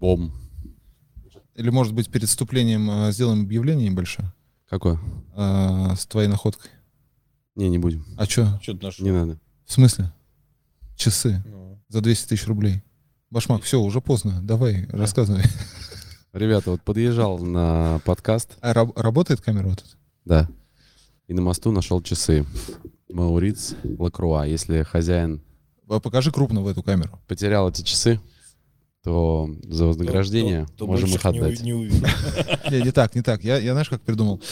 Бом. Или, может быть, перед вступлением э, сделаем объявление небольшое Какое? э, с твоей находкой? Не, не будем. А что? Что ты нашел? Не надо. В смысле? Часы Ну, за 200 тысяч рублей. Башмак, все, уже поздно. Давай, рассказывай. Ребята, вот подъезжал на подкаст, А раб- работает камера вот эта? да, и на мосту нашел часы. Мауриц Лакруа. Если хозяин А Покажи крупно в эту камеру. потерял эти часы, то за вознаграждение то- то можем их отдать. Не. Не, не так, не так. Я, я знаешь, как придумал?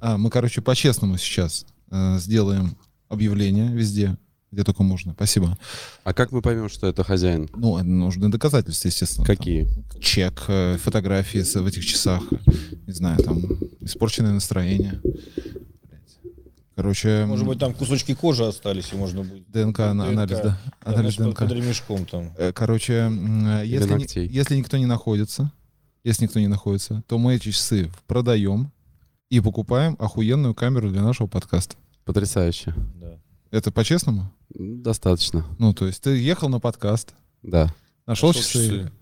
А, мы, короче, по-честному сейчас э, сделаем объявление везде, где только можно. Спасибо. А как мы поймем, что это хозяин? Ну, нужны доказательства, естественно. Какие? Там чек, э, фотографии в этих часах. Не знаю, там испорченное настроение. Короче, Может быть, там кусочки кожи остались, и можно будет... ДНК, ана- анализ, да. Да, Анализ под- ДНК. Под ремешком там. Э, Короче, э, если, ни- если никто не находится, если никто не находится, то мы эти часы продаем и покупаем охуенную камеру для нашего подкаста. Потрясающе. Да. Это по-честному? Достаточно. Ну, то есть ты ехал на подкаст, Да. нашел Нашел часы, часы.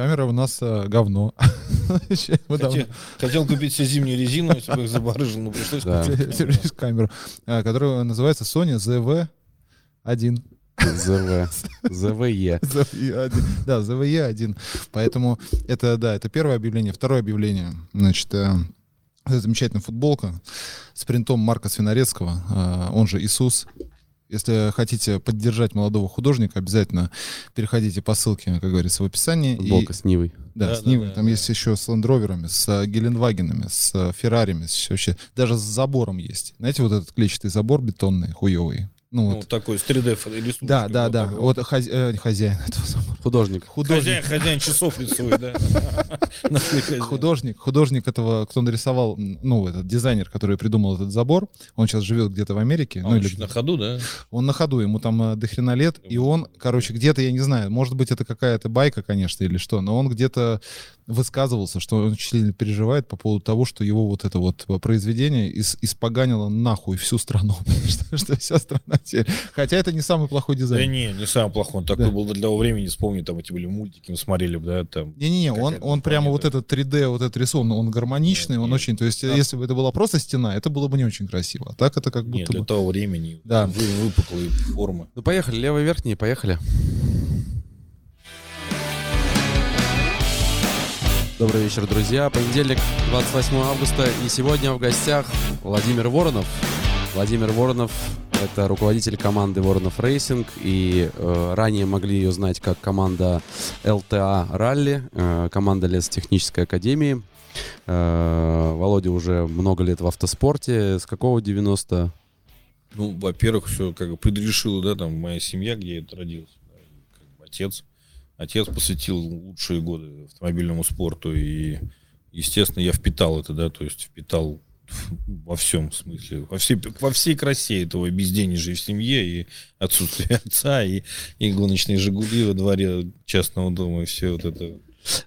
Камера у нас э, говно. Хотел, хотел купить себе зимнюю резину, если бы их забарыжил, но пришлось Да. купить. Камеру, а, которая называется Sony ZV-1. ЗВ. ЗВЕ. ZVE-1. Да, ZVE-1. Поэтому это, да, это первое объявление. Второе объявление. Значит, э, это замечательная футболка с принтом Марка Свинорецкого, э, он же Иисус. Если хотите поддержать молодого художника, обязательно переходите по ссылке, как говорится, в описании. И- Футболка с Нивой. Да, Да, с да, Нивой. да, Там да. есть еще с лендроверами, с э, Гелендвагенами, с э, Феррарями, с вообще даже с забором есть. Знаете, вот этот клетчатый забор бетонный, хуевый. Ну, Ну, вот. такой с 3D рисунком. да, да, вот да. так Вот хозя- э, хозяин этого забора. Художник. Художник. Хозяин, хозяин часов рисует, да. Художник, художник этого, кто нарисовал, ну, этот дизайнер, который придумал этот забор, он сейчас живет где-то в Америке, А, ну, он на ходу, да? он на ходу, ему там э, дохрена лет, и он, короче, где-то, я не знаю, может быть, это какая-то байка, конечно, или что, но он где-то высказывался, что он очень сильно переживает по поводу того, что его вот это вот произведение ис- испоганило нахуй всю страну, что вся страна теперь. Хотя это не самый плохой Да дизайн. не, не самый плохой. Он такой Да. был для того времени, вспомни, там эти были мультики, мы смотрели, да, там. Не-не-не, он, он прямо вот этот 3D, вот этот рисунок, он гармоничный, Нет, он нет. очень, то есть Да. если бы это была просто стена, это было бы не очень красиво. А так это как Нет, будто для бы... того времени. Да. Вы, выпуклые формы. Ну, поехали. Левый верхний, поехали. Добрый вечер, друзья. Понедельник, 28 августа. И сегодня в гостях Владимир Воронов. Владимир Воронов — это руководитель команды Воронов Racing. И э, ранее могли ее знать как команда ЛТА Ралли, э, команда Лесотехнической Академии. Э, Володя уже много лет в автоспорте. С какого 90 Ну, во-первых, все как бы предрешило, да, там моя семья, где я родился. да, как бы отец. Отец посвятил лучшие годы автомобильному спорту, и, естественно, я впитал это, да, то есть впитал во всем смысле, во всей, во всей красе этого безденежья в семье, и отсутствие отца, и, и гоночные «Жигули» во дворе частного дома, и все вот это.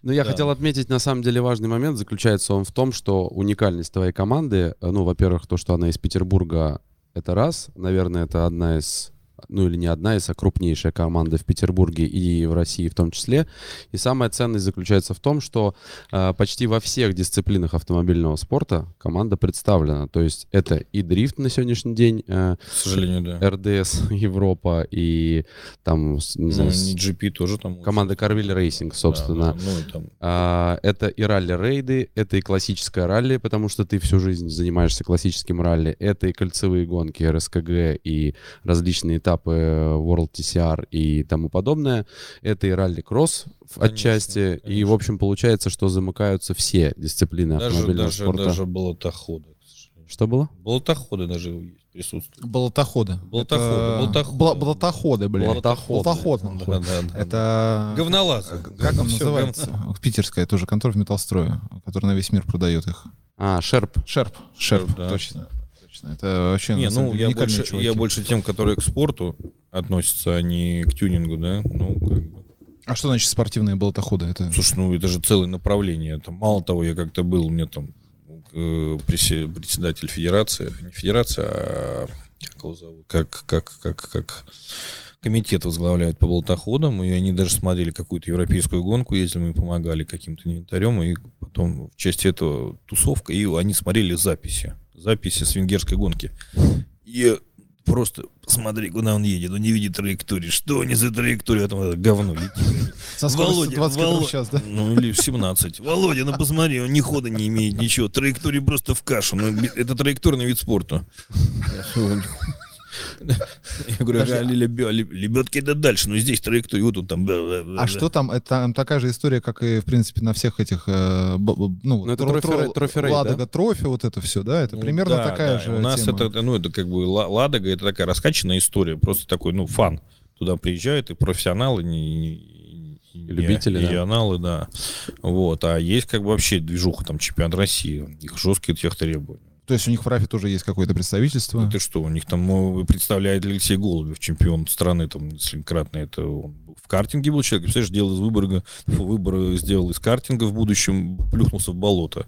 Ну, я Да. хотел отметить, на самом деле, важный момент. Заключается он в том, что уникальность твоей команды, э, ну, во-первых, то, что она из Петербурга, это раз. Наверное, это одна из, ну, или не одна из, а крупнейшая команда в Петербурге и в России в том числе. И самая ценность заключается в том, что э, почти во всех дисциплинах автомобильного спорта команда представлена. То есть это и дрифт на сегодняшний день, э, К сожалению, да. РДС Европа и там, не Ну, знаю, с- не GP тоже там. команда Carville Racing, собственно. Да, да, ну, и там А, это и ралли-рейды, это и классическое ралли, потому что ты всю жизнь занимаешься классическим ралли, это и кольцевые гонки, РСКГ и различные этапы World TCR и тому подобное, это и ралли-кросс в Конечно, отчасти, и, в общем, получается, что замыкаются все дисциплины даже, автомобильного даже, спорта. даже болотоходы. Что было? Болотоходы даже присутствуют. Болотоходы. Болотоходы, Это- болотоходы. Болотоходы, блядь. Болотоходы. Болотоход. Да, да, да. Это... Говнолазы. Как он называется? Питерская тоже контора в металлстрое, которая на весь мир продает их. А, Шерп. Шерп. Шерп, Шерп, да. точно. Точно. Это вообще Не, на ну деле, я больше, чуваки. я больше тем, которые к спорту относятся, а не к тюнингу, да. Ну, как бы. А что значит спортивные болотоходы? Это... Слушай, ну это же целое направление. Там, мало того, я как-то был, у меня там э, председатель федерации, не федерация, а как его зовут, как, как, как, как, комитет возглавляют по болотоходам, и они даже смотрели какую-то европейскую гонку, ездили, мы помогали каким-то инвентарем, и потом в части этого тусовка, и они смотрели записи, записи с венгерской гонки. И просто посмотри, куда он едет, он не видит траектории. Что они за траекторию? А там это говно летит. Со скоростью 20 км Володя, в час, да? Ну, или в 17. Володя, ну посмотри, он ни хода не имеет, ничего. Траектории просто в кашу. Ну, это траекторный вид спорта. Я говорю, Подожди, лебедки это дальше, но здесь траектория, вот он там. А что там? Это там такая же история, как и, в принципе, на всех этих, э, ну, Ну, Ладога да? трофи, вот это все, да? Это Ну примерно да, такая да. же У нас это, ну, это как бы Ла- Ладога, это такая раскачанная история, просто такой, ну, фан. Туда приезжают и профессионалы, Любители, да. регионалы, да. Вот. А есть как бы вообще движуха, там, чемпионат России. Их жесткие тех требования. То есть у них в РАФе тоже есть какое-то представительство. Ты что, у них там ну, представляет Алексей Голубев, чемпион страны, там, несколькократно. Это он в картинге был человек, представляешь, делал из Выборга, выбор сделал из картинга в будущем, плюхнулся в болото.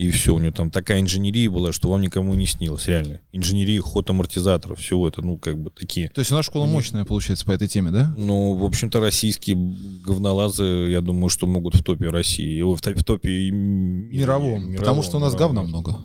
И все, у него там такая инженерия была, что вам никому не снилось, реально. Инженерия, ход амортизаторов, всего это, ну, как бы такие. То есть у нас школа мощная, получается, по этой теме, да? Ну, в общем-то, российские говнолазы, я думаю, что могут в топе России, в, в топе и м- Мировом. потому что у нас мировом. говна много.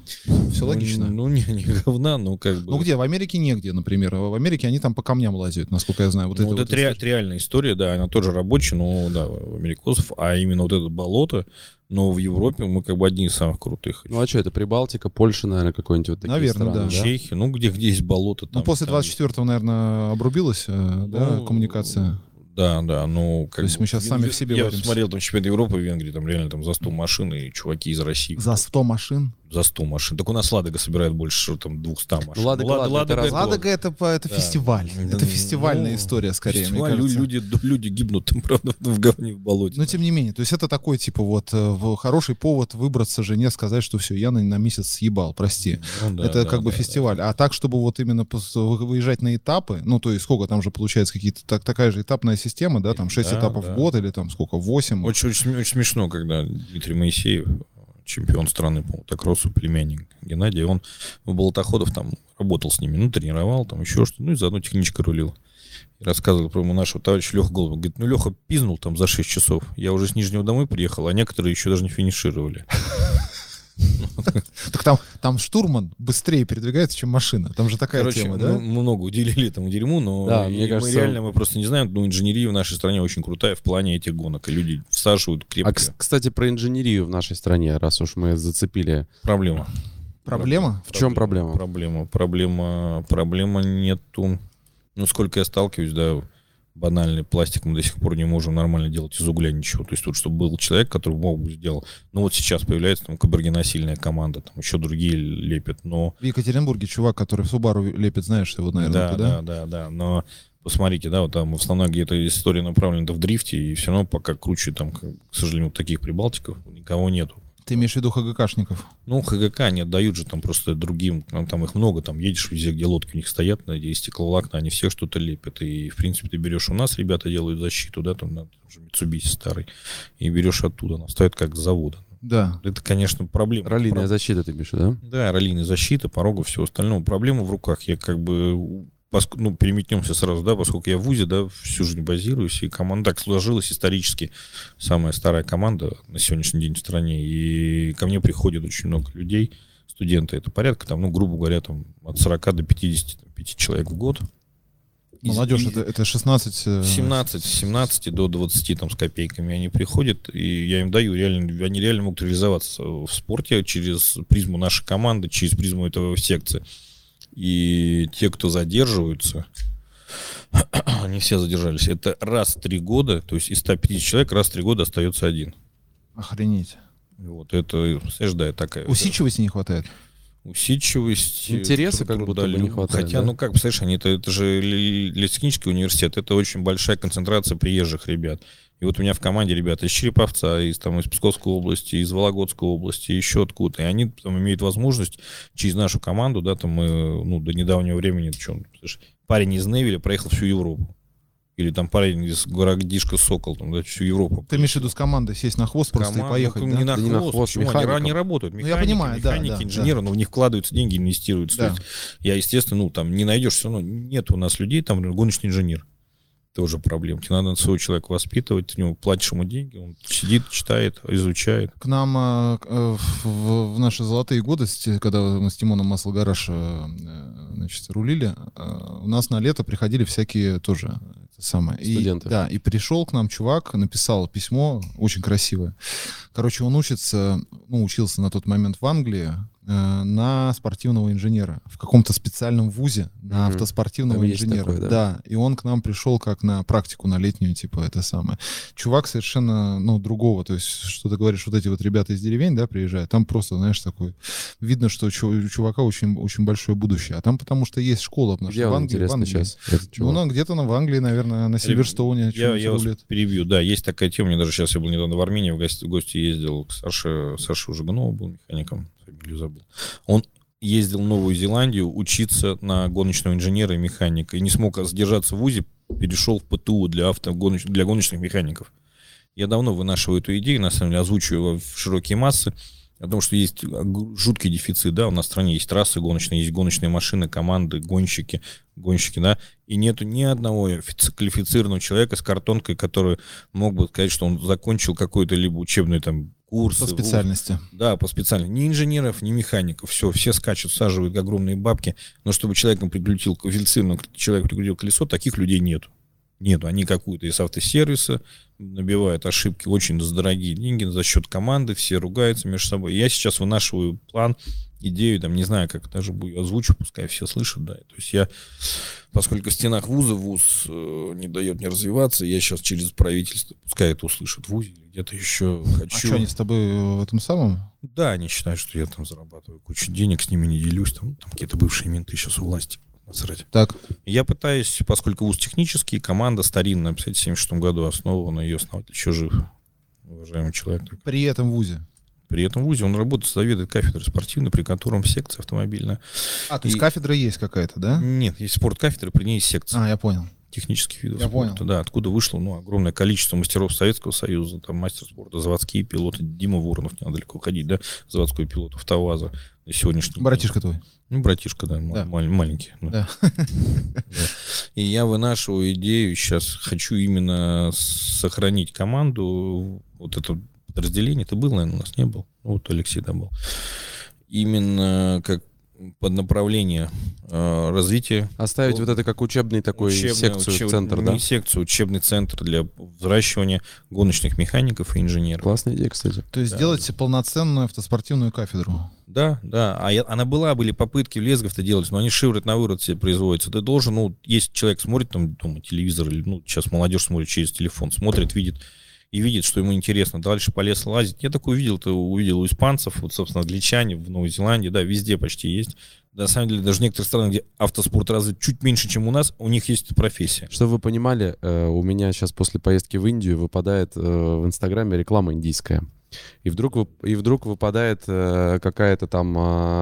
Все Ну, логично. Ну, не, не говна, но как бы... Ну где? В Америке негде, например. В Америке они там по камням лазят, насколько я знаю. Вот Ну, это вот это, ре- реальная история, да, она тоже рабочая, но да, у америкосов, а именно вот это болото, но в Европе мы как бы одни из самых крутых. Ну а что, это Прибалтика, Польша, наверное, какой-нибудь вот такие Наверное, страны, да. Чехия, ну где, где есть болото, там. Ну, после там- 24-го, наверное, обрубилась, э, да, Ну, коммуникация. Да, да, ну как То есть бы мы в- сами в себе Я варимся. смотрел там чемпионат Европы в Венгрии, там реально там за 100 машин и чуваки из России. За 100 машин. За 100 машин. Так у нас Ладога собирает больше что там 200 машин. Ну, Ладога, Лад- это раз- Ладога это, это Да. фестиваль. Да, Это фестивальная ну, история, скорее, фестиваль, мне люди, люди гибнут там, правда, в говне, в болоте. Но тем не менее, то есть это такой, типа, вот, э, в- хороший повод выбраться жене, сказать, что все, я на, на месяц съебал, прости. Ну да, это да, как бы да, фестиваль. А так, чтобы вот именно выезжать на этапы, ну, то есть сколько там же получается какие-то, так, такая же этапная система, да, там 6 Да, этапов да. в год или там сколько, 8. Очень, очень, очень смешно, когда Дмитрий Моисеев, чемпион страны по мотокроссу, племянник Геннадий, он в Болотоходов там работал с ними, ну, тренировал, там еще что-то, ну, и заодно техничка рулил. И рассказывал про моего нашего товарища Леха Голубова. Говорит, ну, Леха пизнул там за 6 часов. Я уже с Нижнего домой приехал, а некоторые еще даже не финишировали. Так там, там штурман быстрее передвигается, чем машина. Там же такая Короче, тема, да? мы много уделили этому дерьму, но Да, мне мы кажется- реально мы просто не знаем, ну, инженерия в нашей стране очень крутая в плане этих гонок, и люди всаживают крепко. А, кс- кстати, про инженерию в нашей стране, раз уж мы зацепили. Проблема. Проблема? В чем проблема? Проблема. Проблема. Проблема нету. Ну, сколько я сталкиваюсь, да, банальный пластик мы до сих пор не можем нормально делать из угля ничего. То есть вот, чтобы был человек, который мог бы сделать. Ну, вот сейчас появляется там кабергеносильная команда, там еще другие лепят, но... В Екатеринбурге чувак, который в Субару лепит, знаешь его, наверное, да, ты, да, да, да, но посмотрите, да, вот там в основном где-то история направлена в дрифте, и все равно пока круче там, к сожалению, таких прибалтиков никого нету. Ты имеешь в виду ХГКшников? Ну, ХГК они отдают же там просто другим, ну, там их много, там едешь везде, где лодки у них стоят, где стекловолокна, они все что-то лепят. И, в принципе, ты берешь у нас, ребята делают защиту, да, там, том же Mitsubishi старый, и берешь оттуда, она стоит как с завода. Да. Это, конечно, проблема. Раллийная защита, ты пишешь, да? Да, раллийная защита, порога, всего остального. Проблема в руках. Я как бы ну, переметнемся сразу, да, поскольку я в ВУЗе, да, всю жизнь базируюсь, и команда так сложилась исторически. Самая старая команда на сегодняшний день в стране, и ко мне приходит очень много людей, студенты, это порядка, там, ну, грубо говоря, там, от 40 до 55 человек в год. Молодежь, и- это, это 16... э, 17, с 17 до 20 там с копейками они приходят, и я им даю, реально, они реально могут реализоваться в спорте через призму нашей команды, через призму этого секции. И те, кто задерживаются, они все задержались. Это раз в три года, то есть из 150 человек раз в три года остается один. Охренеть. Вот это, знаешь, да, такая... Усидчивости не хватает. усидчивость. Интереса труд- как будто бы не хватает, Хотя, да? ну как, представляешь, они, это, это же лесотехнический университет, это очень большая концентрация приезжих ребят. И вот у меня в команде ребята из Череповца, из, там, из Псковской области, из Вологодской области, еще откуда-то. И они там имеют возможность через нашу команду, да, там мы, ну, до недавнего времени, что, парень из Невеля проехал всю Европу. Или там парень из городишка Сокол, там, да, всю Европу. Ты имеешь в виду с командой сесть на хвост просто Команда, и поехать, ну, да? не на Да не на хвост, хвост, почему? Они, механиком. не работают. Ну, я Механики, понимаю, да, механики, да, инженеры, но в них вкладываются деньги, инвестируются. Да. То есть я, естественно, ну, там не найдешь все равно, нет у нас людей, там, гоночный инженер. Тоже проблема. Тебе надо своего человека воспитывать, ты него платишь ему деньги, он сидит, читает, изучает. К нам э, э, в, в наши золотые годы, когда мы с Тимоном Масло Гараж э, значит, рулили, у нас на лето приходили всякие тоже самое. Студенты. И, да, и пришел к нам чувак, написал письмо, очень красивое. Короче, он учится, ну, учился на тот момент в Англии, Э, на спортивного инженера в каком-то специальном вузе на mm-hmm. автоспортивного Там инженера. Такой, да? да, и он к нам пришел как на практику на летнюю, типа это самое. Чувак совершенно, ну, другого, то есть, что ты говоришь, вот эти вот ребята из деревень, да, приезжают, там просто, знаешь, такой, видно, что у чувака очень, очень большое будущее, а там потому что есть школа, потому Где в Англии, в Англии. сейчас? Ну, ну, где-то на, в Англии, наверное, на Сильверстоуне. Я, я вас перебью, да, есть такая тема, мне даже сейчас я был недавно в Армении в гости, в гости ездил к Саше, Саше Жигунову был механиком фамилию забыл. Он ездил в Новую Зеландию учиться на гоночного инженера и механика. И не смог сдержаться в ВУЗе, перешел в ПТУ для, авто, для гоночных механиков. Я давно вынашиваю эту идею, на самом деле озвучиваю в широкие массы, о том, что есть жуткий дефицит, да, у нас в стране есть трассы гоночные, есть гоночные машины, команды, гонщики, гонщики, да, и нету ни одного квалифицированного человека с картонкой, который мог бы сказать, что он закончил какой-то либо учебный там курсы. По специальности. Вуз. Да, по специальности. Ни инженеров, ни механиков. Все, все скачут, саживают огромные бабки. Но чтобы человеком прикрутил, квалифицированно человек прикрутил колесо, таких людей нету. Нету. Они какую-то из автосервиса набивают ошибки очень дорогие деньги за счет команды, все ругаются между собой. Я сейчас вынашиваю план идею, там, не знаю, как даже буду озвучу, пускай все слышат, да. То есть я, поскольку в стенах вуза вуз э, не дает мне развиваться, я сейчас через правительство, пускай это услышат в вузе, где-то еще хочу. А что, они с тобой э, в этом самом? Да, они считают, что я там зарабатываю кучу денег, с ними не делюсь, там, там какие-то бывшие менты сейчас у власти. Насрать. Так. Я пытаюсь, поскольку вуз технический, команда старинная, в 1976 году основана, ее основатель еще жив, уважаемый человек. При этом вузе? При этом в ВУЗе он работает, заведует кафедрой спортивной, при котором секция автомобильная. А, то есть и... кафедра есть какая-то, да? Нет, есть спорткафедра, при ней есть секция. А, я понял. Технических видов я спорта, понял. да, откуда вышло ну, огромное количество мастеров Советского Союза, там мастер спорта, заводские пилоты, Дима Воронов, не надо далеко ходить, да, заводской пилот АвтоВАЗа сегодняшний Братишка твой. Ну, братишка, да, да. Мал- маленький. Да. да. И я вынашиваю идею, сейчас хочу именно сохранить команду, вот это подразделение, это было, наверное, у нас не был. Вот Алексей там был. Именно как под направление э, развития. Оставить вот это как учебный такой учебный, секцию, учеб... центр, да? Не секцию, учебный центр для взращивания гоночных механиков и инженеров. Классная идея, кстати. То есть да. сделать полноценную автоспортивную кафедру. Да, да. А я, она была, были попытки в Лезгов-то делать, но они шиворот на вырод себе производятся. Ты должен, ну, есть человек смотрит там дома телевизор, или, ну, сейчас молодежь смотрит через телефон, смотрит, видит и видит, что ему интересно, дальше полез лазить. Я такое увидел, ты увидел у испанцев, вот, собственно, англичане в Новой Зеландии, да, везде почти есть. На самом деле, даже в некоторых странах, где автоспорт развит чуть меньше, чем у нас, у них есть профессия. Чтобы вы понимали, э, у меня сейчас после поездки в Индию выпадает э, в Инстаграме реклама индийская. И вдруг, и вдруг выпадает э, какая-то там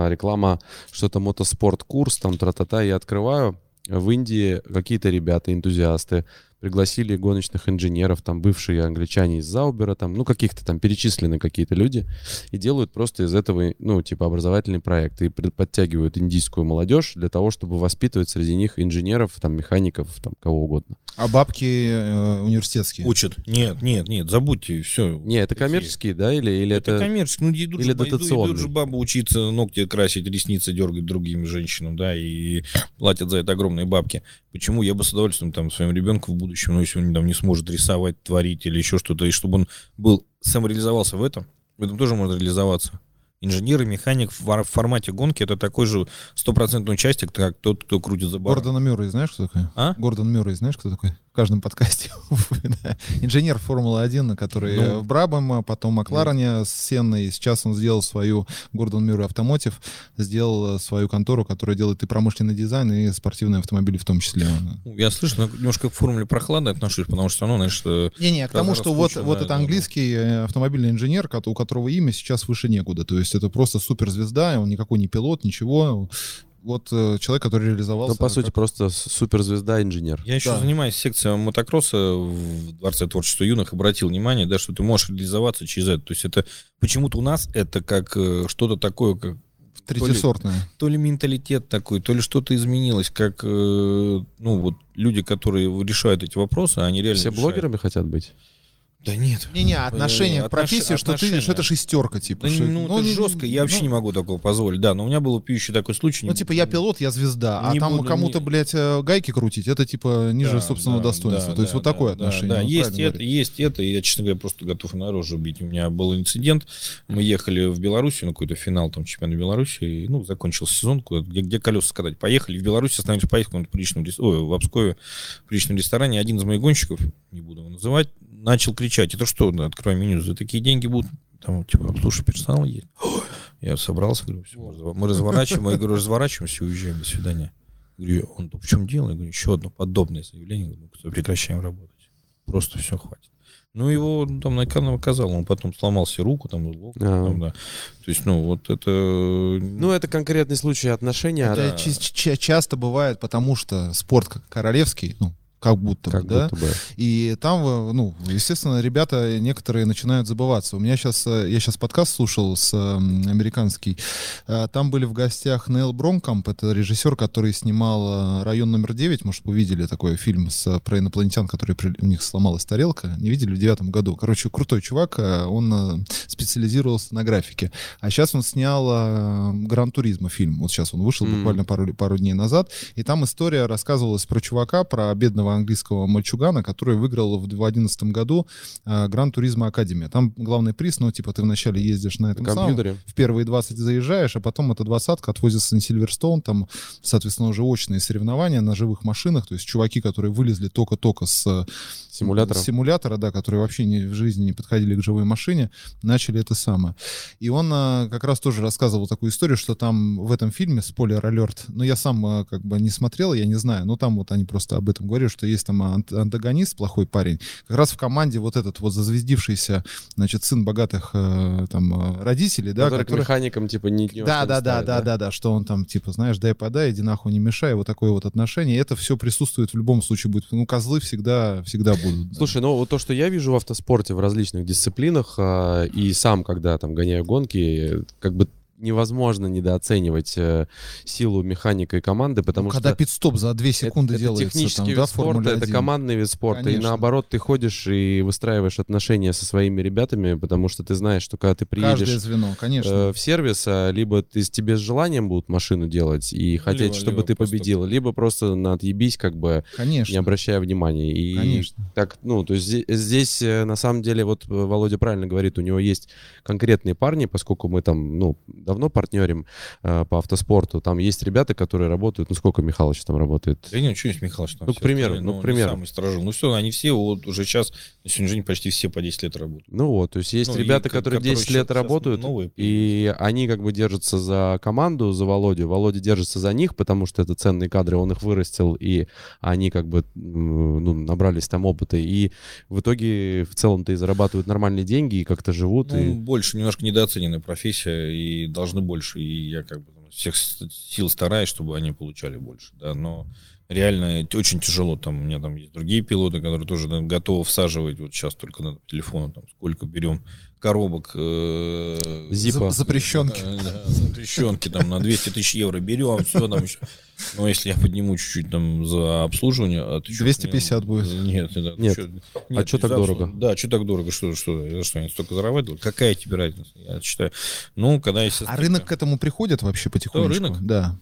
реклама, что-то мотоспорт-курс, там тра-та-та, я открываю, в Индии какие-то ребята, энтузиасты, пригласили гоночных инженеров, там бывшие англичане из Заубера, там, ну, каких-то там перечислены какие-то люди, и делают просто из этого, ну, типа, образовательный проект, и подтягивают индийскую молодежь для того, чтобы воспитывать среди них инженеров, там, механиков, там, кого угодно. А бабки э, университетские? Учат. Нет, нет, нет, забудьте, все. Не, это коммерческие, да, или, или это... Это коммерческие, ну, идут, или же, дотационные. идут же бабы учиться ногти красить, ресницы дергать другим женщинам, да, и платят за это огромные бабки. Почему я бы с удовольствием там своим ребенку в будущем, ну, если он там не сможет рисовать, творить или еще что-то, и чтобы он был, самореализовался в этом, в этом тоже можно реализоваться. Инженер и механик в формате гонки это такой же стопроцентный участник, как тот, кто крутит за баром. Гордона Мюррей знаешь, кто такой? А? Гордон Мюррей знаешь, кто такой? В каждом подкасте. Инженер Формулы-1, который ну, в Брабом, а потом Макларене да. с Сенной. Сейчас он сделал свою Гордон Мюррей Автомотив, сделал э, свою контору, которая делает и промышленный дизайн, и спортивные автомобили в том числе. Ну, я слышу, но немножко к формуле прохладно отношусь, потому что, ну, знаешь... Не-не, к тому, что вот, вот это английский э, автомобильный инженер, у которого имя сейчас выше некуда. То есть это просто суперзвезда, он никакой не пилот, ничего вот э, человек, который реализовался. Ну, по сути, просто суперзвезда-инженер. Я еще да. занимаюсь секцией мотокросса в Дворце творчества юных, обратил внимание, да, что ты можешь реализоваться через это. То есть это почему-то у нас это как э, что-то такое, как Третьесортная. То ли менталитет такой, то ли что-то изменилось, как, э, ну, вот люди, которые решают эти вопросы, они реально Все решают. блогерами хотят быть? Да нет. Не-не, отношение Э, к профессии, отнош- что ты, что это шестерка, типа. Да, что- ну, это не- жестко, я вообще ну, не могу такого позволить. Да, но у меня был пьющий такой случай. Ну, типа, я пилот, я звезда, а там буду, кому-то, не- блядь, э, гайки крутить, это, типа, ниже Да, собственного да, достоинства. да, То есть да, вот такое да, отношение. Да, есть это, есть это, и я, честно говоря, просто готов на рожу бить. У меня был инцидент, мы ехали в Беларусь, на какой-то финал там чемпионата Беларуси, и, ну, закончился сезон, где, где колеса скатать. Поехали в Беларусь, остановились поехали в приличном, рес- ой, в Обскове, в приличном ресторане. Один из моих гонщиков, не буду его называть, начал кричать, это что, да, открывай меню, за такие деньги будут там, типа, обслуживать персонал есть. Я собрался, говорю, все, мы разво- мы разворачиваем, я говорю, разворачиваемся и уезжаем, до свидания. Говорю, он, «Да в чем дело? Я говорю, еще одно подобное заявление, говорю, «Мы прекращаем работать. Просто все, хватит. Ну, его ну, там на экране оказал, он потом сломал себе руку, там, локоть, А. там, да. То есть, ну, вот это... Ну, это конкретный случай отношения. Это а- ча- часто бывает, потому что спорт как королевский, ну, как будто как бы, да, будто бы. И там, э, ну, естественно, ребята некоторые начинают забываться. У меня сейчас, я сейчас подкаст слушал с м, американский. Э, Там были в гостях Нейл Бромкамп, это режиссер, который снимал э, «Район номер 9». Может, вы видели такой фильм с, э, про инопланетян, который при- у них сломалась тарелка. Не видели в девятом году. Короче, крутой чувак, э, он э, специализировался на графике. А сейчас он снял э, «Гран Туризмо» фильм. Вот сейчас он вышел М. буквально пару, пару дней назад. И там история рассказывалась про чувака, про бедного английского мальчугана, который выиграл в 2011 году э, Гран Туризма Академия. Там главный приз, ну, типа, ты вначале ездишь на На этом самом, компьютере. в первые 20 заезжаешь, а потом эта двадцатка отвозится на Сильверстоун, там, соответственно, уже очные соревнования на живых машинах, то есть чуваки, которые вылезли только-только с э, Симулятора. с симулятора, да, которые вообще не, в жизни не подходили к живой машине, начали это самое. И он а, как раз тоже рассказывал такую историю, что там в этом фильме, спойлер алерт, ну я сам а, как бы не смотрел, я не знаю, но там вот они просто об этом говорят, что есть там ан- антагонист, плохой парень, как раз в команде вот этот вот зазвездившийся, значит, сын богатых э, там э, родителей, да, который к который... механикам, типа, не Да, да, да, да, да, да, что он там, типа, знаешь, дай подай, иди нахуй, не мешай, вот такое вот отношение. Это все присутствует в любом случае будет. Ну, козлы всегда, всегда будут. да. Слушай, ну вот то, что я вижу в автоспорте в различных дисциплинах, а, и сам, когда там гоняю гонки, как бы невозможно недооценивать э, силу механика и команды, потому Ну, что когда пит-стоп за 2 секунды это, делается, это технический там, вид да, спорта, это 1. командный вид спорта. И Конечно. наоборот, ты ходишь и выстраиваешь отношения со своими ребятами, потому что ты знаешь, что когда ты Каждое приедешь звено, конечно. э, в сервис, а, либо ты, тебе с желанием будут машину делать и хотеть, либо- чтобы либо ты просто- победил, либо просто на отъебись, как бы конечно. не обращая внимания. И Конечно. так, ну, то есть здесь, здесь, э, на самом деле, вот э, Володя правильно говорит, у него есть конкретные парни, поскольку мы там, ну, давно партнерим э, по автоспорту, там есть ребята, которые работают, ну, сколько Михалыч там работает? Да нет, что есть Михалыч там Ну, к примеру, остальные, ну, к примеру. самый сторожил. Ну все, они все вот уже сейчас, на сегодняшний день почти все по 10 лет работают. Ну вот, то есть есть Ну, и ребята, ко- которые которые 10 лет работают, новые и они как бы держатся за команду, за Володю. Володя держится за них, потому что это ценные кадры, он их вырастил, и они как бы ну, набрались там опыта. И в итоге в целом-то и зарабатывают нормальные деньги, и как-то живут. Ну, и... больше, немножко недооцененная профессия, и должны больше, и я как бы там всех сил стараюсь, чтобы они получали больше, да, но реально очень тяжело, там, у меня там есть другие пилоты, которые тоже да, готовы всаживать, вот сейчас только на телефону, там, сколько берем коробок, э, Зипа. За- Запрещенки. Да, да, запрещенки там на 200 тысяч евро берем, все там еще. Но если я подниму чуть-чуть там за обслуживание... А ты чё, 250 не- будет. Нет, да, Нет. чё- А чё так за дорого? Да, что так дорого? Что, что, за что они столько зарабатывают? Какая тебе разница? Я считаю, ну, когда есть... А рынок к этому приходит вообще потихонечку? рынок? Да.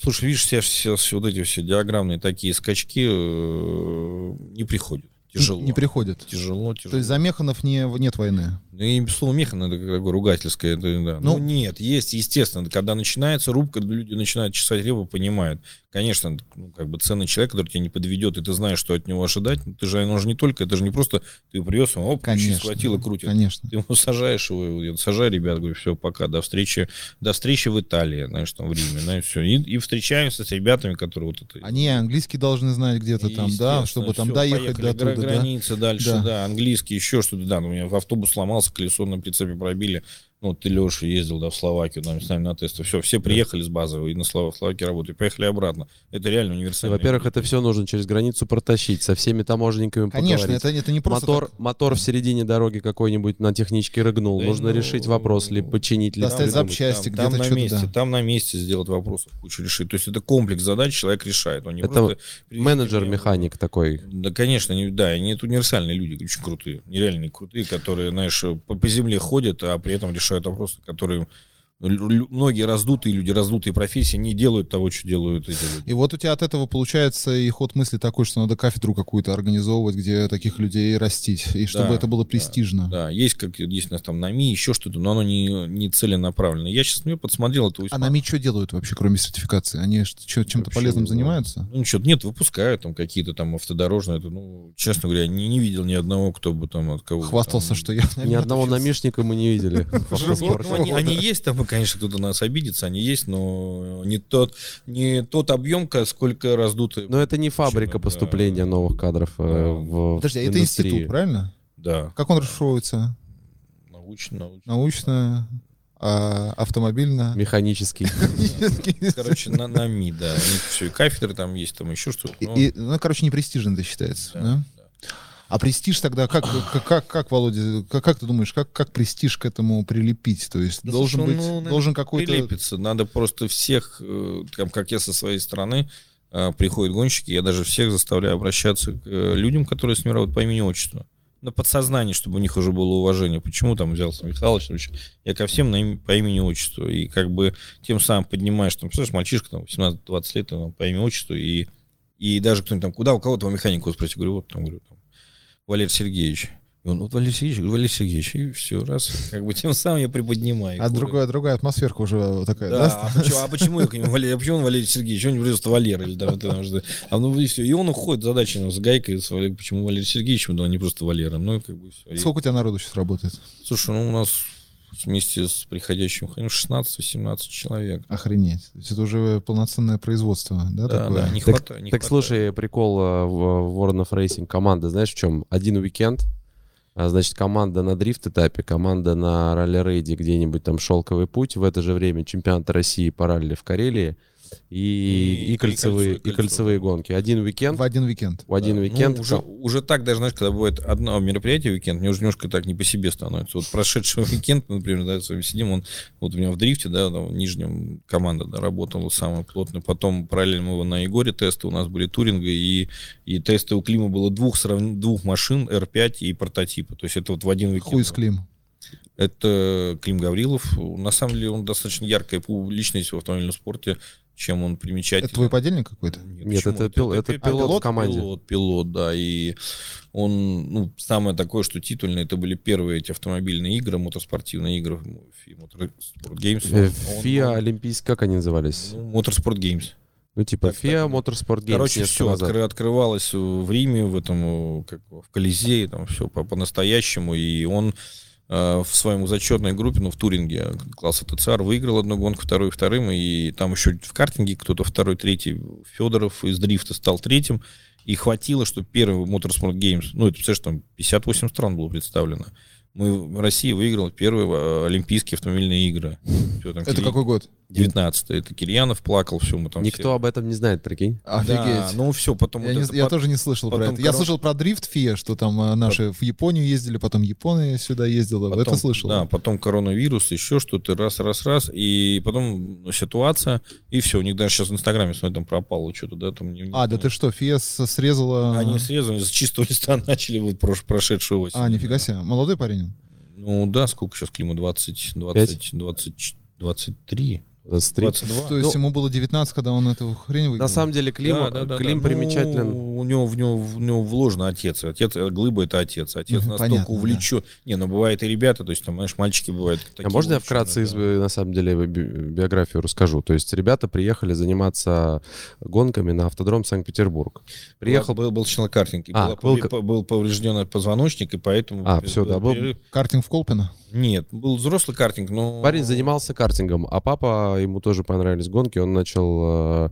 Слушай, видишь, все, все, все вот эти все диаграммные такие скачки э, не приходят. Тяжело. Не приходит. Тяжело, тяжело. То есть за Механов не, нет войны. Ну, и слово механ, это такое ругательское. Это, да. Ну, ну, нет, есть, естественно. Когда начинается рубка, люди начинают чесать репу, понимают. Конечно, ну, как бы ценный человек, который тебя не подведет, и ты знаешь, что от него ожидать. Ну, Ты же, оно же не только, это же не просто ты привез, его, оп, Конечно. схватил и крутит. Конечно. Ты его сажаешь, его, я сажаю, ребят, говорю, все, пока, до встречи, до встречи в Италии, знаешь, там в Риме, знаешь, все. И, и встречаемся с ребятами, которые вот это... Они английский должны знать где-то там, да, чтобы там доехать до туда, гра- да. Границы дальше, Да. да. английский, еще что-то, да. У меня автобус сломался, колесо на прицепе пробили. Ну, ты, Леша, ездил, да, в Словакию, там, с нами на тесты, все, все приехали с базовой и на Слов... Словакии работают, поехали обратно. Это реально универсально. Во-первых, это все нужно через границу протащить, со всеми таможенниками Конечно, поговорить. это, это не просто Мотор, так. мотор в середине дороги какой-нибудь на техничке рыгнул. Да нужно ну, решить вопрос, ли починить, ли достать запчасти, там, там где-то на что-то, месте, да. там на месте сделать вопросов кучу решить. То есть это комплекс задач человек решает. Он не Это просто привезите Менеджер, мне- механик такой. Да, конечно, не, да, они это универсальные люди, очень крутые, нереальные крутые, которые, знаешь, по, по земле ходят, а при этом решают вопросы, которые лю- лю- многие раздутые люди, раздутые профессии не делают того, что делают эти люди. И вот у тебя от этого получается и ход мысли такой, что надо кафедру какую-то организовывать, где таких людей растить, и чтобы Да, это было да, престижно. Да, есть как есть у нас там НАМИ, еще что-то, но оно не, не целенаправленно. Я сейчас мне подсмотрел это А нами что делают вообще, кроме сертификации? Они чё- чем-то Вообще полезным занимаются? Ну, ничего, нет, выпускают там какие-то там автодорожные. Это, ну, честно говоря, не, не видел ни одного, кто бы там от кого Хвастался, что я... Ни одного намишника мы не видели. они есть, там, конечно, кто-то нас обидится, они есть, но не тот, не тот объем, сколько раздуты. Но это не фабрика Да. поступления новых кадров э, Да. в Подожди, а это индустрии. институт, правильно? Да, Как он расшифровывается? научно, научно. Научно, а, автомобильно? Механический. Короче, на, на МИ, да. У них все, и кафедры там есть, там еще что-то. И- ну, короче, не престижно это считается, да? А престиж тогда, как, как, как, как, Володя, как, как ты думаешь, как, как престиж к этому прилепить? То есть Да, должен слушай, быть, ну, должен какой-то... прилепится. Надо просто всех, э, там, как я со своей стороны, э, приходят гонщики, я даже всех заставляю обращаться к э, людям, которые с ними работают по имени-отчеству. На подсознание, чтобы у них уже было уважение. Почему там взялся Михалыч? Я ко всем на им- по имени-отчеству. И как бы тем самым поднимаешь, там, представляешь, мальчишка там 18-20 лет там, по имени-отчеству, и, и даже кто-нибудь там, куда у кого твоего механика спросить, говорю, вот там, говорю, там, Валерий Сергеевич. И он, вот Валерий Сергеевич, Валерий Сергеевич, и все, раз. Как бы тем самым я приподнимаю. А другая, другая атмосферка уже такая, да, да? а, почему, а почему я к нему Валерий, а почему он Валерий Сергеевич, он просто Валера или вот это, что- а ну и все, и он уходит, задача ну, с гайкой, с Валер- почему Валерий Сергеевич, да, а не просто Валера, ну как бы все. Сколько у тебя народу сейчас работает? Слушай, ну у нас вместе с приходящим ну, 16-18 человек. Охренеть. То есть это уже полноценное производство, да, Да, такое? да, не Так- хватает. не Так хватает. слушай, прикол э, в World of Racing команда, знаешь в чем? Один уикенд, а, значит, команда на дрифт-этапе, команда на ралли-рейде где-нибудь там «Шелковый путь», в это же время чемпионат России по ралли в Карелии и, И- и, и кольцевые, и кольцевые гонки. Один уикенд, В один уикенд. в один Да, ну, уикенд. уже, уже так, даже, знаешь, когда бывает одно мероприятие уикенд, мне уже немножко так не по себе становится. Вот прошедший уикенд, например, да, с вами сидим, он вот у меня в дрифте, да, там, в Нижнем команда да, работала самая плотная. Потом параллельно мы на Егоре тесты, у нас были туринга, и, и тесты у Клима было двух, срав- двух машин, R5 и прототипа. То есть это вот в один уикенд. Хуй с Клим. Это Клим Гаврилов. На самом деле он достаточно яркая личность в автомобильном спорте, чем он примечательный. Это твой подельник какой-то? Нет, почему? это пил- это пи- пилот в команде. Пилот, пилот, да. И он, ну, самое такое, что титульное, это были первые эти автомобильные игры, мотоспортивные игры, ну, FIA Motorsport Games. Э, ФИА Олимпийский, как они назывались? ну, Motorsport Games. Ну, типа так. Моторспорт Геймс Короче, все назад. открывалось в Риме, в этом, как, в Колизее, там все по- по-настоящему. И он э, в своем зачетной группе, ну, в Туринге класса ТЦР выиграл одну гонку, вторую вторым, и там еще в картинге кто-то второй, третий, Федоров из дрифта стал третьим, и хватило, что первый Motorsport Games, ну, это, представляешь, там 58 стран было представлено. Мы, Россия выиграла первые э, Олимпийские автомобильные игры. Всё, там, Это Кирий- какой год? 19 Это Кирьянов плакал, все, мы там Никто все- об этом не знает, прикинь. Офигеть. Да, ну все, потом Я, вот не- это я под- тоже не слышал про потом это. Я корон- слышал про дрифт ФИА, что там э, наши в Японию ездили, потом Япония сюда ездила. Потом, это слышал. Да, потом коронавирус, еще что-то, раз, раз, раз, и потом ситуация, и все. У них даже сейчас в Инстаграме, смотри, там пропало что-то, да, там... не- А, да ты что, ФИА с- срезала... Они срезали, с чистого листа начали вот прош, прошедшую осень. А, нифига себе. Молодой парень? Ну да, сколько сейчас клима? 20, 20, 20, 23, 23. 22. То есть ему было 19, когда он эту хрень выиграл? На самом деле Клим, Да, да, да, Клим да. примечателен. Ну, у него в него в него вложен отец. Отец э, глыба это отец. Отец настолько понятно, увлечен. Не, ну бывает и ребята, то есть там, знаешь, мальчики бывают. А такие можно я вкратце, да. на самом деле, би- биографию расскажу? То есть ребята приехали заниматься гонками на автодром Санкт-Петербург. Приехал... Был, был челнокартинг, и А, был был поврежден позвоночник, и поэтому... А, всё, да, был-. Картинг в Колпино? Нет, был взрослый картинг, но... Парень занимался картингом, а папа, ему тоже понравились гонки, он начал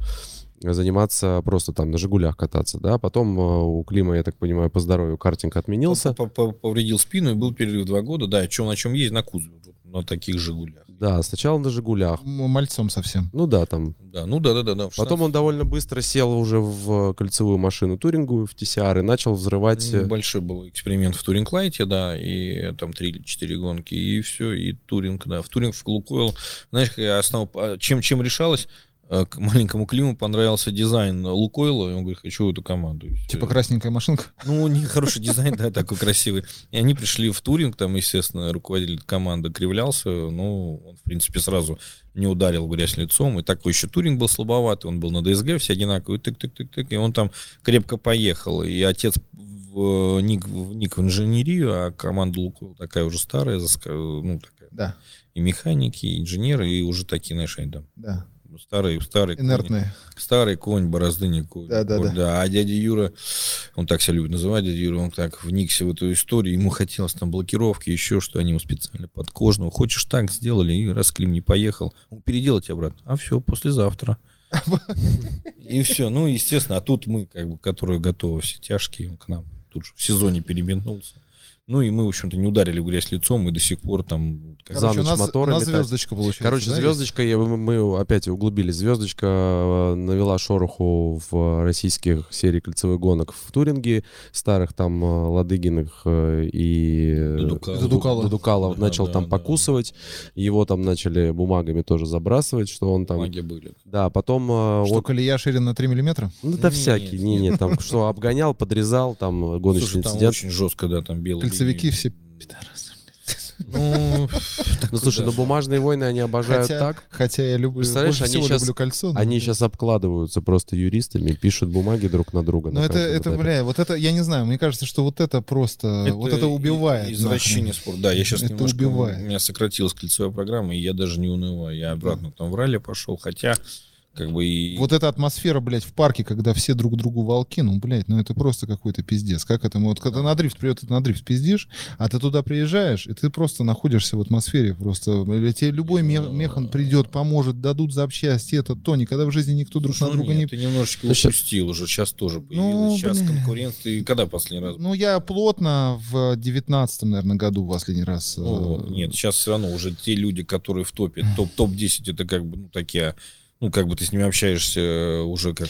э, заниматься просто там на «Жигулях» кататься, да, потом э, у Клима, я так понимаю, по здоровью картинг отменился. По- по- Повредил спину, и был перерыв два года, да, чем, на чем есть, на кузове. На таких «Жигулях». Да, сначала на «Жигулях». Мальцом совсем. Ну да, там. Да, ну да-да-да. Потом он довольно быстро сел уже в кольцевую машину туринговую, в TCR, и начал взрывать... э, Большой был эксперимент в Touring Light 'е, да, и там 3 или 4 гонки, и все, и Touring, да. В Touring в Лукойл, знаешь, основа, а, чем, чем решалось? А, К маленькому Климу понравился дизайн Лукойла, и он говорит, хочу эту команду. Типа красненькая машинка. Ну, них хороший дизайн, да, такой красивый. И они пришли в Touring, там, естественно, руководитель команды кривлялся, ну, он, в принципе, сразу не ударил грязь лицом, и такой еще Туринг был слабоватый, он был на ДСГ, все одинаковые, тык-тык-тык-тык, и он там крепко поехал, и отец в ник, в ник в инженерию, а команда Лукойл такая уже старая, ну, такая, Да, и механики, и инженеры, и уже такие, знаешь, они там да. Старые, старые. кони. Инертные. Старый конь, борозды не конь. Да, да, Конь, да. А дядя Юра, он так себя любит называть, дядя Юра, он так вникся в эту историю, ему хотелось там блокировки, еще что, они ему специально подкожного. Хочешь так, сделали, и раз Клим не поехал, он переделать обратно. А все, послезавтра. И все, ну, естественно, а тут мы, как бы, которые готовы все тяжкие, он к нам тут же в сезоне переметнулся. Ну, и мы, в общем-то, не ударили в грязь лицом, мы до сих пор там... как За Короче, у ночь нас, у моторы нас звездочка получается. Короче, да, звездочка, я- мы, опять углубились. Звездочка э, навела шороху в российских серий кольцевых гонок в Туринге, старых там э, Ладыгиных э, и Дудукало. Дудукало. Дудукалов Да, начал да, там да. покусывать. Его там начали бумагами тоже забрасывать, что он там... Маги были. Да, потом... Что, вот- колея шире на 3 миллиметра? ну, да всякие, не, не, там что, обгонял, подрезал, там гоночный Слушай, там инцидент. очень жестко, да, там белые. Кольцевики линии. все пидорасы. Ну, Ну, слушай, ну бумажные войны они обожают Хотя, так. хотя я люблю, Представляешь, больше они всего щас- люблю кольцо. но- Они сейчас обкладываются просто юристами, пишут бумаги друг на друга. Но на это, это, этапе. бля, вот это, я не знаю, мне кажется, что вот это просто, вот это убивает. Извращение спорта. Да, я сейчас Это немножко... убивает. У меня сократилась кольцевая программа, и я даже не унываю. Я обратно там в ралли пошел, хотя как бы и... Вот эта атмосфера, блядь, в парке, когда все друг другу волки, ну, блядь, ну это просто какой-то пиздец. Как это? Вот когда на дрифт придет, ты на дрифт пиздишь, а ты туда приезжаешь, и ты просто находишься в атмосфере. Просто блядь, тебе любой ме- механ придет, поможет, дадут запчасти, это то. Никогда в жизни никто друг Слушай, на друга нет, не... ты немножечко Ну, щас- упустил уже, сейчас тоже Ну, появилась. сейчас блин. конкуренция. И когда последний раз? Ну, я плотно в девятнадцатом, наверное, году последний раз. Ну, э, вот, нет, сейчас все равно уже те люди, которые в топе, топ, топ-10, это как бы, ну, такие, ну, как бы ты с ними общаешься э, уже как...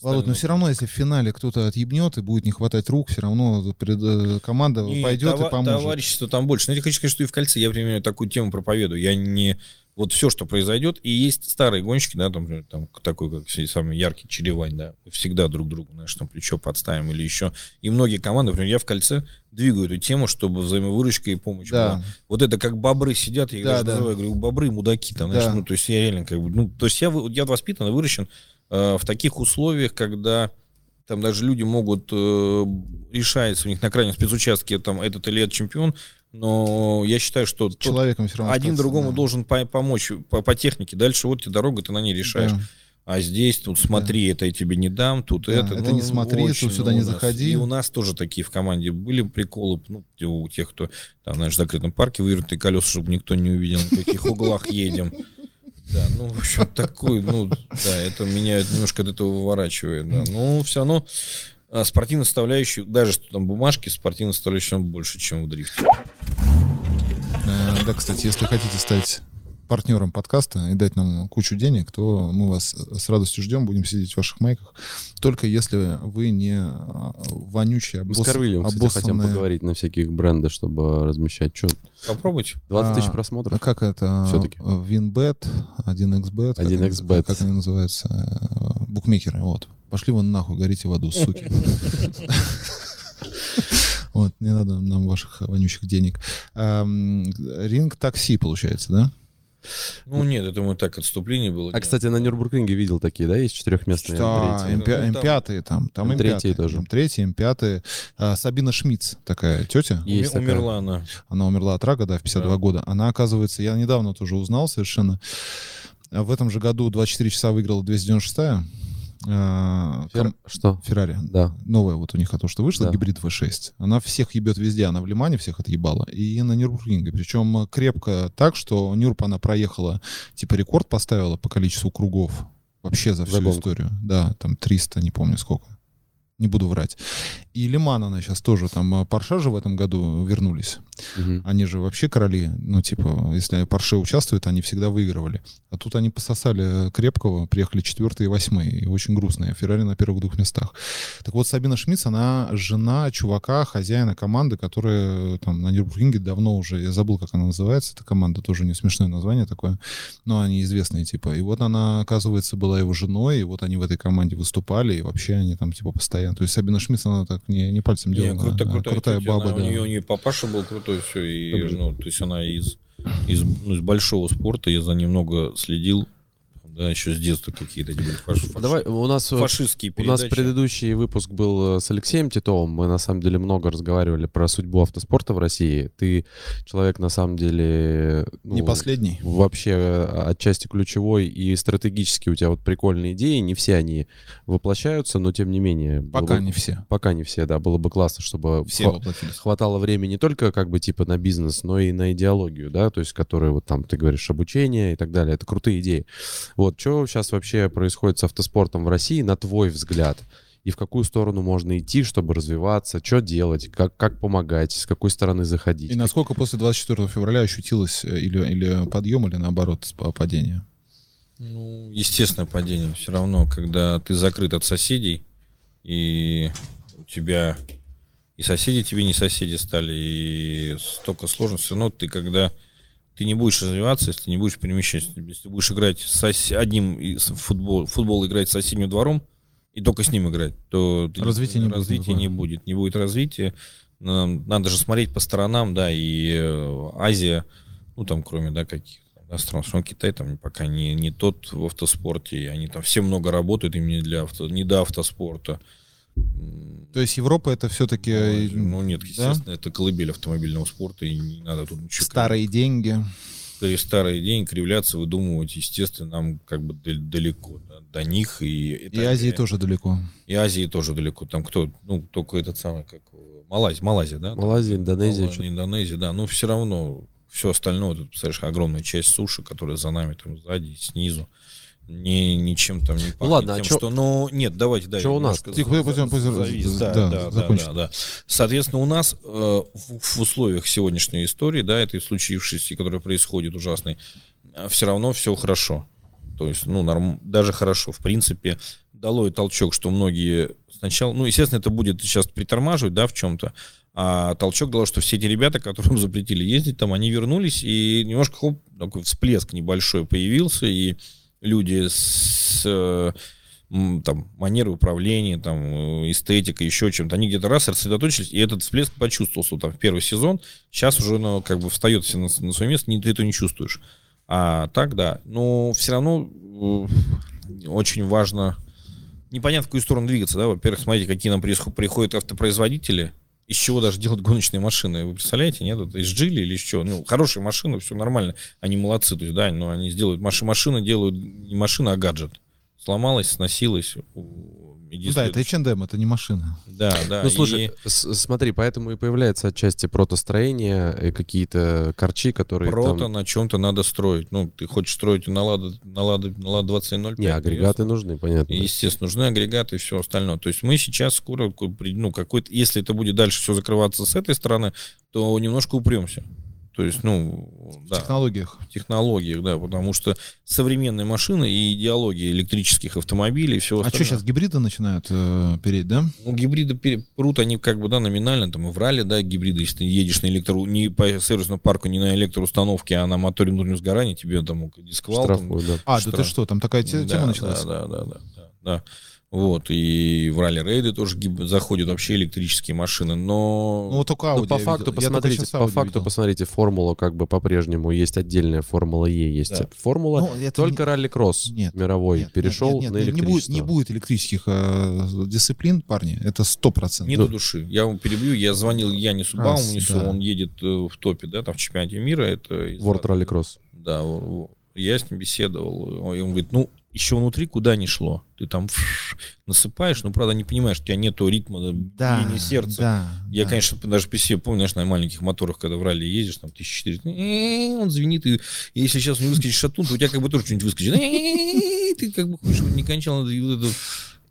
Володь, но все равно, если в финале кто-то отъебнет и будет не хватать рук, все равно пред- э, команда И пойдет това- и поможет. Товарищество там больше. Но я хочу сказать, что и в кольце я примерно такую тему проповедую. Я не... Вот все, что произойдет, и есть старые гонщики, да, там, там такой, как самый яркий Черевань, да, всегда друг другу, знаешь, там плечо подставим или еще. И многие команды, например, я в кольце двигаю эту тему, чтобы взаимовыручка и помощь Да. была. Вот это как бобры сидят, я Да, даже да. называю, говорю, бобры, мудаки, там, знаешь, Да. ну, то есть я реально как бы, ну, то есть я, я воспитан и выращен э, в таких условиях, когда там даже люди могут э, решать у них на крайнем спецучастке там этот или этот чемпион, но я считаю, что Человеком все равно. один остаться, другому да. должен по- помочь по, по технике. Дальше вот тебе дорога, ты на ней решаешь. Да. А здесь, тут смотри, это я тебе не дам, тут Да, это. это не смотри, тут сюда не нас- заходи. И у нас тоже такие в команде были приколы, ну, у тех, кто там, знаешь, в закрытом парке вывернутые колеса, чтобы никто не увидел, на каких углах едем. Да, ну, в общем, такой, ну, да, это меня немножко от этого выворачивает, да. Ну, все равно а, составляющая, даже что там бумажки, спортивная составляющая там больше, чем в дрифте. Э, Да, кстати, если хотите стать партнером подкаста и дать нам кучу денег, то мы вас с радостью ждем, будем сидеть в ваших майках. Только если вы не а, вонючие, Мы с обосс- Корвилем, кстати, хотим поговорить на всяких бренды, чтобы размещать. Что, Попробуйте. 20 тысяч А, просмотров? А как это? Всё-таки. Винбет, 1xbet. как 1xbet. они- Как они называются? Э, Букмекеры, вот. Пошли вон нахуй, горите в аду, суки. Вот, не надо нам ваших вонючих денег. Ринг такси, получается, да? Ну, нет, это мы так, отступление было. А, кстати, на Нюрнбургринге видел такие, да, есть четырехместные Да, М3? М5 Ну, там- М5 там, там М3 М5. тоже. М3, М5. А, Сабина Шмитц, такая тетя, Есть. Умерла она. она умерла от рака, да, в 52 Да. года. Она, оказывается, я недавно тоже узнал совершенно, в этом же году 24 часа выиграла 296-я. Фер- ком- Что? Феррари. Да. Новая вот у них, а то, что вышла, Да. гибрид V6. Она всех ебет везде. Она в Ле-Мане всех отъебала. И на Нюрбургринге. Причем крепко так, что Нюрб она проехала, типа рекорд поставила по количеству кругов. Вообще за всю За гонку. историю. Да, там 300, не помню сколько. Не буду врать. И Лиман она сейчас тоже, там, а, Порша же в этом году вернулись. Мгм. Они же вообще короли, ну, типа, если Порше участвует, они всегда выигрывали. А тут они пососали крепкого, приехали четвертые и восьмые, и очень грустные. Феррари на первых двух местах. Так вот, Сабина Шмидц, она жена чувака, хозяина команды, которая там на Нюрбургринге давно уже, я забыл, как она называется, эта команда, тоже не смешное название такое, но они известные, типа. И вот она, оказывается, была его женой, и вот они в этой команде выступали, и вообще они там, типа, постоянно. То есть Сабина Шмидц, она так не, не пальцем Не, делала. круто, а крутая, крутая тетя, баба, она- да. У нее, у нее папаша был крутой, все, и, ну, то есть она из, из, ну, из большого спорта, я за ней много следил, да, еще с детства какие-то эти были фаш- фаш- Давай, у нас, фашистские у нас передачи. предыдущий выпуск был э, с Алексеем Титовым. Мы на самом деле много разговаривали про судьбу автоспорта в России. Ты человек на самом деле ну, Не последний. вообще э, отчасти ключевой и стратегически у тебя вот прикольные идеи. Не все они воплощаются, но тем не менее. Пока бы- не все. Пока не все, да. Было бы классно, чтобы Все хва- хватало времени не только как бы типа на бизнес, но и на идеологию, да, то есть которые вот там, ты говоришь, обучение и так далее. Это крутые идеи. Вот, что сейчас вообще происходит с автоспортом в России, на твой взгляд? И в какую сторону можно идти, чтобы развиваться? Что делать? Как, как помогать? С какой стороны заходить? И насколько после 24 февраля ощутилось э, или, или подъем, или наоборот падение? Ну, естественное падение. Все равно, когда ты закрыт от соседей, и у тебя и соседи тебе не соседи стали, и столько сложностей, равно ты когда ты не будешь развиваться, если ты не будешь перемещаться, если ты будешь играть с одним из футбол, футбол играть с соседним двором и только с ним играть, то Развития не будет развития не будет, не будет развития. Надо же смотреть по сторонам, да, и э, Азия, ну там кроме, да, каких да, стран, стран Китай там пока не, не тот в автоспорте, они там все много работают именно для авто, не до автоспорта. То есть Европа это все-таки Ну нет, естественно, это колыбель автомобильного спорта, и не надо тут ничего. старые деньги. То есть старые деньги кривляться, выдумывать, естественно, нам как бы дал- далеко да, до них. И, это- И Азии тоже далеко. И Азии тоже далеко. Там кто? Ну, только этот самый, как э, Малайзия, Малайзия, да? Малайзия, Индонезия. Малайзия, Индонезия, да. Но все равно все остальное, тут, представляешь, огромная часть суши, которая за нами там сзади, снизу, не, ничем там не пахнет. ладно, а тем, чё- что, ну, нет, давайте, да. чё я у нас? Тихо, он- завис. да, Да, да, да, да, да. Соответственно, у нас э, в, в условиях сегодняшней истории, да, этой случившейся, которая происходит ужасной, все равно все хорошо. То есть, ну, норм, даже хорошо. В принципе, дало и толчок, что многие сначала, ну, естественно, это будет сейчас притормаживать, да, в чем-то, а толчок дало, что все эти ребята, которым запретили ездить там, они вернулись, и немножко хоп, такой всплеск небольшой появился, и люди с э, там, манерой управления, там, э, эстетикой, еще чем-то, они где-то раз рассредоточились, и этот всплеск почувствовался там в первый сезон. Сейчас уже оно как бы встает все на, на свое место, ни- ты это не чувствуешь. А так, да. Но все равно э, очень важно непонятно, в какую сторону двигаться, да. Во-первых, смотрите, какие нам приходят автопроизводители, из чего даже делают гоночные машины. Вы представляете, нет? Это из Джили или чего? Ну, хорошие машины, все нормально. Они молодцы, то есть, да, но они сделают... Маши, машины делают не машина, а гаджет. Сломалась, сносилась. Иди Ну да, это. H&M, это не машина. Да, да. Ну, слушай, и смотри, поэтому и появляется отчасти протостроение, и какие-то корчи, которые прото там... на чем-то надо строить. Ну, ты хочешь строить на Лада, на Лада, на Лада 2005. Не, агрегаты нужны, понятно. И, естественно, нужны агрегаты и все остальное. То есть мы сейчас скоро, ну, какой-то, если это будет дальше все закрываться с этой стороны, то немножко упремся. То есть, ну, В да, технологиях. в технологиях, да, потому что современные машины и идеология электрических автомобилей и всего А что сейчас гибриды начинают э, переть, да? Ну, гибриды пере- прут, они как бы, да, номинально, там, и в ралли, да, гибриды, если ты едешь на электро, не по сервисному парку, не на электроустановке, а на моторе внутреннего сгорания, тебе там дисквал, там, Штрафуют, да. А, да Штраф. ты что, там такая те- да, тема началась? Да, да, да, да, да, да. Вот, и в ралли-рейды тоже заходят вообще электрические машины, но... Ну вот только Audi по я факту, видел. Посмотрите, по Audi факту, видел. посмотрите, формула как бы по-прежнему есть отдельная формула Е, есть Да. формула. Ну, это Только не- ралли-кросс Нет, мировой нет, перешел нет, нет, на нет, не будет, электричество. не будет электрических э, дисциплин, парни, это сто процентов. Нету души. Я вам перебью. Я звонил Янису Раз, Бауманису, да. он едет э, в топе, да, там в чемпионате мира. Это World Rallycross. Да, во- во. я с ним беседовал. Он говорит, ну, еще внутри куда ни шло. Ты там фш, насыпаешь, но, правда, не понимаешь, у тебя нету ритма, да, биения сердца. да, Я, да. конечно, даже по себе помню, знаешь, на маленьких моторах, когда в ралли ездишь, там 1400, э, он звенит, и если сейчас не выскочит шатун, то у тебя как бы тоже что-нибудь выскочит. Ты как бы хочешь, не кончал, надо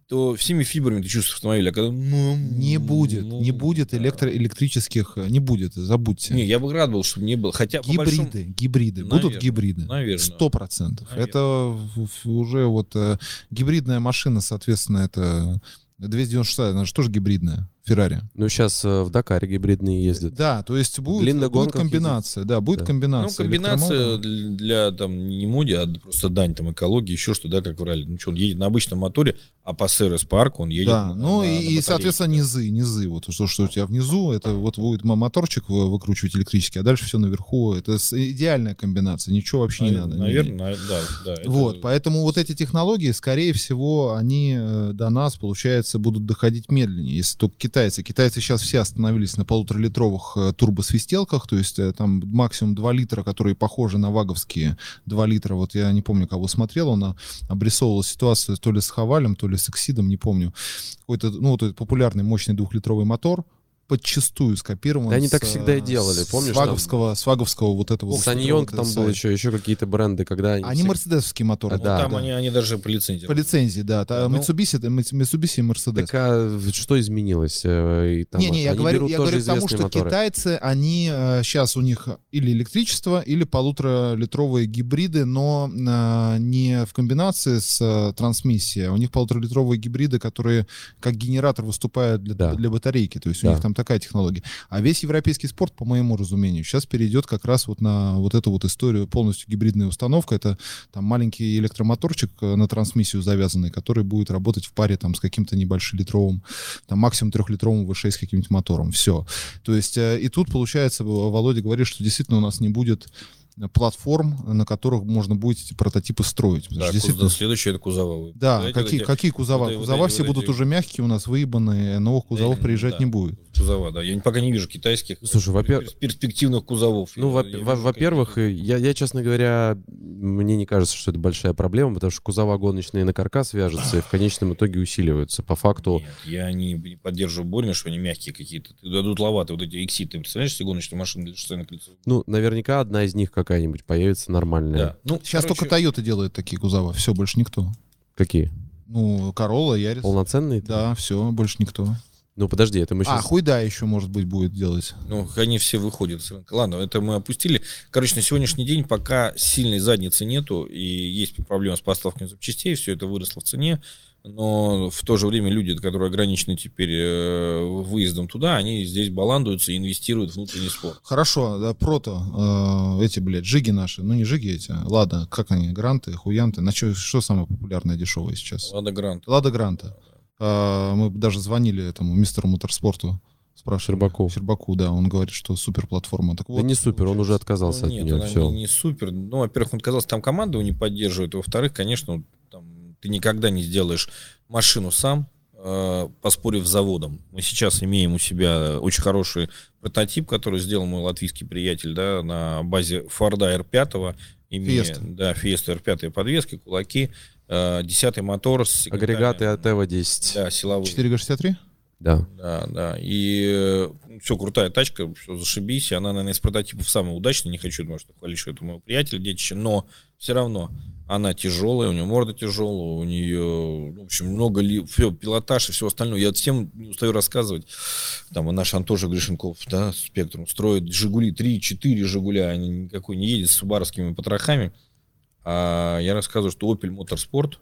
то всеми фибрами ты чувствуешь автомобиль, а когда... ну, Не будет, ну, не будет да. электроэлектрических, э, не будет, забудьте. Не, я бы рад был, чтобы не было. Хотя, Гибриды, большому- гибриды, будут Наверно, гибриды. Сто процентов. Это уже вот э, гибридная машина, соответственно, это 296, она же тоже гибридная, Феррари. Ну, сейчас в Дакаре гибридные ездят. Да, то есть будет, длинных будет комбинация, да, будет Да. Ну, комбинация. комбинация электромобиля. для, там не моди, а просто дань там экологии, еще что, да, как в ралли. Ну что, он едет на обычном моторе, а по СРС парку он едет. Да, на- ну на- и, на и, батарейке. соответственно, низы, низы, вот что, что у тебя внизу, это вот будет мо- моторчик вы- выкручивать электрический, а дальше все наверху. Это идеальная комбинация, ничего вообще не надо. Наверное, да, да. это- Вот, поэтому вот эти технологии, скорее всего, они э, до нас, получается, будут доходить медленнее. Если только китайцы. Китайцы сейчас все остановились на полуторалитровых э, турбосвистелках, то есть э, там максимум 2 литра, которые похожи на ваговские 2 литра. Вот я не помню, кого смотрел, он обрисовывал ситуацию то ли с Хавалем, то ли с Эксидом, не помню. Какой-то, ну, вот этот популярный мощный двухлитровый мотор, подчастую скопирован. Да они так с, всегда и э, делали, помнишь, Ваговского, с ваговского вот этого. вот Саньонг там был еще, еще какие-то бренды, когда они... Они все- мерседесовские моторы. А, Ну, да, там да. Они, они даже по лицензии. По лицензии, да. Та- Ну, Mitsubishi, Mitsubishi и Mercedes. Так а что изменилось? Э, и там Не-не, я они говорю, я говорю к тому, известные что моторы. китайцы, они сейчас у них или электричество, или полуторалитровые гибриды, но э, не в комбинации с э, трансмиссией. а У них полуторалитровые гибриды, которые как генератор выступают для, Да. для батарейки. То есть у Да. них там такая технология. А весь европейский спорт, по моему разумению, сейчас перейдет как раз вот на вот эту вот историю полностью гибридная установка. Это там маленький электромоторчик э, на трансмиссию завязанный, который будет работать в паре там с каким-то небольшим литровым, там максимум трехлитровым V6 с каким-нибудь мотором. Все. То есть э, и тут, получается, Володя говорит, что действительно у нас не будет платформ, на которых можно будет эти прототипы строить. Да, действительно- следующее это кузова. да, Вот эти какие, вот эти какие кузова? вот кузова вот все эти- будут вот эти- уже мягкие, у нас выебанные, новых кузовов Да, приезжать да. не будет. Кузова, да. Я пока не вижу китайских Слушай, во-первых, перс- перспективных кузовов. Ну, Я- во- во- во-первых, я, я, честно говоря, мне не кажется, что это большая проблема, потому что кузова гоночные на каркас вяжутся и в конечном итоге усиливаются. По факту, Нет, я не, не поддерживаю Борина, что они мягкие какие-то. Ты дадут ловаты вот эти икситы. Ты представляешь себе гоночные машины для шоссе на кольцо? ну, наверняка одна из них какая-нибудь появится нормальная. Да. Ну, Сейчас короче, только Toyota делает такие кузова, все, больше никто. Какие? Ну, Corolla, Ярис. Полноценные? Да, все, больше никто. Ну, подожди, это мы А, сейчас... хуйда еще, может быть, будет делать. Ну, они все выходят с рынка. Ладно, это мы опустили. Короче, на сегодняшний день пока сильной задницы нету, и есть проблема с поставками запчастей, все это выросло в цене, но в то же время люди, которые ограничены теперь э, выездом туда, они здесь баландуются и инвестируют в внутренний спорт. Хорошо, да, прото, э, эти, блядь, жиги наши, ну не жиги эти, ладно, как они, гранты, хуянты, на чё, что самое популярное дешевое сейчас? Лада Грант. Лада Гранта. А, мы даже звонили этому мистеру моторспорту, спрашивали. Щербаку. Щербаку, да, он говорит, что супер платформа. Так Да вот, не супер, он уже отказался Ну, от нет, нее. Все. не, не супер. Ну, во-первых, он казался, там команда его не поддерживает. Во-вторых, конечно, там, ты никогда не сделаешь машину сам, э, поспорив с заводом. Мы сейчас имеем у себя очень хороший прототип, который сделал мой латвийский приятель, да, на базе Форда R5, имея, да, Фиеста R5 подвески, кулаки, э, десятый мотор с Агрегаты от EVO-10. да, силовые. 4G63? Да. Да, да. И все, крутая тачка, все, зашибись. И она, наверное, из прототипов самая удачная. Не хочу, потому что хвалить, что это моего приятеля, детище, но все равно она тяжелая, у нее морда тяжелая, у нее, в общем, много ли, все, пилотаж и все остальное. Я всем не устаю рассказывать. Там наш Антоша Гришенков, да, Спектрум, строит Жигули, 3-4 Жигуля, они никакой не едет с субаровскими потрохами. А я рассказываю, что Opel Motorsport,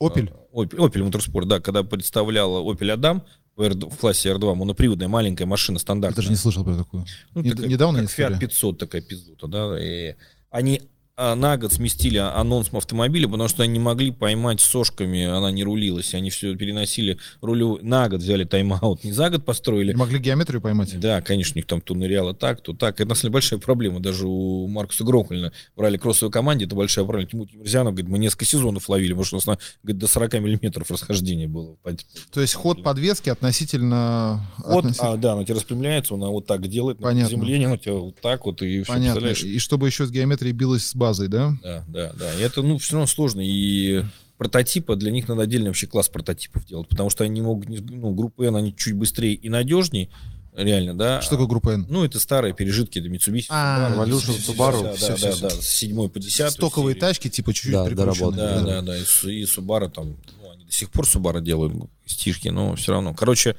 Opel? Opel, Opel Motorsport, да, когда представляла Opel Адам в, R- в классе R2, моноприводная маленькая машина Я стандартная. даже не слышал про такую. Ну, Не- такая, недавно как? Fiat 500 такая пиздута, да, и они на год сместили анонс автомобиля, потому что они не могли поймать сошками, она не рулилась, они все переносили рулевой, на год взяли тайм-аут, не за год построили, Не могли геометрию поймать? да, конечно, у них там то ныряло так, то так. Это на самом деле большая проблема. Даже у Маркуса Грохольна в ралли-кроссовой команде это большая проблема. Тимур Мерзянов говорит, мы несколько сезонов ловили, потому что у нас на, говорит, до 40 миллиметров расхождение было. То есть ход подвески относительно... Вот, относительно- а, да, она тебя распрямляется, она вот так делает, на Понятно. приземлении, она у тебя вот так вот, и все, Понятно. И чтобы еще с геометрией билась с базой, да? Да, да, да. И это, ну, все равно сложно. И прототипа, для них надо отдельный вообще класс прототипов делать, потому что они могут, не- ну, группа N, они чуть быстрее и надежнее, реально, да. Что такое группа N? Ну, это старые пережитки, это Mitsubishi. А, Evolution, да, Subaru. Да, Всё, да, всё, да, с седьмой по десятую. Стоковые серию. тачки, типа чуть-чуть Да, доработанные, Да, Да. да, и, и Subaru там, ну, они до сих пор Subaru делают стишки, но все равно. Короче,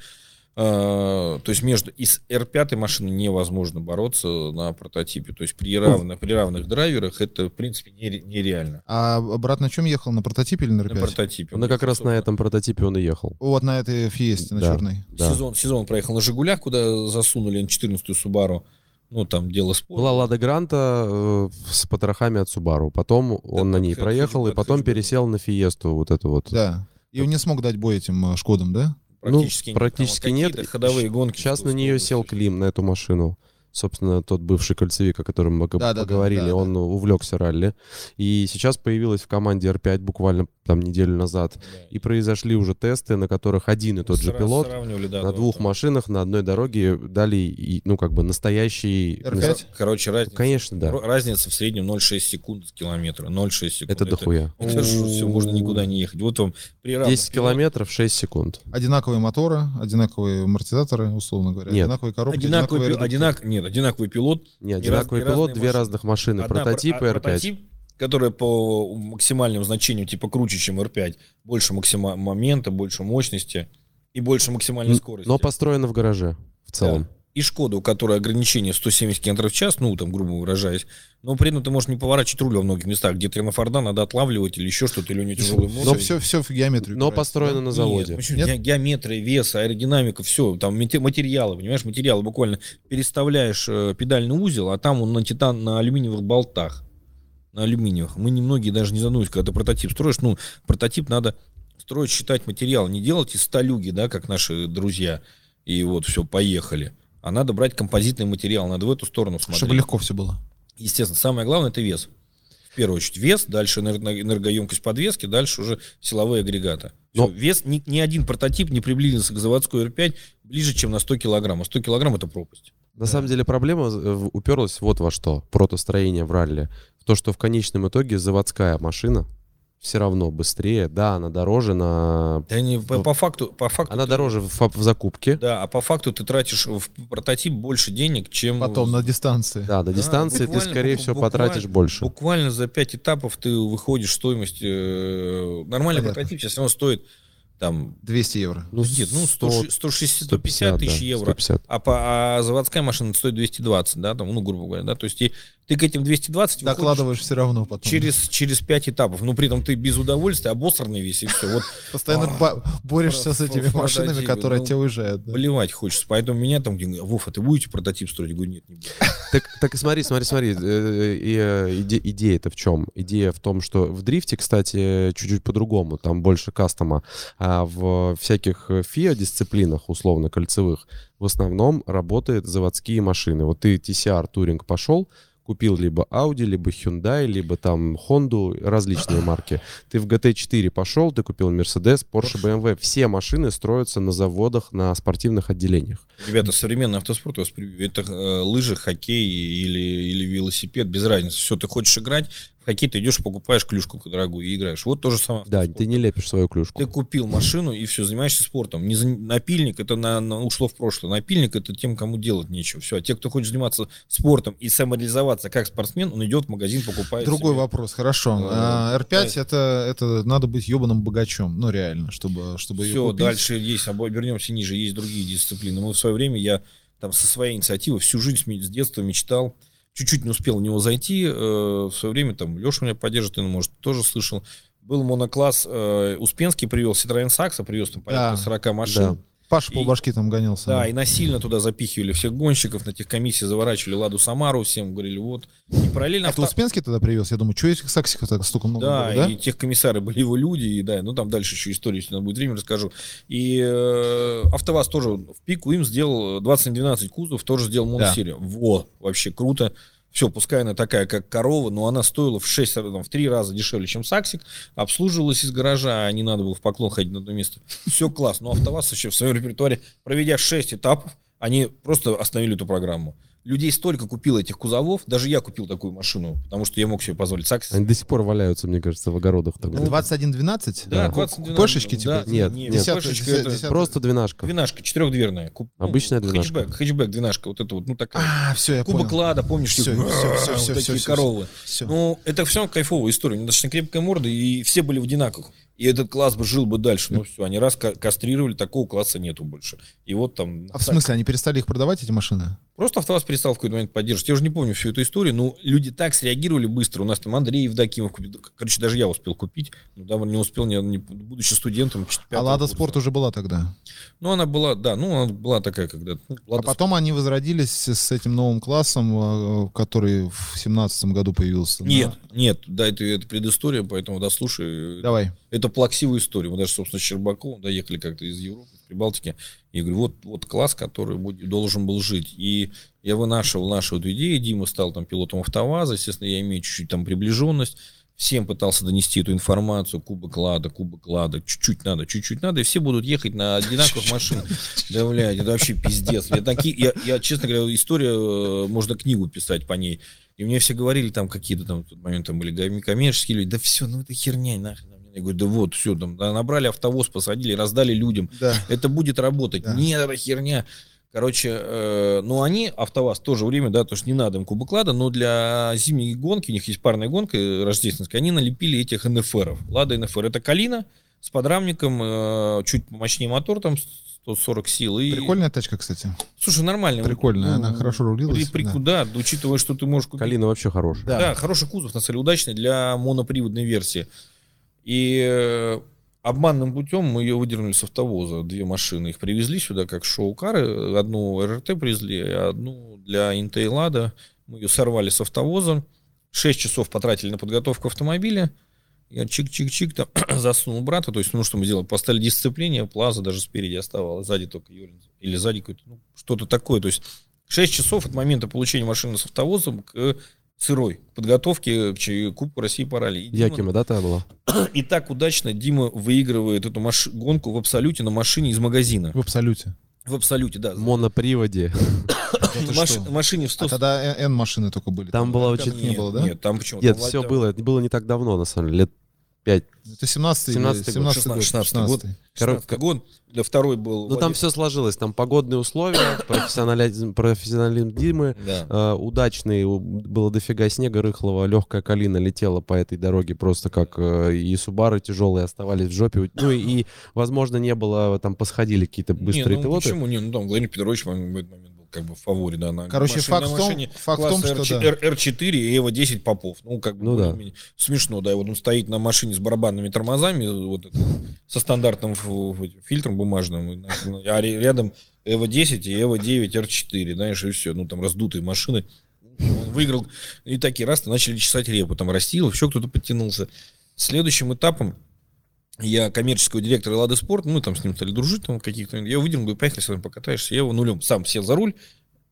то есть между и с R5 машиной невозможно бороться на прототипе. То есть при, равных, при равных драйверах это, в принципе, нере- нереально. А брат на чем ехал? На прототипе или на На R5? прототипе. Ну, как раз на этом прототипе он и ехал. Вот на этой фиесте, на Да. черной. Да. Сезон, сезон проехал на Жигулях, куда засунули N14 Субару. Ну, там дело спора. Была Лада Гранта э, с потрохами от Субару. Потом он на ней проехал, и потом пересел на Фиесту, вот эту вот. Да. И он не смог дать бой этим э, Шкодам, да? Практически, ну, практически Там нет. ходовые гонки. Сейчас на нее сел. Клим, на эту машину. Собственно, тот бывший кольцевик, о котором мы Да-да-да, поговорили, да, он увлекся ралли. И сейчас появилась в команде R5 буквально там неделю назад. Да. И произошли уже тесты, на которых один и тот же Сра- пилот сравнивали, да, на да, двух там. машинах на одной дороге дали, и, ну, как бы настоящий... R5? Короче, разница. Конечно, да. Разница в среднем 0,6 секунд с километра. 0,6 секунд. Это дохуя. Это же все, можно никуда не ехать. Вот вам при равных 10 километров, 6 секунд. Одинаковые моторы, одинаковые амортизаторы, условно говоря. Нет. Одинаковые коробки, одинаковые редукторы. одинак, нет, одинаковый пилот. Не, И одинаковый раз- пилот, две машины. разных машины. Одна прототип и а, R5. прототип, который по максимальному значению типа круче, чем R5. Больше максима- момента, больше мощности и больше максимальной скорости. Но построено в гараже в целом. Да. И Шкода, у которой ограничение 170 км в час, ну, там, грубо выражаясь, но при этом ты можешь не поворачивать руль во многих местах, где на Форда надо отлавливать или еще что-то, или у нее тяжелый мотор. Но все, все в геометрию. Но построено на Нет, заводе. Нет? Ге- Геометрия, вес, аэродинамика, все, там мате- материалы, понимаешь, материалы буквально переставляешь э, педальный узел, а там он на титан, на алюминиевых болтах, на алюминиевых. Мы немногие даже не задумывались, когда ты прототип строишь, ну, прототип надо строить, считать материал, не делать из сталюги, да, как наши друзья, и вот все, поехали. А надо брать композитный материал, надо в эту сторону смотреть. Чтобы легко все было. Естественно, самое главное это вес. В первую очередь вес, дальше энерго- энергоемкость подвески, дальше уже силовые агрегаты. Но- вес, ни, ни один прототип не приблизился к заводской R5 ближе, чем на 100 килограмм. А 100 килограмм это пропасть. На самом деле проблема э, уперлась вот во что. Протостроение в ралли. В то, что в конечном итоге заводская машина все равно быстрее. Да, она дороже на... Да не, по, по факту, по факту Она ты- дороже в, в закупке. Да, а по факту ты тратишь в прототип больше денег, чем... Потом на дистанции. Да, до Да, дистанции ты, скорее всего, потратишь больше. Буквально за 5 этапов ты выходишь стоимость... э, нормальный Понятно. прототип сейчас равно стоит там... 200 евро. Ну, нет, ну 100, 160, 150 тысяч да, евро. 150. А, по, а заводская машина стоит 220, да, там, ну, грубо говоря, да, то есть и ты к этим 220 выходишь Докладываешь все равно потом. через, через 5 этапов, ну, при этом ты без удовольствия, обосранный весь, и все, вот Постоянно А, бо- борешься с этими машинами, которые ну, тебя уезжают. да. плевать хочется, поэтому меня там, где, Вов, а ты будете прототип строить? Я говорю, нет, не буду. Так, так и смотри, смотри, смотри. э, и, э, иде- идея-то в чем? Идея в том, что в дрифте, кстати, чуть-чуть по-другому, там больше кастома. А в всяких FIA-дисциплинах, условно, кольцевых, в основном работают заводские машины. Вот ты TCR Touring пошел, купил либо Audi, либо Hyundai, либо там Honda, различные марки. Ты в GT4 пошел, ты купил Mercedes, Porsche, BMW. Все машины строятся на заводах, на спортивных отделениях. Ребята, современный автоспорт, это э, лыжи, хоккей или, или велосипед, без разницы. Все, ты хочешь играть, в хоккей ты идешь, покупаешь клюшку дорогую и играешь. Вот то же самое. Да, ты не лепишь свою клюшку. Ты купил машину и все, занимаешься спортом. Не за- напильник это на, на- ушло в прошлое. Напильник это тем, кому делать нечего. Все. А те, кто хочет заниматься спортом и самореализоваться как спортсмен, он идет в магазин, покупает. Другой себе. вопрос, хорошо. А, R5 давай. это, это надо быть ебаным богачом, ну реально, чтобы, чтобы ее Все, дальше есть, обо- вернемся ниже, есть другие дисциплины. Мы в свое время, я там со своей инициативы всю жизнь с детства мечтал, чуть-чуть не успел в него зайти, э, в свое время там Леша меня поддержит, ты, может, тоже слышал. Был монокласс, э, Успенский привел Citroёn Saxo, привез там порядка Да. 40 машин. Да. Паша И- полбашки там гонялся. Да, и насильно туда запихивали всех гонщиков, на тех комиссиях заворачивали Ладу Самару, всем говорили, вот. И параллельно... Это авто- Успенский тогда привез? Я думаю, что этих саксиков так столько много Да, было, да? и тех комиссары были его люди, и да, ну там дальше еще историю, если надо будет время, расскажу. И э, АвтоВАЗ тоже в пику им сделал 20 на 12 кузов, тоже сделал моносерию. Во, вообще круто. Все, пускай она такая, как корова, но она стоила в 6, там, в 3 раза дешевле, чем Саксик, обслуживалась из гаража, а не надо было в поклон ходить на одно место. Все класс. Но АвтоВАЗ еще в своем репертуаре, проведя 6 этапов, они просто остановили эту программу. Людей столько купило этих кузовов, даже я купил такую машину, потому что я мог себе позволить Саксис. Они до сих пор валяются, мне кажется, в огородах. Там. Это 21-12? Да, Ку- 20 Купешечки, типа? Да, Нет, не, нет. это. Просто двенашка. двенашка, четырехдверная. Куп- ну, Обычная двенашка. Хэтчбэк, хэтчбэк, двенашка, вот это вот, ну такая. А, все, я Кубок понял. Лада, помнишь, типа, всё, всё, вот всё, такие коровы. Ну, это все кайфовая история. У него достаточно крепкая морда, и все были в одинаковых. и этот класс бы жил бы дальше. Ну все, они раз кастрировали, такого класса нету больше. И вот там... А в смысле, они перестали их продавать, эти машины? Просто АвтоВАЗ перестал в какой-то момент поддерживать. Я уже не помню всю эту историю, но люди так среагировали быстро. У нас там Андрей Евдокимов купил. Короче, даже я успел купить. Но давно не успел, не, не, будучи студентом. А Лада Спорт уже была тогда? Ну, она была, да, ну, она была такая, когда... Ну, а потом Спорт. они возродились с этим новым классом, э, который в семнадцатом году появился. Нет, да? нет, да, это, это предыстория, поэтому дослушай. Давай. Это плаксивая история. Мы даже, собственно, с Щербаковым доехали как-то из Европы, из Прибалтики. И говорю, вот, вот класс, который будет, должен был жить. И я вынашивал нашу эту идею. Дима стал там пилотом автоваза. Естественно, я имею чуть-чуть там приближенность. Всем пытался донести эту информацию. Кубок Лада, кубок Лада. Чуть-чуть надо, чуть-чуть надо. И все будут ехать на одинаковых машинах. Да, блядь, это вообще пиздец. Я, такие, я, я, честно говоря, история, э, можно книгу писать по ней. И мне все говорили, там какие-то там в тот момент там были коммерческие люди, да все, ну это херня, нахрен. Я говорю, да вот, все, там, набрали автовоз, посадили, раздали людям. Да. Это будет работать. Да. Нет, это херня. Короче, э, ну они, АвтоВАЗ, тоже время, да, то что не надо им кубоклада, но для зимней гонки, у них есть парная гонка рождественская, они налепили этих НФРов. Лада НФР, это калина с подрамником, э, чуть мощнее мотор, там 140 сил. И... Прикольная тачка, кстати. Слушай, нормальная. Прикольная, ну, она хорошо рулилась. При, при, да. да, учитывая, что ты можешь купить... Калина вообще хорошая. Да. да, хороший кузов, на самом деле, удачный для моноприводной версии. И э, обманным путем мы ее выдернули с автовоза, две машины. Их привезли сюда как шоу-кары. Одну РРТ привезли, а одну для Интейлада. Мы ее сорвали с автовоза. Шесть часов потратили на подготовку автомобиля. Я чик-чик-чик там заснул брата. То есть, ну что мы сделали? Поставили дисциплине, плаза даже спереди оставалась, сзади только Юрин. Или сзади какой-то, ну, что-то такое. То есть, 6 часов от момента получения машины с автовозом к сырой подготовки к Кубку России по ралли. Якима, да, там была? И так удачно Дима выигрывает эту маш... гонку в абсолюте на машине из магазина. В абсолюте? В абсолюте, да. В моноприводе. Маш... Машине в 100... А тогда N машины только были. Там было очень... Не было, да? Нет, там почему? Нет, все было. Это было не так давно, на самом деле. Лет 5. Это 17 17 17 год. 16 год. 16 год. Для второй был... Ну, там все сложилось. Там погодные условия, профессионализм, профессионализм Димы, да. э, удачный, было дофига снега рыхлого, легкая калина летела по этой дороге просто как э, и Субары тяжелые оставались в жопе. Ну и, и возможно, не было, там посходили какие-то быстрые не, ну, пилоты. почему? Не, ну там Владимир Петрович в этот момент как бы в фаворе, да, на Короче, машине, факт, на машине том, факт в том, что R4, да. R4 и Эва 10 Попов. Ну, как бы ну, да. смешно, да, вот он стоит на машине с барабанными тормозами, вот это, со стандартным фильтром бумажным, а рядом Эва 10 и Эва 9 R4, знаешь, и все, ну, там раздутые машины. Он выиграл, и такие раз начали чесать репу, там растил, еще кто-то подтянулся. Следующим этапом я коммерческого директора Лады Спорт, мы там с ним стали дружить, там каких-то, я увидел, говорю, поехали с вами покатаешься, я его нулем сам сел за руль,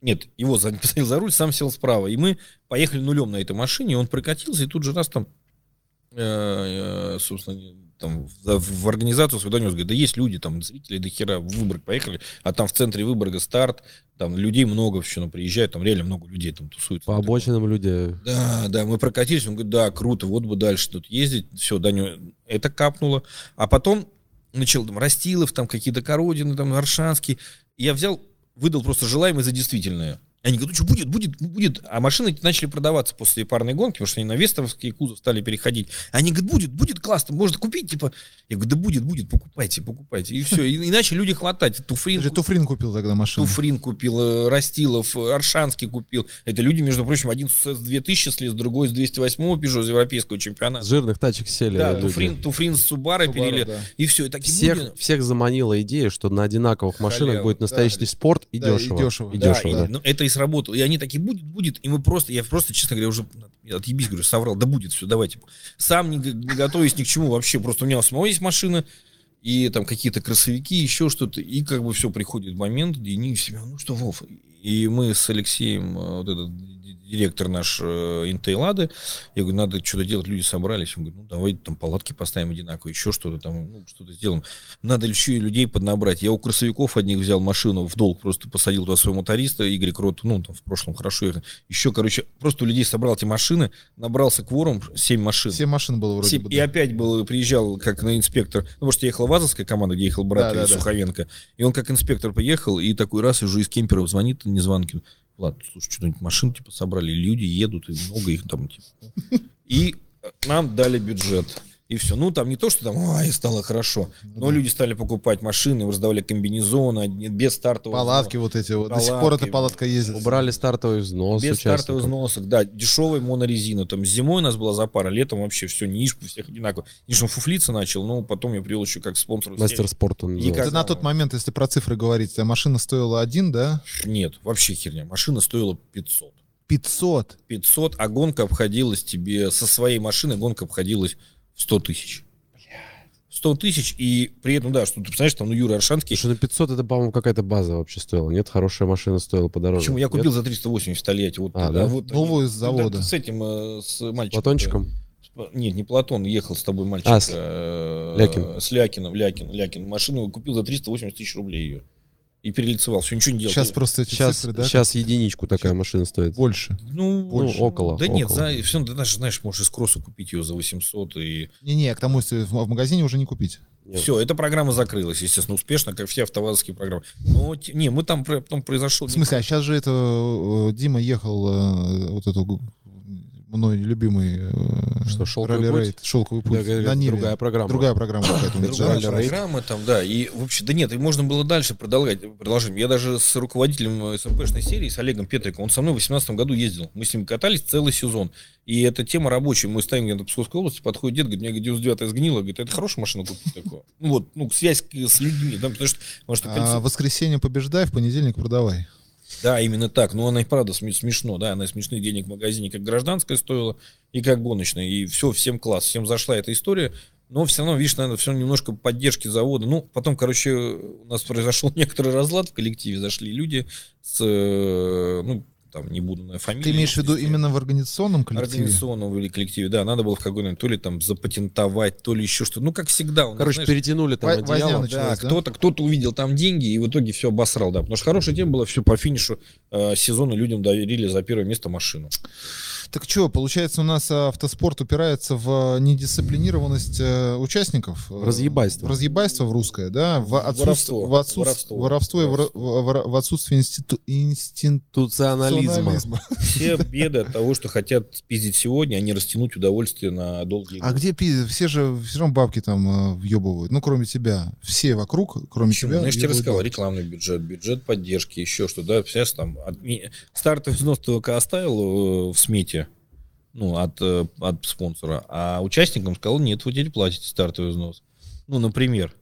нет, его посадил за руль, сам сел справа, и мы поехали нулем на этой машине, он прокатился, и тут же раз там, э, э, собственно, там, в, в организацию свой донес, говорит, да есть люди, там, зрители до хера в Выборг поехали, а там в центре Выборга старт, там людей много еще ну, приезжают, там реально много людей там тусуются. По обочинам люди. Да, да, мы прокатились, он говорит, да, круто, вот бы дальше тут ездить, все, Даню, это капнуло, а потом начал там Растилов, там какие-то Кородины, там Аршанский, я взял, выдал просто желаемое за действительное. Они говорят, ну что, будет, будет, будет. А машины начали продаваться после парной гонки, потому что они на Весторовские кузов стали переходить. Они говорят, будет, будет классно, можно купить, типа. Я говорю, да будет, будет, покупайте, покупайте. И все. И, иначе люди хватать. Туфрин. Ты же Туфрин купил тогда машину. Туфрин купил, э, Растилов, э, Аршанский купил. Это люди, между прочим, один с 2000 слез, другой с 208 Пежо из европейского чемпионата. С жирных тачек сели. Да, люди. Туфрин, Туфрин с Субара перели. Да. И все. И так всех, люди... всех заманила идея, что на одинаковых машинах Халява, будет настоящий да, спорт и да, дешево. И дешево. И да, дешево, да. И, ну, это сработало. И они такие, будет, будет. И мы просто, я просто, честно говоря, уже отъебись, говорю, соврал, да будет все, давайте. Сам не, не готовясь ни к чему вообще. Просто у меня у самого есть машина, и там какие-то кроссовики, еще что-то. И как бы все приходит момент, где не себя, ну что, Вов. И мы с Алексеем, э, вот этот директор наш э, Интейлады, я говорю, надо что-то делать, люди собрались, он говорит, ну давайте там палатки поставим одинаковые, еще что-то там, ну что-то сделаем. Надо еще и людей поднабрать. Я у красовиков одних взял машину в долг, просто посадил туда своего моториста, Игорь Крот, ну там в прошлом хорошо, еще, короче, просто у людей собрал эти машины, набрался кворум, 7 машин. 7 машин было вроде 7, бы. Да. И опять был, приезжал как на инспектор, ну, потому что ехала вазовская команда, где ехал брат да, да, Суховенко, да. и он как инспектор приехал, и такой раз уже из кемперов звонит, незванкин, Ладно, слушай, что-нибудь машин типа собрали, люди едут, и много их там типа. И нам дали бюджет. И все. Ну, там не то, что там, ой, стало хорошо, но люди стали покупать машины, раздавали комбинезоны без стартового Палатки вот эти вот. До сих пор эта Палатки. палатка ездит. Убрали стартовый взнос Без стартовых взносов, да, дешевая монорезина. Там зимой у нас была запара, летом вообще все ниш, у всех одинаково. Нишем фуфлиться начал, но потом я привел еще как спонсор. Мастер спорта. он И как- Это на тот момент, если про цифры говорить, а машина стоила один, да? Нет, вообще херня. Машина стоила 500. 500. 500, а гонка обходилась тебе, со своей машины гонка обходилась 100 тысяч. 100 тысяч, и при этом, да, что ты представляешь, там, ну, Юра Аршанский, Слушай, на 500 это, по-моему, какая-то база вообще стоила. Нет, хорошая машина стоила подороже. почему я Нет? купил за 380 в Тольятти. Вот, А, да? вот, Новую с да, завода. с этим, э, с мальчиком. Платончиком? Нет, не Платон, ехал с тобой мальчик. А, с- э, Лякин. С Лякиным, Лякин, Лякин. Машину купил за 380 тысяч рублей ее. И перелицевал, все, ничего не делал. Сейчас просто эти Сейчас, цифры, да? сейчас единичку такая машина стоит. Больше. ну, больше. Ну, около, Да нет, около. за, все, ты даже, знаешь, можешь из кросса купить ее за 800 и... Не-не, к тому, если в в магазине уже не купить. Нет. Все, эта программа закрылась, естественно, успешно, как все автовазовские программы. Но, не, мы там, потом произошел... В смысле, а сейчас же это э, Дима ехал э, вот эту мной любимый э, Что, «Шелковый ралли-рейд», шелковый путь. Да, на Ниве. другая программа. Другая программа Другая программа там, да. И вообще, да нет, и можно было дальше продолжать. продолжать. Я даже с руководителем СМПшной серии, с Олегом Петриком, он со мной в 2018 году ездил. Мы с ним катались целый сезон. И эта тема рабочая. Мы стоим где-то в Псковской области, подходит дед, говорит, мне 99 сгнила. Говорит, это хорошая машина купить такую. Ну вот, ну, связь с людьми. Да, потому что, потому что А в воскресенье побеждай, в понедельник продавай. Да, именно так. Но она и правда сме- смешно, да, она смешных денег в магазине, как гражданская стоила, и как гоночная. И все, всем класс, всем зашла эта история. Но все равно, видишь, наверное, все равно немножко поддержки завода. Ну, потом, короче, у нас произошел некоторый разлад в коллективе. Зашли люди с, э, ну, там, не буду на фамилию. Ты имеешь в виду именно в организационном коллективе? Организационном или коллективе, да, надо было в момент то ли там запатентовать, то ли еще что-то. Ну, как всегда. у нас, Короче, знаешь, перетянули там одеяло. началась. да, да? кто-то, кто-то увидел там деньги и в итоге все обосрал, да. Потому что хорошая тема была, все по финишу э, сезона людям доверили за первое место машину. Так что, получается, у нас а, автоспорт упирается в недисциплинированность э, участников? э, Разъебайство. В разъебайство в русское, да? В отсутствие, Воровство. в отсутствие, Воровство. воровство и воро- в, в отсутствие институ, Институционализма. Все беды от того, что хотят спиздить сегодня, а не растянуть удовольствие на долгие А годы. где пи- все же все равно бабки там э, въебывают, ну кроме тебя, все вокруг, кроме Почему? тебя. Ну, я же тебе рассказал, бабки. рекламный бюджет, бюджет поддержки, еще что, да, представляешь, там, от стартовый взнос только оставил э, в смете, ну, от, э, от спонсора, а участникам сказал, нет, вы теперь платите стартовый взнос. Ну, например.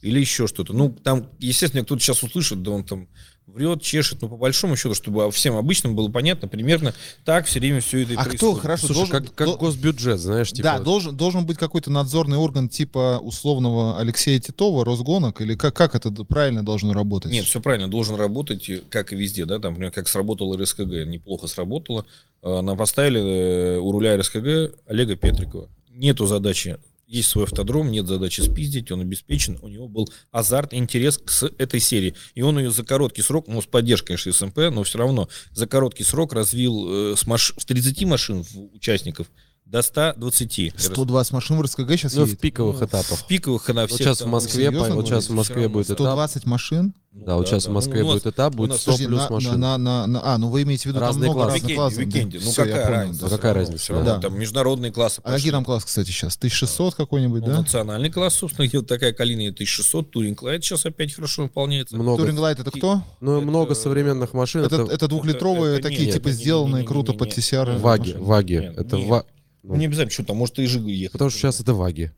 Или еще что-то. Ну, там, естественно, кто-то сейчас услышит, да он там врет, чешет, но по большому счету, чтобы всем обычным было понятно, примерно так все время все это и А кто происходит. хорошо Слушай, должен, как, как до- госбюджет, знаешь, типа... да, должен, должен быть какой-то надзорный орган типа условного Алексея Титова, Росгонок, или как, как это правильно должно работать? Нет, все правильно, должен работать, э, как и везде, да, там, например, как сработала РСКГ, неплохо сработало. Э, Нам поставили э, у руля РСКГ Олега Петрикова. Нету задачи, есть свой автодром, нет задачи спиздить, он обеспечен, у него был азарт, интерес к этой серии. И он ее за короткий срок, ну, с поддержкой, конечно, СМП, но все равно за короткий срок развил э, с маш... с 30 машин в- участников до 120. 120 машин в РСКГ сейчас Ну, в едет? пиковых Ну, этав. В пиковых она Вот всех сейчас в там- Москве, серьезно вот сейчас в? Москве будет этап. 120 машин? Ну Да, вот сейчас в да. Москве Ну, у нас- будет этап, будет нас, 100 Подожди, плюс на- машин. на- на- на- а, ну вы имеете в виду там Разные много классы. разных классов. да. Ну Всё, я какая понял, разница? да. какая разница, равно да. Там международные классы. А какие пошли. там классы, кстати, сейчас? 1600 какой-нибудь, Ну, да? национальный класс, собственно, где вот такая калина 1600, Туринг Лайт сейчас опять хорошо выполняется. Много. Touring Light это кто? Ну, Это- много современных машин. Это, Это, это двухлитровые, это- такие нет, типа сделанные круто под TCR. ваги, машины. ваги. Нет, это Ну, не обязательно, что там, может и Жигу ехать. Потому что сейчас это ваги.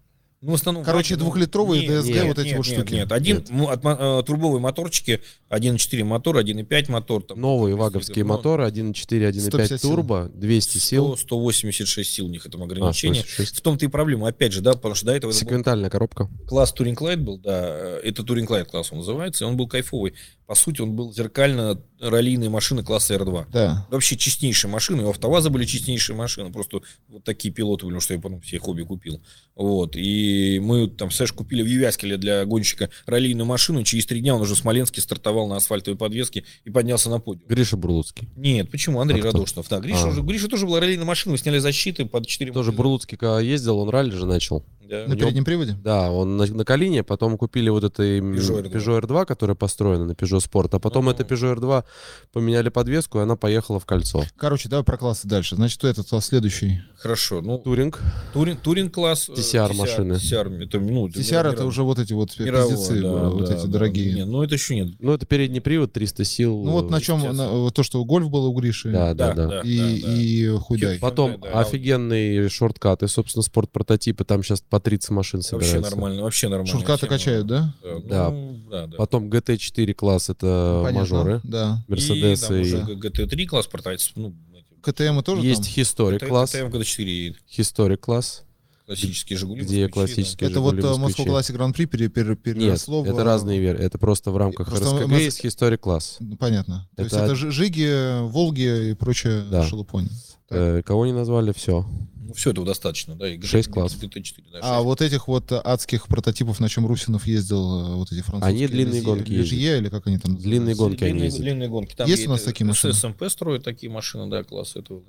Ну, в основном Короче, ваги, двухлитровые нет, DSG нет, вот эти нет, вот нет, штуки. Нет, один ну, от мо- э, турбовые моторчики, 1.4 мотор, 1.5 мотор. Там, Новые ваговские ну, моторы 1.4, 1.5 150 сил. турбо, 200 100, сил. 186 сил у них это А, ограничение. 186. В том-то и проблема, опять же, да, потому что до этого это был Секвентальная коробка. класс Touring Light был, да, э, это Touring Light класс он называется, и он был кайфовый. По сути, он был зеркально-раллийные машины класса R2. Да. Вообще честнейшие машины, у АвтоВАЗа были честнейшие машины, просто вот такие пилоты были, потому что я потом все хобби купил. Вот, и мы там, Сэш, купили в Ювяскеле для гонщика раллийную машину, через три дня он уже в Смоленске стартовал на асфальтовой подвеске и поднялся на подиум. Гриша Бурлуцкий. Нет, почему? Андрей А кто? Радошинов. Да, Гриша, А. уже, Гриша тоже была раллийная машина, мы сняли защиты под 4 Тоже Бурлуцкий, когда ездил, он ралли же начал. Да. На него- переднем приводе? Да, он на, на Калине, потом купили вот это м, Peugeot R2. Peugeot R2, которая построена на Peugeot Sport, а потом это Peugeot R2 поменяли подвеску, и она поехала в кольцо. Короче, давай про классы дальше. Значит, кто этот класс следующий? Хорошо, ну, Туринг. Туринг, Туринг класс. э, TCR машины. TCR, это, ну, TCR это уже вот эти вот мирового, пиздецы, да, вот да, эти да. дорогие. Не, ну это еще нет. Ну, это передний привод, 300 сил. Ну вот на чем, на- то, что гольф был у Гриши, Да, да, да. да, и, да. и хуйдай. Хер- Потом Да, да. офигенные шорткаты, собственно, спорт-прототипы. Там сейчас по 30 машин Вообще собираются. нормально, вообще нормально. Тема. качают, да? Да, ну, да, да. Потом GT4 класс, это Понятно, мажоры. Да. Мерседесы. И там И, уже GT3 класс прототип, ну, КТМ тоже Есть там? Historic класс. GTM GT4, Historic класс, классические Жигули. где москвичи, да. классические Это вот «Жигули», э, Москва. Классик Гран-при пере- пере- Нет, переросло в... это разные версии. Это просто в рамках Просто РСКГ мы- есть Historic класс. Ну, Понятно. То есть Это- это Жи- Жиги, Волги и прочее Да. шелупони. Так. Э, Кого не назвали, все. Ну, все этого достаточно, да. и GT Шесть классов. GT4, да, А вот этих вот адских прототипов, на чем Русинов ездил, э, вот эти французские. Они длинные гонки Лижье или как они там Длинные гонки они длинные, ездят. длинные гонки. Там Есть у нас такие машины? СМП строят такие машины, да, класс этого.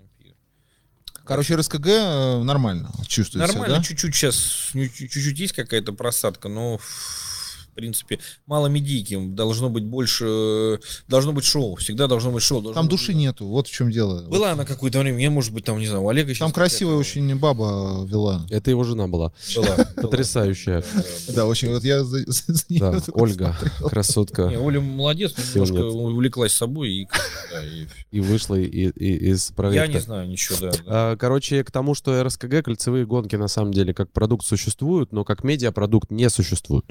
Короче, РСКГ э, нормально чувствуется, Нормально, да? чуть-чуть сейчас, ну, чуть- чуть-чуть есть какая-то просадка, но в принципе мало медийки, должно быть больше, должно быть шоу, всегда должно быть шоу. должно Там быть- души нету, вот в чем дело. Была она какое-то время, я, может быть, там, не знаю, у Олега Там красивая очень баба вела. Это его жена была. была. Потрясающая. Да, очень. Вот я Да, Ольга, красотка. Оля молодец, немножко увлеклась собой и, вышла из я проекта. не знаю ничего, да. да. А, Короче, к тому, что РСКГ, кольцевые гонки, на самом деле, как продукт существуют, но как медиапродукт не существуют.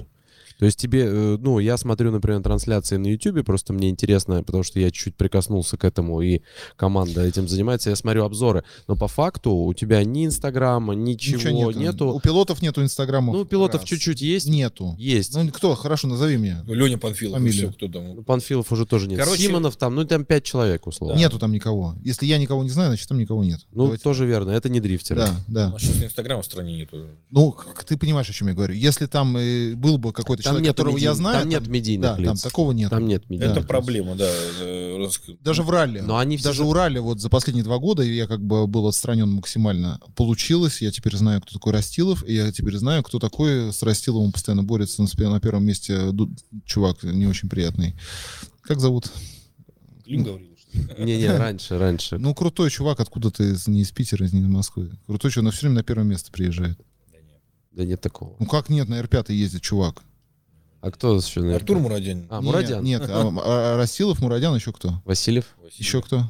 То есть тебе, э, ну, я смотрю, например, трансляции на YouTube, просто мне интересно, потому что я чуть-чуть прикоснулся к этому, и команда этим занимается, я смотрю обзоры. Но по факту у тебя ни Инстаграма, ничего, нету. У пилотов нету инстаграмов. Ну, у пилотов Раз. чуть-чуть есть. Нету. Есть. Ну, кто? Хорошо, назови мне. Ну, Леня Панфилов, и Фамилия. все, кто там. Ну, Панфилов уже тоже нет. Короче- Симонов там, ну, там пять человек, условно. Нету там никого. Если я никого не знаю, значит там никого нет. Ну, Давайте- тоже верно, это не дрифтеры. Да, да. А сейчас Инстаграма в стране нету. Ну, ты понимаешь, о чем я говорю. Если там э, был бы какой-то Там человек, нет, которого я знаю, там нет медийных да, лиц. там такого нет. Там нет медийных Это лиц. проблема, да. э, Даже в ралли. Но они Даже же- у ралли вот за последние два года я как бы был отстранен максимально. Получилось, я теперь знаю, кто такой Растилов, и я теперь знаю, кто такой с Растиловым постоянно борется на, первом месте ду- чувак не очень приятный. Как зовут? Клим говорил, что ли? Не-не, раньше, раньше. Ну, крутой чувак, откуда-то из, не из Питера, не из Москвы. Крутой чувак, но все время на первое место приезжает. Да нет. Да нет такого. Ну как нет, на R5 ездит чувак. А кто еще? наверное? Артур Мурадянин. А, Мурадян. Нет, а, а Растилов, Мурадян, еще кто? Васильев? Василий. Еще кто?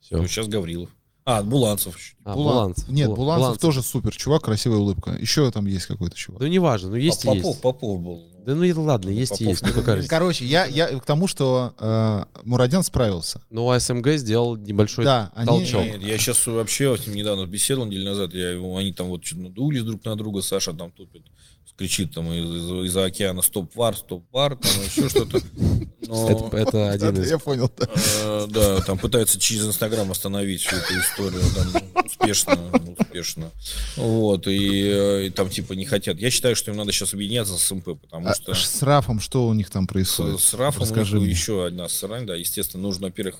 Все. Ну, сейчас Гаврилов. А, Буланцев. А, Булан- Буланцев. Нет, Бу- Буланцев, тоже супер чувак, красивая улыбка. Еще там есть какой-то чувак. Ну, неважно, ну есть и Попов, есть. Попов был. Да ну и ладно, Ну, есть и Попов есть. не Ну, разница? Короче, я, я к тому, что э, Мурадян справился. Ну, а СМГ сделал небольшой да, они... толчок. Нет, я сейчас вообще с ним недавно беседовал неделю назад, я его, они там вот что-то надулись друг на друга, Саша там тупит, кричит там из, из- из-за океана стоп-вар, стоп-вар, там еще что-то. Но, Это, это один Да, из... Я понял, да. э, да, там пытаются через Инстаграм остановить всю эту историю, там, успешно, успешно. Вот, и, э, и там типа не хотят. Я считаю, что им надо сейчас объединяться с МП, потому А что... с Рафом что у них там С, происходит? с Рафом Расскажи еще одна срань, да, естественно, нужно, во-первых,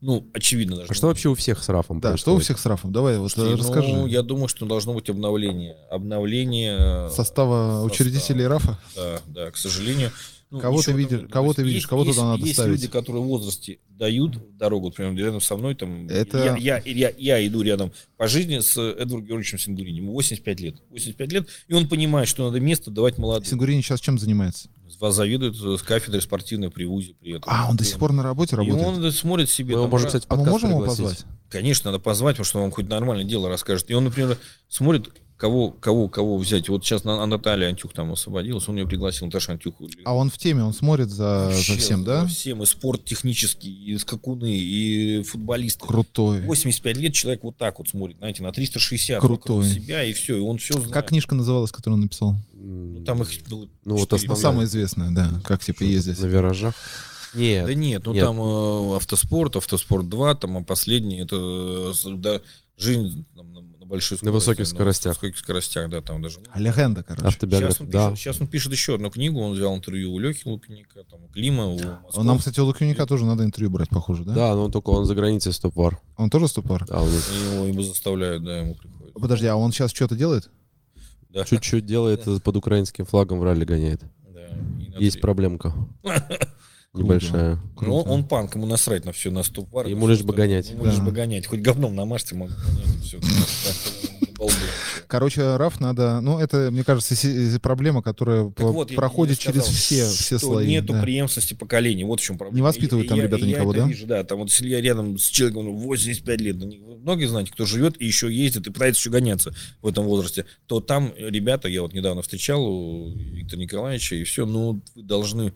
ну, очевидно даже. А что вообще у всех с Рафом Да, что у происходит? всех с Рафом? Давай, вот Ну, расскажи. я думаю, что должно быть обновление. Обновление... э, Состава учредителей Рафа? Да, да, к сожалению. Ну, Кого ты видишь- там- кого ты есть- видишь, кого есть- туда надо есть ставить? люди, которые в возрасте дают дорогу, например, рядом со мной, там, Это- я, я, я, я иду рядом по жизни с Эдвардом Георгиевичем Сингурини, ему 85 лет. 85 лет, и он понимает, что надо место давать молодым. Сингурини сейчас чем занимается? Вас завидует с кафедры спортивной при ВУЗе при этом. А, он до сих пор на работе И работает? он смотрит себе... Мы его там, можем, раз- кстати, А мы можем его пригласить. позвать? Конечно, надо позвать, потому что он вам хоть нормальное дело расскажет. И он, например, смотрит, кого, кого, кого взять. Вот сейчас на- Наталья Антюх там освободилась, он ее пригласил, Наташа Антюху. А он в теме, он смотрит за, за Вообще всем, за да? всем, и спорт технический, и скакуны, и футболисты. Крутой. 85 лет человек вот так вот смотрит, знаете, на 360 Крутой. себя, и все, и он все знает. Как книжка называлась, которую он написал? М, Там их было Ну, вот четыре. Ну, основная. самая известная, да. Как типа ездить. На виражах. Нет. Да нет, ну Нет. там э, автоспорт, автоспорт 2, там, а последний это э, да, жизнь на, на большой скорости. высоких скоростях. На высоких скоростях, да, там даже. А легенда, короче. Автобиография. Сейчас он, Да. пишет, сейчас он пишет еще одну книгу, он взял интервью у Лехи Лукиника, там, у Клима, у Москвы. Нам, кстати, у Лукьюника тоже надо интервью брать, похоже, да? Да, но только он за границей стоп-вар. Он тоже ступор? Да, он Его, его заставляют, да, ему приходит. Подожди, а он сейчас что-то делает? Да. чуть-чуть делает, под украинским флагом в ралли гоняет. Да, на Есть проблемка. небольшая. Ну, он, он панк, ему насрать на все, на стоп Ему лишь бы гонять. Ему лишь бы гонять. Хоть говном намажьте, могу. Балдеть. Короче, РАФ надо... Ну, это, мне кажется, проблема, которая Так по- вот, проходит я через сказал, все, все что слои. Нету да. преемственности поколений. Вот в чем проблема. Не воспитывают И- там я- ребята я никого, это да? Вижу, да. Там вот если я рядом с человеком ну, 85 лет, ну, не- вы многие знаете, кто живет и еще ездит и пытается еще гоняться в этом возрасте, то там ребята, я вот недавно встречал у Виктора Николаевича, и все, ну, вы должны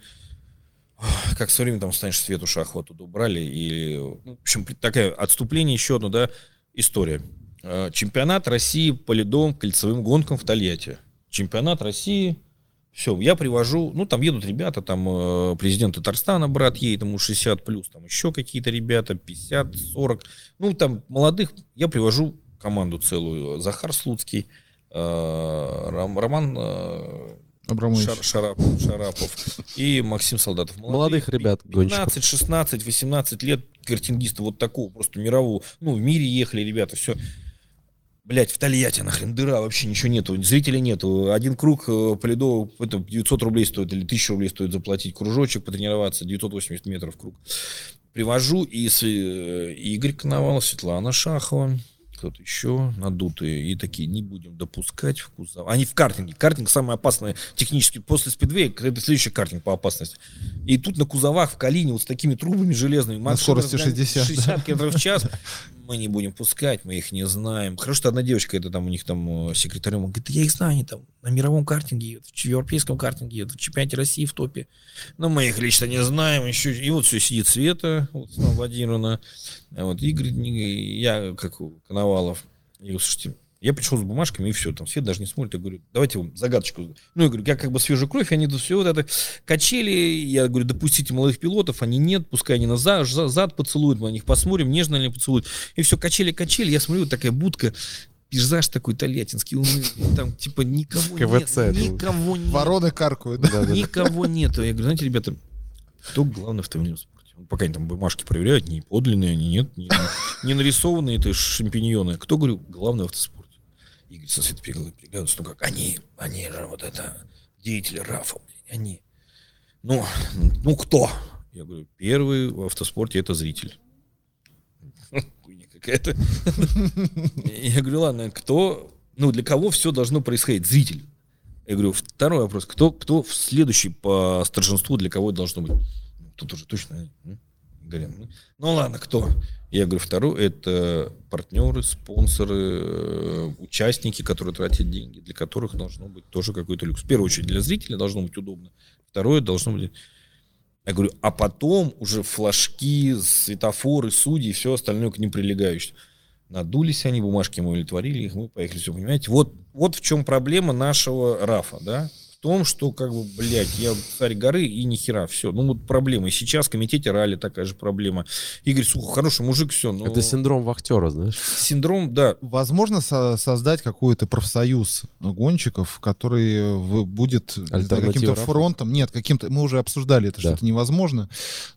как со временем там станешь Свету Шахову оттуда убрали, и, ну, в общем, такое отступление еще одно, да, история. Э, Чемпионат России по ледовым кольцевым гонкам в Тольятти. Чемпионат России, все, я привожу, ну, там едут ребята, там э, президент Татарстана, брат едет, ему 60 плюс, там еще какие-то ребята, 50, 40, ну, там молодых, я привожу команду целую, Захар Слуцкий, Ром- Роман э, Абрамович. Шар- Шарап- Шарапов и Максим Солдатов. Молодых ребят, гонщиков. 15, 16, 18 лет картингиста вот такого, просто мирового. Ну, в мире ехали ребята, все. Блять, в Тольятти нахрен дыра, вообще ничего нету, зрителей нету. Один круг э, по льду, это 900 рублей стоит или 1000 рублей стоит заплатить. Кружочек потренироваться, 980 метров круг. Привожу и с, э, Игорь Коновалов, Светлана Шахова, кто-то еще надутые, и такие, не будем допускать в кузов. Они в картинге. Картинг самый опасный технически. После спидвея это следующий картинг по опасности. И тут на кузовах в Калине вот с такими трубами железными. На скорости разгоняют 60, 60 километров в час. Мы не будем пускать, мы их не знаем. Хорошо, что одна девочка, это там у них там э, секретарем, говорит, я их знаю, они там на мировом картинге, в европейском картинге, в чемпионате России в топе. Но мы их лично не знаем. Еще, и вот все сидит Света вот, Владимировна, а вот Игорь, я, как у Коновалов. Я говорю, слушайте, я пришел с бумажками, и все, там Свет даже не смотрит. Я говорю, давайте вам загадочку. Ну, я говорю, я как бы свежая кровь, они все вот это качели. Я говорю, допустите молодых пилотов, они нет, пускай они на за- за- зад поцелуют, мы на них посмотрим, нежно они поцелуют. И все, качели-качели, я смотрю, вот такая будка, пейзаж такой тольяттинский, унылый, там типа никого КВЦ, нет, никого нет. Вороны каркают, да? Никого нету. Я говорю, знаете, ребята, кто главный в автомобильном спорте? Ну, Пока они там бумажки проверяют, не подлинные они, нет, не, не нарисованные это шампиньоны. Кто, говорю, главный в автоспорте? Игорь со Светой переглядываются, ну как, они, они же вот это, деятели РАФа, они. Ну, ну кто? Я говорю, первый в автоспорте это зритель. Какая-то. Я говорю, ладно, кто, ну для кого все должно происходить? Зритель. Я говорю, второй вопрос. Кто, кто в следующий по старшинству, для кого должно быть? Тут уже точно. Говорим, ну, ну ладно, кто? Я говорю, второй это партнеры, спонсоры, э, участники, которые тратят деньги, для которых должно быть тоже какой-то люкс. В первую очередь для зрителя должно быть удобно. Второе должно быть... Я говорю, а потом уже флажки, светофоры, судьи и все остальное к ним прилегающее. Надулись они, бумажки мы удовлетворили их, мы поехали, все, понимаете? Вот, вот в чем проблема нашего РАФа, да? Том, что, как бы, блядь, я царь горы и ни хера, все. Ну, вот проблема. И сейчас в комитете ралли такая же проблема. Игорь Сухов, хороший мужик, все, но... Это синдром вахтера, знаешь. Синдром, да, Возможно со- создать какой-то профсоюз гонщиков, который в- будет знаю, каким-то фронтом. Нет, каким-то. Мы уже обсуждали это, что Да. это невозможно.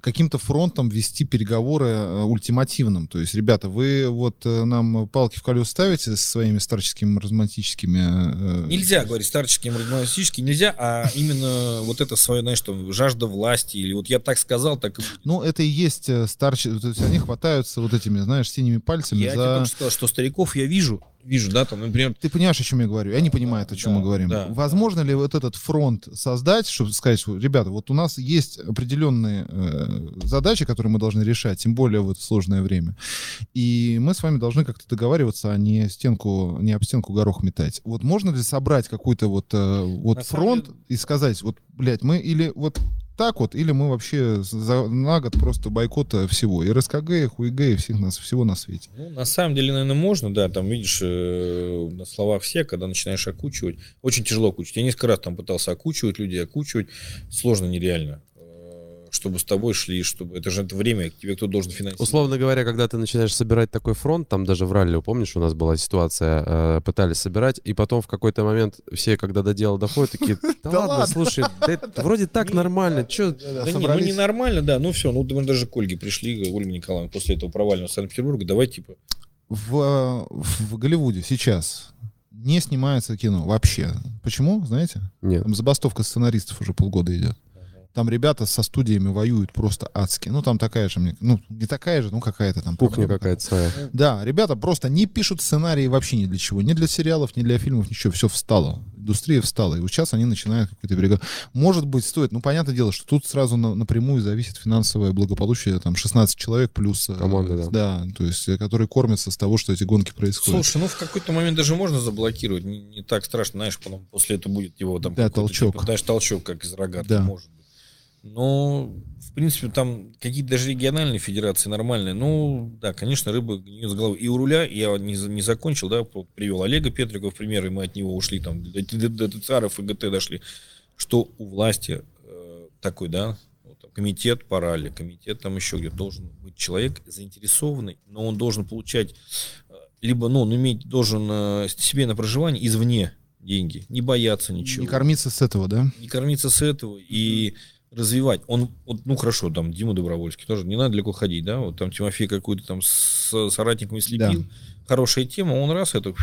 Каким-то фронтом вести переговоры э, ультимативным. То есть, ребята, вы вот э, нам палки в колеса ставите со своими старческими романтическими. э, Нельзя говорить старчески, романтически, нельзя, а именно вот это свое, знаешь, что жажда власти, или вот я так сказал, так. Ну, это и есть старче. То есть они хватаются вот этими, знаешь, синими пальцами Я тебе за. только что сказал, что стариков я вижу, вижу, да, там, например, Ты понимаешь, о чем я говорю? Они понимают, о чем Да, мы говорим. да. Возможно ли вот этот фронт создать, чтобы сказать, что, ребята, вот у нас есть определенные э, задачи, которые мы должны решать, тем более в это сложное время. И мы с вами должны как-то договариваться, а не стенку, не об стенку горох метать. Вот можно ли собрать какой-то вот, э, вот На фронт деле- и сказать, вот, блядь, мы или вот так вот, или мы вообще за, на год просто бойкота всего. И РСКГ, и ХУИГ, и всех нас, всего на свете. Ну, на самом деле, наверное, можно, да, там, видишь, э, на словах все, когда начинаешь окучивать, очень тяжело окучивать. Я несколько раз там пытался окучивать людей, окучивать, сложно, нереально. Чтобы с тобой шли, чтобы... Это же это время, тебе кто должен финансировать. Условно говоря, когда ты начинаешь собирать такой фронт, там даже в ралли, помнишь, у нас была ситуация, э, пытались собирать, и потом в какой-то момент все, когда до дела доходят, такие, да ладно, ладно. слушай, да это вроде так нормально, чё... Да не, ну ненормально, да, ну все, ну мы даже к Ольге пришли, Ольга Николаевна, после этого провального Санкт-Петербурга, давай, типа, в, э, в Голливуде сейчас не снимается кино вообще. Почему, знаете? Нет. Там забастовка сценаристов уже полгода идет. Там ребята со студиями воюют просто адски. Ну, там такая же, мне, ну, не такая же, ну, какая-то там. Кухня какая-то своя. Да, ребята просто не пишут сценарии вообще ни для чего. Ни для сериалов, ни для фильмов, ничего. Все встало. Индустрия встала. И вот сейчас они начинают какой-то бригад. Может быть, стоит. Ну, понятное дело, что тут сразу на- напрямую зависит финансовое благополучие. Там 16 человек плюс... э, Команда, да. Да, то есть, э, которые кормятся с того, что эти гонки происходят. Слушай, ну в какой-то момент даже можно заблокировать, не, не так страшно, знаешь, потом после этого будет его там Да, толчок. типа, знаешь, толчок, как из рогатки, Да. может. Но, в принципе, там какие-то даже региональные федерации нормальные. Ну, да, конечно, рыба гниет с головы. И у руля, я не, не закончил, да, привел Олега Петрикова в пример, и мы от него ушли, там, до, до, до ТЦАРов и ГТ дошли, что у власти э, такой, да, вот там комитет по ралли, комитет там еще где должен быть человек заинтересованный, но он должен получать э, либо, ну, он иметь должен э, себе на проживание извне деньги, не бояться ничего, Не кормиться с этого, да? не кормиться с этого и развивать. Он, вот, ну хорошо, там Дима Добровольский тоже, не надо далеко ходить, да, вот там Тимофей какую-то там с соратниками слепил, хорошая тема, он раз это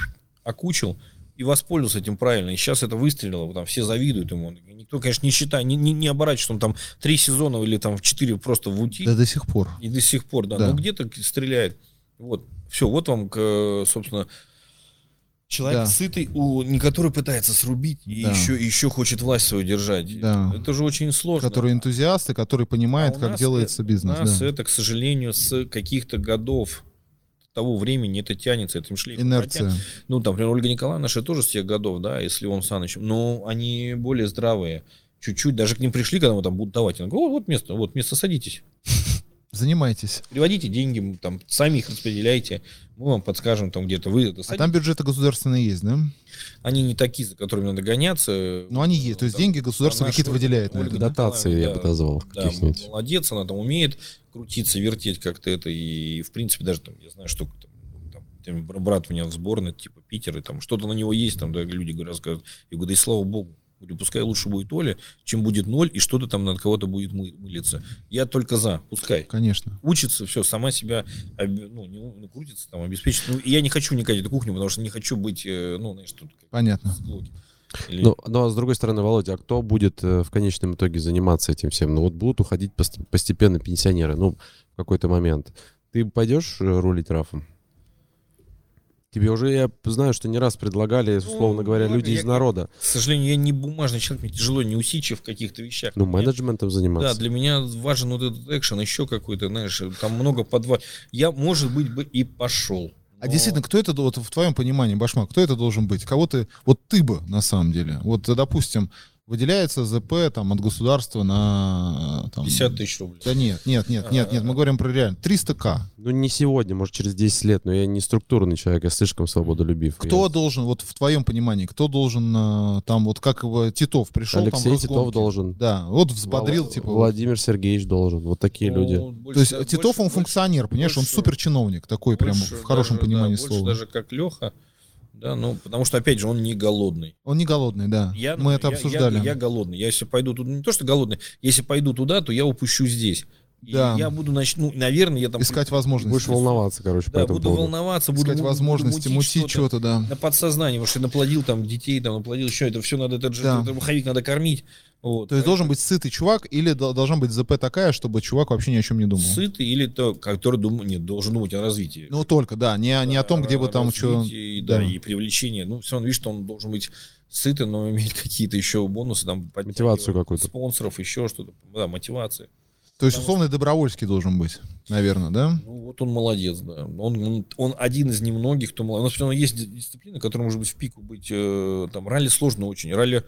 окучил и воспользовался этим правильно. И сейчас это выстрелило, там все завидуют ему. Никто, конечно, не считает, не, не, не оборачивает, что он там три сезона или там в четыре просто в ути. Да до сих пор. И до сих пор, да. Да. Ну где-то стреляет. Вот. Все, вот вам, собственно, человек Да. сытый, у, не который пытается срубить и Да. еще, еще хочет власть свою держать. Да. Это же очень сложно. Которые энтузиасты, которые понимают, А как делается это- бизнес. У нас да. это, к сожалению, с каких-то годов того времени это тянется этим шлейфом. Инерция. Хотя, ну, там, например, Ольга Николаевна же тоже с тех годов, да, и с Львом Санычем, но они более здравые. Чуть-чуть, даже к ним пришли, когда мы там будут давать. Они говорят, «О, вот место, вот место, садитесь. Занимайтесь. Приводите деньги, там, сами их распределяйте, мы вам подскажем, там где-то вы это А садитесь. там бюджеты государственные есть, да? Они не такие, за которыми надо гоняться. Ну, они есть. То есть Там, деньги государство а какие-то выделяет на Ольга да? Дотации, я бы да, назвал. Да, молодец, она там умеет крутиться, вертеть как-то это. И, в принципе, даже там, я знаю, что там, там, брат у меня в сборной, типа Питер, и там что-то на него есть, там, да, люди говорят, рассказывают. Я говорю, да и слава богу. Говорю, пускай лучше будет Оля, чем будет ноль, и что-то там над кого-то будет мы- мылиться. Я только за, пускай. Конечно. Учится, все, сама себя ну, не, ну, крутится, там, обеспечит. Ну, и я не хочу никать эту кухню, потому что не хочу быть, э, ну, знаешь, тут Понятно. Или- Ну, ну, а с другой стороны, Володя, а кто будет э, в конечном итоге заниматься этим всем? Ну, вот будут уходить пост- постепенно пенсионеры, ну, в какой-то момент. Ты пойдешь э, рулить рафом? Тебе уже, я знаю, что не раз предлагали, условно говоря, ладно, люди я- из народа. К сожалению, я не бумажный человек, мне тяжело, не усидчив в каких-то вещах. Ну, Мне- менеджментом Да, заниматься. для меня важен вот этот экшен, еще какой-то, знаешь, там много подвал. Я, может быть, бы и пошел. А но- действительно, кто это, вот в твоем понимании, Башмак, кто это должен быть? Кого ты, вот ты бы, на самом деле, вот, допустим, выделяется ЗП там от государства на... Там, 50 тысяч рублей. Да нет, нет, нет, нет, нет, мы говорим про реально. 300к. Ну, не сегодня, может, через 10 лет, но я не структурный человек, я слишком свободолюбив. Кто Я- должен, вот в твоем понимании, кто должен э, там, вот как его Титов пришел, Алексей там Титов должен. Да, вот взбодрил, Вла- типа... Владимир Сергеевич должен. Вот такие Ну, люди. больше- То есть больше- Титов, он больше- функционер, понимаешь, он больше- супер чиновник, такой прям больше в хорошем даже, понимании да, слова. Больше даже как Леха, да, ну, потому что, опять же, он не голодный. Он не голодный, да. Я, Мы это я- обсуждали. Я, я голодный. Я если пойду туда, не то что голодный, если пойду туда, то я упущу здесь. И Да. я буду, начну, наверное, я там... Искать возможности. Будешь волноваться, короче, по Да, этому буду поводу. волноваться, буду, Искать буду возможности, мутить что-то, да. на подсознании, потому что наплодил там детей, там наплодил еще, это все надо, этот же Да. этот маховик надо кормить. Вот. То есть должен быть сытый чувак или до- должна быть ЗП такая, чтобы чувак вообще ни о чем не думал? сытый или то, который думает, нет, должен думать о развитии. Ну только, да, не, о- не о том, где бы там что... Да, да. и привлечение. Ну, все равно, видишь, что он должен быть сытый, но иметь какие-то еще бонусы, там, Мотивацию какую-то. Спонсоров, еще что-то. Да, мотивация. То есть условно Добровольский должен быть, наверное, да? Ну, вот он молодец, да. Он, он, он один из немногих, кто молодец. У нас все равно есть ди- дисциплина, которая может быть в пику быть. э, там, ралли сложно очень. Ралли,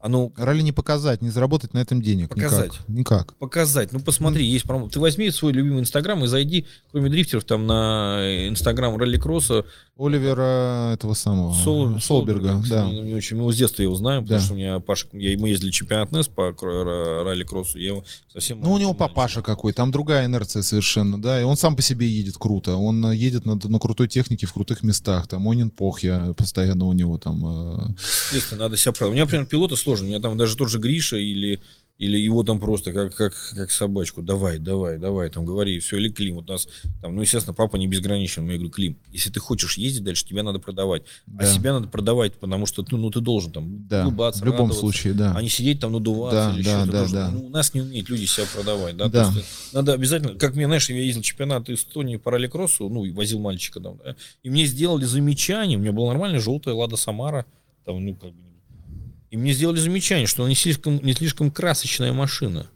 оно Ралли не показать, не заработать на этом денег. Показать. Никак. Никак. показать. Ну, посмотри, есть промо. Ты возьми свой любимый инстаграм и зайди, кроме дрифтеров, там на инстаграм ралли-кросса, Оливера этого самого, Сол- Солберга, кстати, да. не- очень, его с детства его знаем, потому Да. что у меня Паша, я, мы ездили чемпионат НЭС по кро- ра- ралли-кроссу, я его совсем... Ну, у него папаша какой, там другая инерция совершенно, да, и он сам по себе едет круто, он э, едет на, на крутой технике в крутых местах, там Онин Похья постоянно у него там, э, Естественно, надо себя править. У меня, например, пилоты сложно. У меня там даже тот же Гриша или или его там просто как, как, как собачку, давай, давай, давай, там говори, все, или Клим, вот у нас там, ну, естественно, папа не безграничен, но я говорю, Клим, если ты хочешь ездить дальше, тебя надо продавать, а Да. себя надо продавать, потому что, ну, ну ты должен там Да, улыбаться, в любом случае, да. а не сидеть там надуваться Да, или да, да, что, да. ну, у нас не умеют люди себя продавать, да, Да. надо обязательно, как мне, знаешь, я ездил чемпионат Эстонии по ралли-кроссу, ну, и возил мальчика там, да, и мне сделали замечание, у меня была нормальная желтая Лада Самара, там, ну, как бы, и мне сделали замечание, что она не слишком, не слишком красочная машина.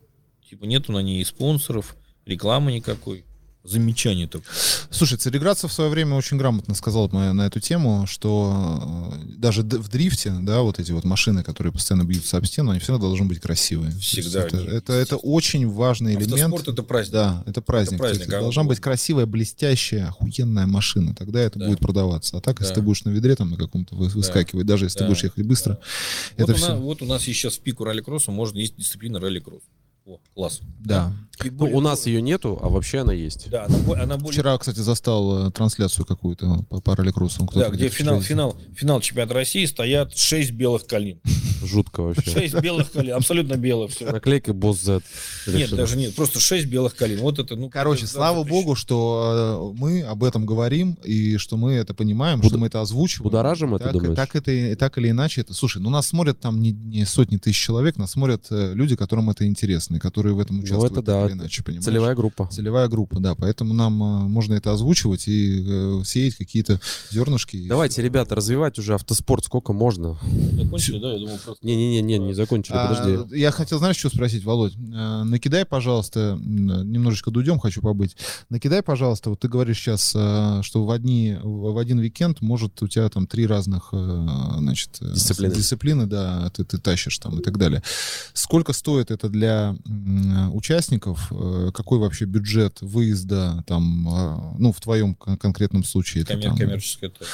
Типа нету на ней спонсоров, рекламы никакой. Замечание такое. Слушай, Цареградцев в свое время очень грамотно сказал на, эту тему, что э, даже в дрифте, да, вот эти вот машины, которые постоянно бьются об стену, они всегда должны быть красивые. Всегда Это, это, это очень важный элемент. Автоспорт это праздник. Да, это праздник. То есть праздник, а должна вот- быть красивая, блестящая, охуенная машина. Тогда это Да. будет продаваться. А так, если Да. ты будешь на ведре там на каком-то вы- выскакивать, даже если ты Да. будешь ехать быстро, Вот, это у все. нас, вот у нас сейчас в пику ралли-кросса, можно есть дисциплина ралли-кросс. О, класс. Да. И Ну, более у нас ее нету, а вообще она есть. Да, она, она более... Вчера, кстати, застал э, трансляцию какую-то по, ралли-кроссу. Да, где финал, финал, финал чемпионата России стоят 6 белых колин. Жутко вообще. 6 белых колин, абсолютно белых. Все. Наклейка Босс Z. Нет, даже нет, просто 6 белых колин. Вот это, ну... Короче, это слава богу, что э, мы об этом говорим, и что мы это понимаем, Буд- что мы это озвучиваем. будоражим это, так, думаешь? Так, это, и- так или иначе. Это, слушай, ну нас смотрят там не, не сотни тысяч человек, нас смотрят э, люди, которым это интересно, и которые в этом участвуют Ну, это да, так или иначе, понимаешь? Целевая группа. Целевая группа, да. Поэтому нам э, можно это озвучивать и э, сеять какие-то зернышки. и Давайте, всё. ребята, развивать уже автоспорт сколько можно. Закончили, да? Я думал, просто... Не-не-не, не закончили, А, подожди. я хотел, знаешь, что спросить, Володь? Э, накидай, пожалуйста, м, немножечко дудем хочу побыть. Накидай, пожалуйста, вот ты говоришь сейчас, э, что в, одни, в один уикенд может у тебя там три разных, э, значит, э, Дисциплины. дисциплины, да, ты, ты тащишь там и так далее. Сколько стоит это для участников? Э, Какой вообще бюджет выезда там, э, ну, в твоем кон- конкретном случае? это Коммер- там- коммерческая тайна.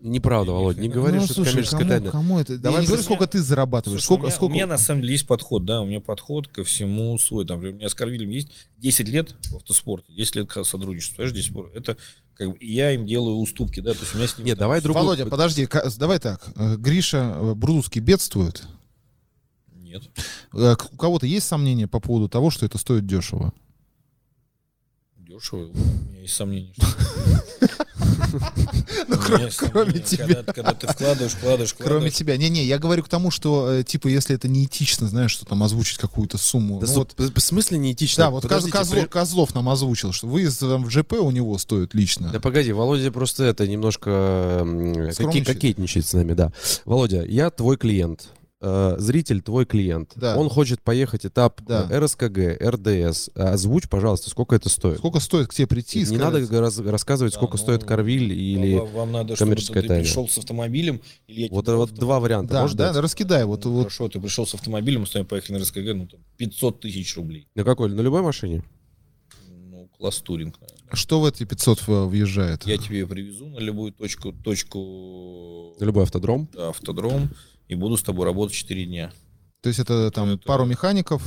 Неправда, Володь, не говори, Ну, что это слушай, коммерческая кому, тайна. кому это? Давай не просто- сколько ты зарабатываешь. Слушай, сколько, у, меня, сколько... у меня на самом деле есть подход, да, у меня подход ко всему свой. Там, у меня с Корвилем есть 10 лет в автоспорте, 10 лет сотрудничества, понимаешь, 10 пор. Это как бы, я им делаю уступки, да, то есть у меня с ними... Нет, там давай другую. Володя, подожди, давай так. Э, Гриша э, Брудский бедствует. Нет. Э, У кого-то есть сомнения по поводу того, что это стоит дешево? Дешево, у меня есть сомнения. Ну, кроме тебя. Когда, ты вкладываешь, вкладываешь, Кроме тебя. Не-не, я говорю к тому, что, э, типа, если это неэтично, знаешь, что там озвучить какую-то сумму. Да ну, вот, в смысле неэтично? да, вот Козлов, нам озвучил, что выезд там, в ЖП у него стоит лично. Да погоди, Володя просто это немножко кокетничает с нами, да. Володя, я твой клиент. Э, зритель твой клиент. Да. Он хочет поехать этап Да. э, РСКГ, РДС. Озвучь, пожалуйста, сколько это стоит. Сколько стоит к тебе прийти? не сказать? надо раз- рассказывать, Да, сколько ну, стоит Корвиль или... Вам, вам надо, чтобы коммерческая ты тайна. пришел с автомобилем, или я Вот, вот два варианта. Да, Можешь да, дать? да, раскидай. Вот, Ну, вот. Хорошо, ты пришел с автомобилем, мы с тобой поехали на РСКГ, ну там 500 тысяч рублей. На какой? На любой машине? Ну, класс туринг, наверное. Что в эти 500 в- въезжает? Я тебе ее привезу на любую точку, точку На любой автодром? да, автодром и буду с тобой работать 4 дня. То есть это там Это- пару механиков,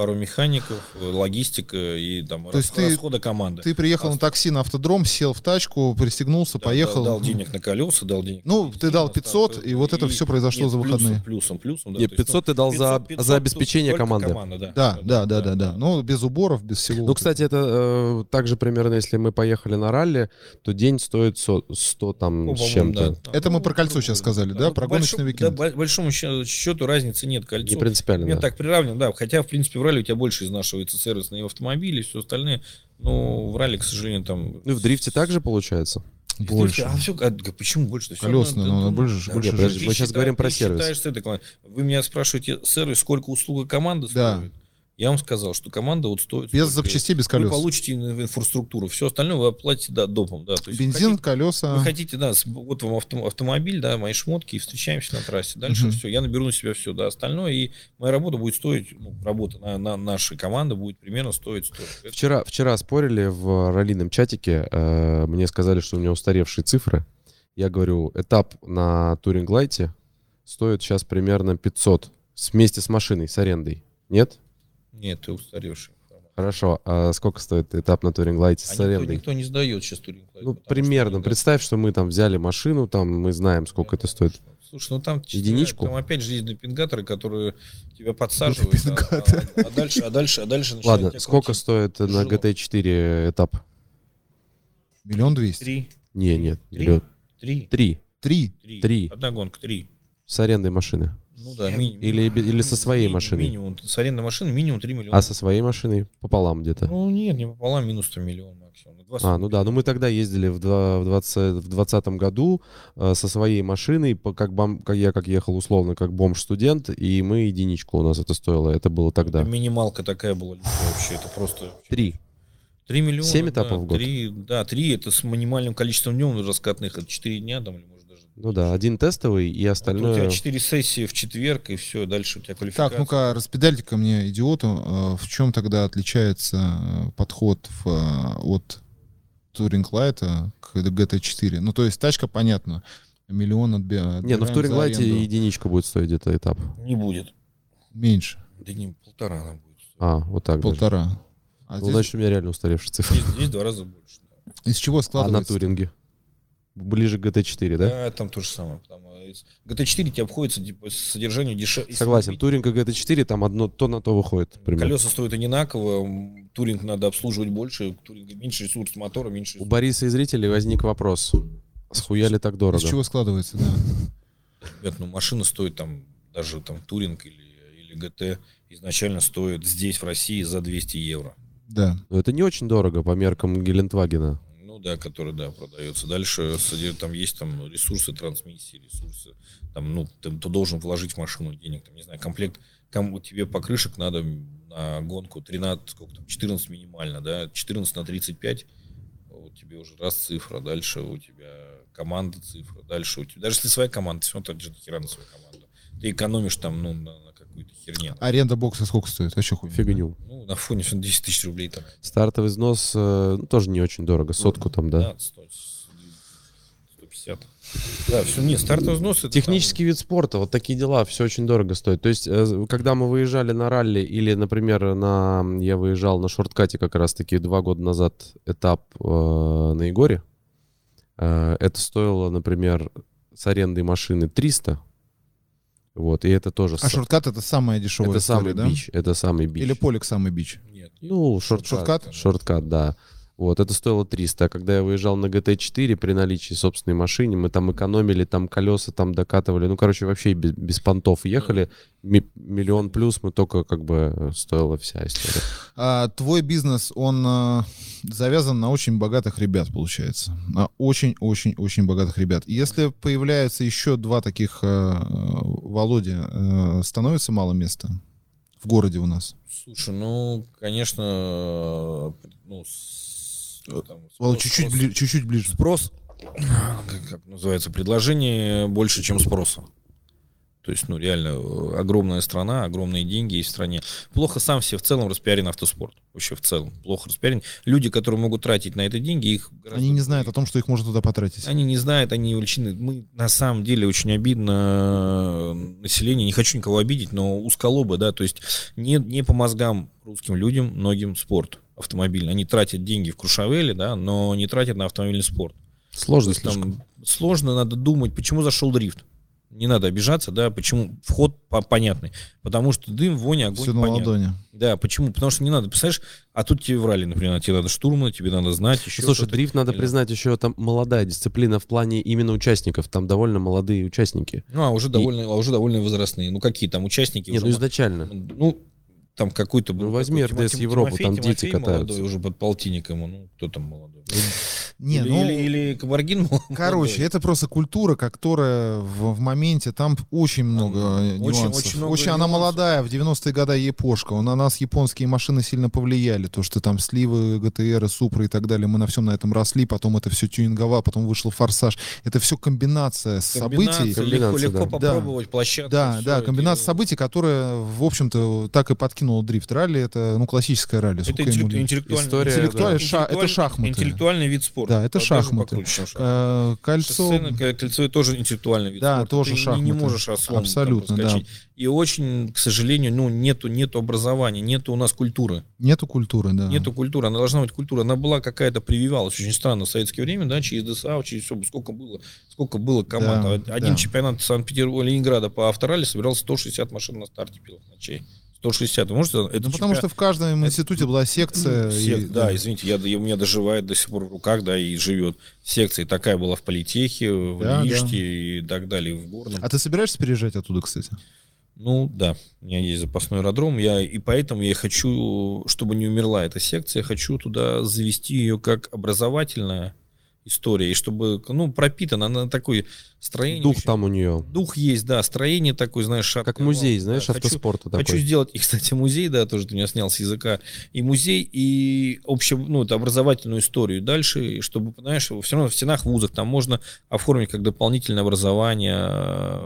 Пару механиков, логистика и там То есть рас- ты- расхода команды. Ты приехал на такси на автодром, сел в тачку, пристегнулся, Да, поехал. Дал, дал денег на колеса, дал денег. Ну, на ты дал остаток, 500, и вот это всё произошло нет, за плюсом, выходные. Плюсом, плюсом, да. Нет, то есть, 500 ну, ты дал за, 500, 500 за обеспечение команды. команда, да. Да, да, да, да, да. Ну, без уборов, без всего. Ну, кстати, это э, также примерно, если мы поехали на ралли, то день стоит со- 100 там Ну, с чем-то. да. Это мы Ну, про кольцо ну, сейчас сказали, да? ну, Про гоночный уикенд. Да, по большому счету разницы нет. Кольцо. Не принципиально, Мне да. так приравнено, да. Хотя, в принципе, в ралли у тебя больше изнашивается сервисные автомобили и все остальное. Но в ралли, к сожалению, там... Ну, и в дрифте также получается? Больше. А всё, а, почему больше? Всё Колесные, равно, но ты- больше- да, больше подожди, мы сейчас считаешь- говорим про сервис. считаешь. Вы меня спрашиваете, сервис, сколько услуга команды Да. стоит? Я вам сказал, что команда вот стоит... Без запчастей, без Вы колес. получите ин- инфраструктуру. Все остальное вы оплатите да, допом. Да. То есть вы Бензин, хотите- колеса. Вы хотите, да, вот вам авто- автомобиль, да, мои шмотки, и встречаемся на трассе. Дальше Мгм. все, я наберу на себя все, да, остальное, и моя работа будет стоить, ну, работа на, на нашей команды будет примерно стоить столько. Это- Вчера, вчера спорили в раллином чатике, э, мне сказали, что у меня устаревшие цифры. Я говорю, этап на Туринг-лайте стоит сейчас примерно 500 с- вместе с машиной, с арендой. Нет? Нет, ты устаревший. Хорошо. А сколько стоит этап на Туринг-лайте А с никто, арендой? никто не сдает сейчас туринг Ну, примерно. Представь, что мы там взяли машину, там мы знаем, сколько это стоит. Слушай, ну там, Единичку? там опять же есть депингаторы, которые тебя подсаживают, а, а- а дальше, а дальше, а дальше Ладно, сколько стоит на Тяжело. GT4 этап? Миллион двести. Три, Не, нет. Три? миллион- три, Три. Три. три. Три. Одна гонка, три. С арендой машины. Ну да, ми- Или, или со своей ми- машиной. Минимум, с арендной машины минимум 3 миллиона. А со своей машиной пополам где-то. Ну нет, не пополам, минус 3 миллиона максимум. А, ну да, ну мы тогда ездили в, два- в, 20, в 20 году э, со своей машиной, по- как, бом- как я как ехал условно как бомж-студент, и мы единичку у нас это стоило, это было тогда. Минималка такая была вообще, это просто... Три. 3 миллиона. Семь да, этапов в год? три- да, 3 это с минимальным количеством днем раскатных, это 4 дня там, или может. Ну да, один тестовый и Вот У остальное... тебя 4 сессии в четверг, и все, дальше у тебя квалификация. Так, ну-ка, распедальте-ка мне, идиоту, э, в чем тогда отличается э, подход в, э, от Touring Light к GT4? Ну, то есть тачка, понятно, миллион отбе- Не, ну в отбираем Touring Light единичка будет стоить где-то этап. Не будет. Меньше, Да не, полтора она будет. стоить. А, вот так даже. полтора. А Ну, здесь значит, у меня реально устаревшая цифра. Здесь, здесь два раза больше. да. из чего А на складывается? Туринге? Ближе к GT4, да? Да, там то же самое. Там, из- GT4 тебе обходится типа, с содержанием дешевле. Согласен, Туринг и GT4 там одно то на то выходит. примерно. Колеса стоят одинаково, туринг надо обслуживать больше, у туринга меньше ресурс мотора, меньше У. Бориса и зрителей возник вопрос. Схуяли так Из дорого? чего складывается, да. Ребят, ну машина стоит там, даже там туринг или, или ГТ изначально стоит здесь, в России, за 200 евро. Да. Ну, это не очень дорого по меркам Гелендвагена. Ну да, который, да, продается. Дальше там есть там ресурсы трансмиссии, ресурсы. Там, ну, ты, ты должен вложить в машину денег. Там, не знаю, комплект, кому тебе покрышек надо на гонку 13, сколько там, 14 минимально, да, 14 на 35, вот тебе уже раз цифра, дальше у тебя команда цифра, дальше у тебя, даже если своя команда, все равно ты хера на свою команду. Ты экономишь там, ну, на, на какой-то херне. Аренда бокса сколько стоит? Вообще хуйня. Фигню. Ну, на фоне всё 10 тысяч рублей там. Стартовый взнос э, ну, тоже не очень дорого. Сотку там, да. 100, 150. Да, все, нет, стартовый взнос это Технический вид спорта, вот такие дела, все очень дорого стоит. То есть, э, когда мы выезжали на ралли, или, например, на я выезжал на шорткате как раз-таки два года назад этап э, на Егоре, э, это стоило, например, с арендой машины 300. Вот, и это тоже... А с- шорткат это самая дешевая это самый история, да? бич, это самый бич. Или полик самый бич? Нет, Ну, шорткат. Шорткат? Шорткат, да. Вот, это стоило 300. А когда я выезжал на GT4 при наличии собственной машины, мы там экономили, там колеса там докатывали. Ну, короче, вообще без, без понтов ехали. Ми- миллион плюс мы только как бы э, стоила вся история. А твой бизнес, он а, завязан на очень богатых ребят, получается. На очень-очень-очень богатых ребят. Если появляются еще два таких а, Володя, а, становится мало места в городе у нас? Слушай, ну, конечно, ну, с- ну, там, спрос- чуть-чуть, спрос- бли- чуть-чуть ближе. Спрос, как, как называется, предложение больше, чем спроса. То есть, ну, реально, э, огромная страна, огромные деньги есть в стране. Плохо сам все в целом распиарен автоспорт. Вообще в целом. Плохо распиарен. Люди, которые могут тратить на это деньги, их... Они не знают о том, что их можно туда потратить. Они не знают, они увлечены. Мы на самом деле очень обидно э, население, не хочу никого обидеть, но узколобы, да, то есть не, не по мозгам русским людям, многим спорт автомобильный. Они тратят деньги в Крушавеле, да, но не тратят на автомобильный спорт. Сложно есть слишком. там сложно, надо думать, почему зашел дрифт. Не надо обижаться, да, почему вход по- понятный. Потому что дым, вонь, огонь Все на понятно. ладони. Да, почему? Потому что не надо, представляешь, а тут тебе врали, например, тебе надо штурмана, тебе надо знать еще. Слушай, что-то. дрифт, надо признать, еще там молодая дисциплина в плане именно участников. Там довольно молодые участники. Ну, а уже довольно, а уже довольно возрастные. Ну, какие там участники? Не, уже ну изначально. Ну, там какой-то был. Ну, возьми какой, РДС Тимофей- Европу, там Тимофей дети катаются. молодой, уже под полтинником. Ну, кто там молодой? Не, или, ну, или, или Кабаргин молодой. Короче, это просто культура, которая в, в моменте, там очень много очень- нюансов. очень много она нюансов. молодая, в 90-е годы япошка. На нас японские машины сильно повлияли. То, что там сливы, ГТР, Супра и так далее, мы на всем на этом росли, потом это все тюнингово, потом вышел Форсаж. Это все комбинация событий. Комбинация, Комбинация, легко, легко да. попробовать площадку. Да, всё да, это- комбинация событий, которая, в общем-то, так и подкинула Формула дрифт. Ралли это, ну, классическое ралли. Это интеллект- интеллектуальный, История, Интеллектуальный да. ша- это интеллектуальный- шахматы. Интеллектуальный вид спорта. Да, это Даже шахматы. покруче. Э, Кольцо. Шоссейное ко- кольцо это тоже интеллектуальный вид Да, спорта. тоже Ты не- шахматы. не можешь ослом там Абсолютно, да. проскочить. И очень, к сожалению, ну, нету, нету образования, нету у нас культуры. Нету культуры, да. Нету культуры, она должна быть культура. Она была какая-то прививалась очень странно в советское время, да, через ДСА, через все, сколько было, сколько было команд. Да, Один да. чемпионат Санкт-Петербурга, Ленинграда по авторалли собирался 160 машин на старте пилот ночей. 160. Вы можете? Это Ну, потому что в каждом институте была секция. и- Сек- да, извините, я, я- у меня доживает до сих пор в руках, да, и живет. Секция такая была в Политехе, в Да, Лиште и так далее, в Горном. А ты собираешься переезжать оттуда, кстати? Ну, да, у меня есть запасной аэродром, я, и поэтому я хочу, чтобы не умерла эта секция, я хочу туда завести ее как образовательная история, и чтобы, ну, пропитана, она такой строение... Дух очень- там у нее. Дух есть, да, строение такое, знаешь, шаткое. Как музей, Ну, знаешь, да, хочу- автоспорта Хочу такой. сделать, и, кстати, музей, да, тоже ты меня снял с языка, и музей, и обще, ну, это образовательную историю дальше, и чтобы, знаешь, все равно в стенах вузов там можно оформить как дополнительное образование,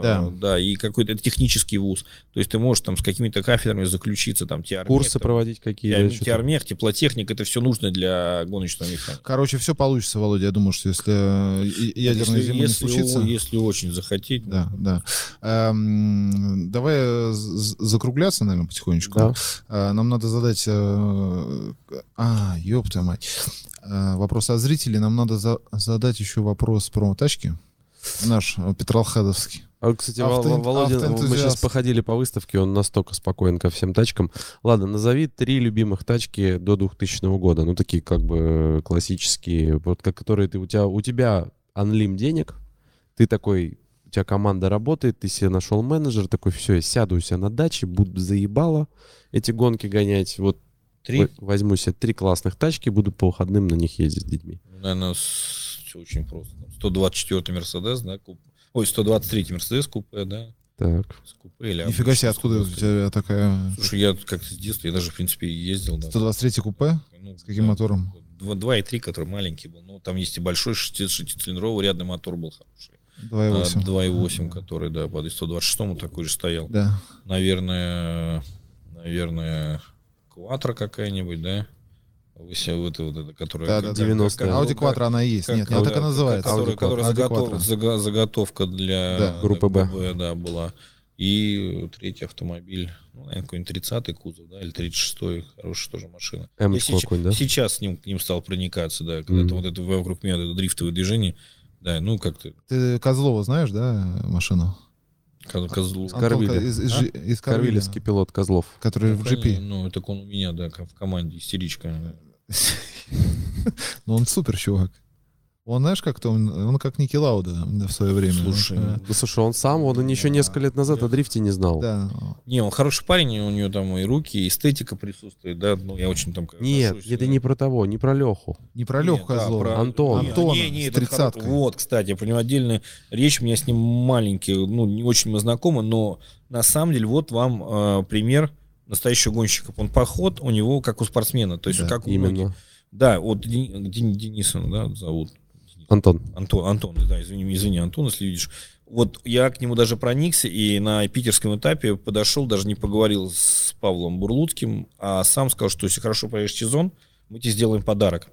Да. э, да, и какой-то это технический вуз, то есть ты можешь там с какими-то кафедрами заключиться, там, теормех, Курсы там, проводить какие-то. теормех, теплотехник, это все нужно для гоночного механика. Короче, все получится, Володя. Я думаю, что если э, ядерная если, зима не если, случится... если очень захотеть, Да, да. Эм, давай э, закругляться, наверное, потихонечку. Да. Э, Нам надо задать... э, А, ёб твою мать. Э, Вопрос о зрителе. Нам надо за- задать еще вопрос про тачки. Наш э, Петролхадовский. А, кстати, Авто- Володя, мы автоэнтузиаст. сейчас походили по выставке, он настолько спокоен ко всем тачкам. Ладно, назови три любимых тачки до 2000 года. Ну, такие как бы классические, вот как которые ты... У тебя, у тебя анлим денег, ты такой... У тебя команда работает, ты себе нашел менеджер, такой, все, я сяду у себя на даче, буду заебало эти гонки гонять. Вот три, возьму себе три классных тачки, буду по выходным на них ездить с детьми. наверное, все очень просто. 124 Мерседес, да, куп... ой, 123 Мерседес купе, да, Так. с купе или Нифига себе, откуда у 123. тебя такая... Слушай, я как-то с детства, я даже, в принципе, ездил, да. 123 купе? Ну, С каким да, мотором? два- 2,3, который маленький был. Ну, там есть и большой шести- шестицилиндровый, рядный мотор был хороший. А, 2,8. 2,8, который, да, под 126 такой же стоял. Да. Наверное, наверное, Кватра какая-нибудь, да? Вот, это вот это, которая... Да, как- да, да. 90-е. как- Audi Quattro она есть. как- Нет, она так и называется. Которая, которая заготов- зага- заготовка для Да. Группы Б. да, была. И третий автомобиль, ну, наверное, какой-нибудь 30-й кузов, да, или 36-й, хорошая тоже машина. М Я сейчас, да? сейчас с ним, к ним стал проникаться, да, когда Мгм. то вот это вокруг меня это дрифтовое движение, да, ну, как-то Ты Козлова знаешь, да, машину? ко- козлу. Антон, Корвили. Антон, из, из, А? Из Корвилевский пилот Козлов. который в Ну, GP. Ну, так он у меня, да, как в команде, истеричка. Ну, он супер чувак. Он, знаешь, как-то он, он как Ники Лауда да, в свое время. Слушай, Он, Да слушай, он сам, он еще несколько лет назад о дрифте не знал. да. Не, он хороший парень, у него там и руки, и эстетика присутствует, да, ну, я очень там... Нет, отношусь, это да. не про того, не про Леху. Не про Леху да, Козлова. про- Антон. Не, Антона не, не, с хоро- тридцаткой. Вот, кстати, я понимаю, отдельная речь, у меня с ним маленький, ну, не очень мы знакомы, но на самом деле вот вам э, пример настоящего гонщика. Он поход у него как у спортсмена, то есть Да, как у многих. Именно. Да, вот Дени- Дени- Денисом, да, зовут. Антон. Антон, Антон, да, извини, извини, Антон, если видишь. Вот я к нему даже проникся и на питерском этапе подошел, даже не поговорил с Павлом Бурлуцким, а сам сказал, что если хорошо проедешь сезон, мы тебе сделаем подарок.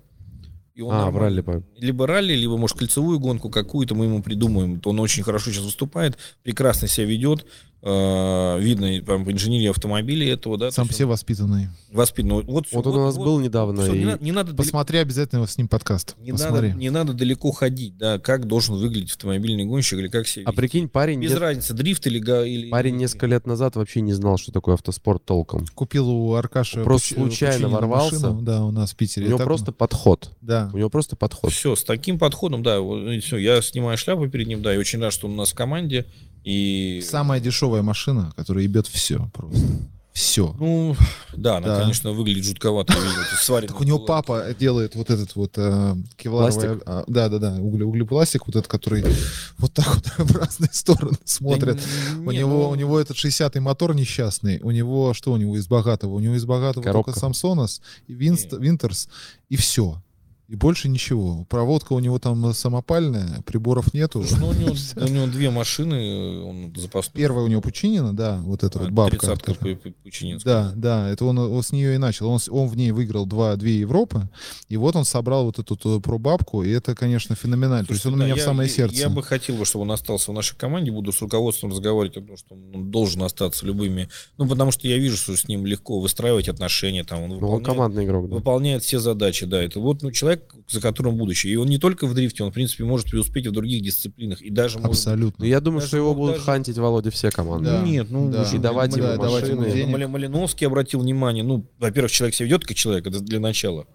И он А, в нормально- ралли, Либо ралли, либо, может, кольцевую гонку какую-то мы ему придумаем. Он очень хорошо сейчас выступает, прекрасно себя ведет. Э, видно там, по инженерии автомобилей этого, да. Сам все он воспитанный. воспитан. Ну, Вот, Вот он у нас был недавно. всё, не, и- на- не надо далеко- Посмотри обязательно с ним подкаст. не Посмотри. надо, не надо далеко ходить, да, как должен выглядеть автомобильный гонщик или как себя А вести. прикинь, парень, Без нет- разницы, дрифт или... или парень несколько лет назад вообще не знал, что такое автоспорт толком. Купил у Аркаши Просто Пуч- случайно Пучинина ворвался. машину, да, у нас в Питере. У него Так, просто подход. Да. У него просто подход. Все, с таким подходом, да, все, я снимаю шляпу перед ним, да, и очень рад, что он у нас в команде. И... Самая дешевая машина, которая ебет все просто. Все. Ну, да, она, Да. конечно, выглядит жутковато. Так у него папа делает вот этот вот э, кевларовый... А, да, да, да, угле, углепластик, вот этот, который вот так вот в разные стороны смотрит. Да У не, него, ну, у него этот 60-й мотор несчастный. У него, что у него из богатого? У него из богатого Коробка. только Самсонос и Винст. Винтерс, и все. И больше ничего. Проводка у него там самопальная, приборов нету. Ну, у, него, у него две машины, он запасной. Первая у него Пучинина, да, вот эта А, вот бабка. Тридцатка Пучининская. Да, да, это он, он с нее и начал. Он, он в ней выиграл два, две Европы, и вот он собрал вот эту ту- пробабку, и это, конечно, феноменально. То есть он у да, меня в я- самое я- сердце. Я бы хотел, бы, чтобы он остался в нашей команде, буду с руководством разговаривать о том, что он должен остаться любыми. Ну, потому что я вижу, что с ним легко выстраивать отношения. Там, он, Ну, он выполняет, командный игрок, да. выполняет все задачи, да. Это вот ну, человек, за которым будущее. И он не только в дрифте, он, в принципе, может преуспеть и в других дисциплинах. И даже может Абсолютно. Ну, я думаю, Даже что его будут даже- хантить, Володя, все команды. Да. Нет, ну Да. И давать ему Да, давать ему машины. денег. Мали- Малиновский обратил внимание. Ну, во-первых, человек себя ведет как человек, это для начала.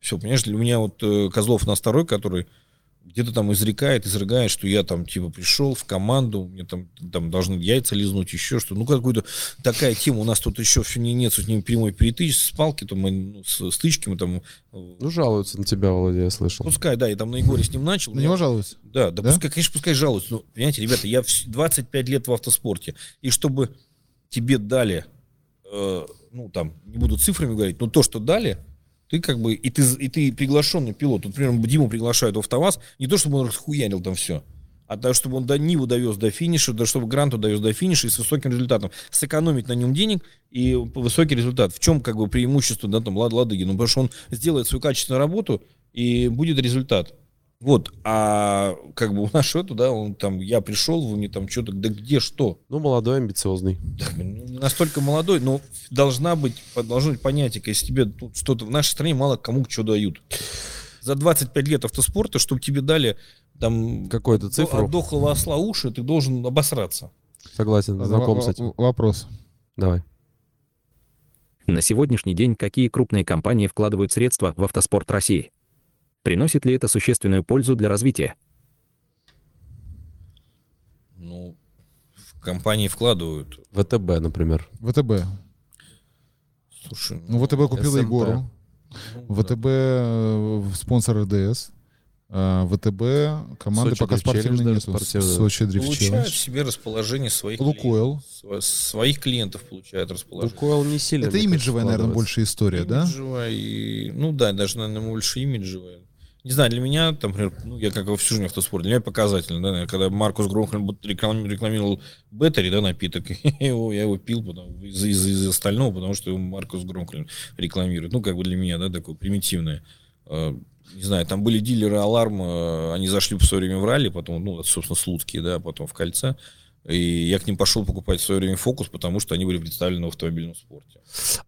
Все, понимаешь, для меня вот э, Козлов на второй, который где-то там изрекает, изрыгает, что я там типа пришел в команду, мне там, там должны яйца лизнуть, еще что. Ну, какую-то такая тема. У нас тут еще все не нет, с ним прямой перетыч, с палки, там, ну, с стычки мы там... э, Ну, жалуются на тебя, Володя, я слышал. Пускай, да, я там на Егоре с ним начал. На него жалуются? да, да? Пускай, конечно, пускай жалуются. Но, понимаете, ребята, я вс- 25 лет в автоспорте. И чтобы тебе дали, э, ну, там, не буду цифрами говорить, но то, что дали, ты как бы, и ты, и ты приглашенный пилот. Вот, например, Диму приглашают в АвтоВАЗ, не то, чтобы он расхуярил там все, а то, чтобы он до Ниву довез до финиша, да, чтобы Гранту довез до финиша и с высоким результатом. Сэкономить на нем денег и высокий результат. В чем как бы преимущество, да, там, Лад Ладыги? Ну, потому что он сделает свою качественную работу и будет результат. Вот, а как бы у нас что да, он там, я пришел, вы мне там что-то, да где что? Ну, молодой, амбициозный. Да, ну, не настолько молодой, но должна быть, должно быть понятие, если тебе тут что-то, в нашей стране мало кому что дают. За 25 лет автоспорта, чтобы тебе дали там Какую-то цифру. от дохлого осла уши, ты должен обосраться. Согласен, знаком с этим. Вопрос. Давай. На сегодняшний день какие крупные компании вкладывают средства в автоспорт России? Приносит ли это существенную пользу для развития? Ну, в компании вкладывают. ВТБ, например. ВТБ. Слушай, Ну, ВТБ купил СМТ. Егору. ну, ВТБ э, спонсор РДС. А ВТБ команды Сочи пока спортивной нету. спортивная. Сочи Дрифт получают Челлендж. себе расположение своих Лукойл. клиентов. Сво- Своих клиентов получают расположение. Лукойл не сильно. Это имиджевая, наверное, больше история, да? Имиджевая и, ну да, даже, наверное, больше имиджевая. Не знаю, для меня, там, например, ну, я как всю жизнь автоспорт, для меня показательно, да, когда Маркус Громхен реклам- рекламировал Беттери, да, напиток, я его, я его пил потому, из, из, из остального, потому что его Маркус Громхен рекламирует. Ну, как бы для меня, да, такое примитивное. Э, Не знаю, там были дилеры Аларм, э, они зашли в свое время в ралли, потом, ну, собственно, Слуцкие, да, потом в кольце. И я к ним пошел покупать в свое время фокус, потому что они были представлены в автомобильном спорте.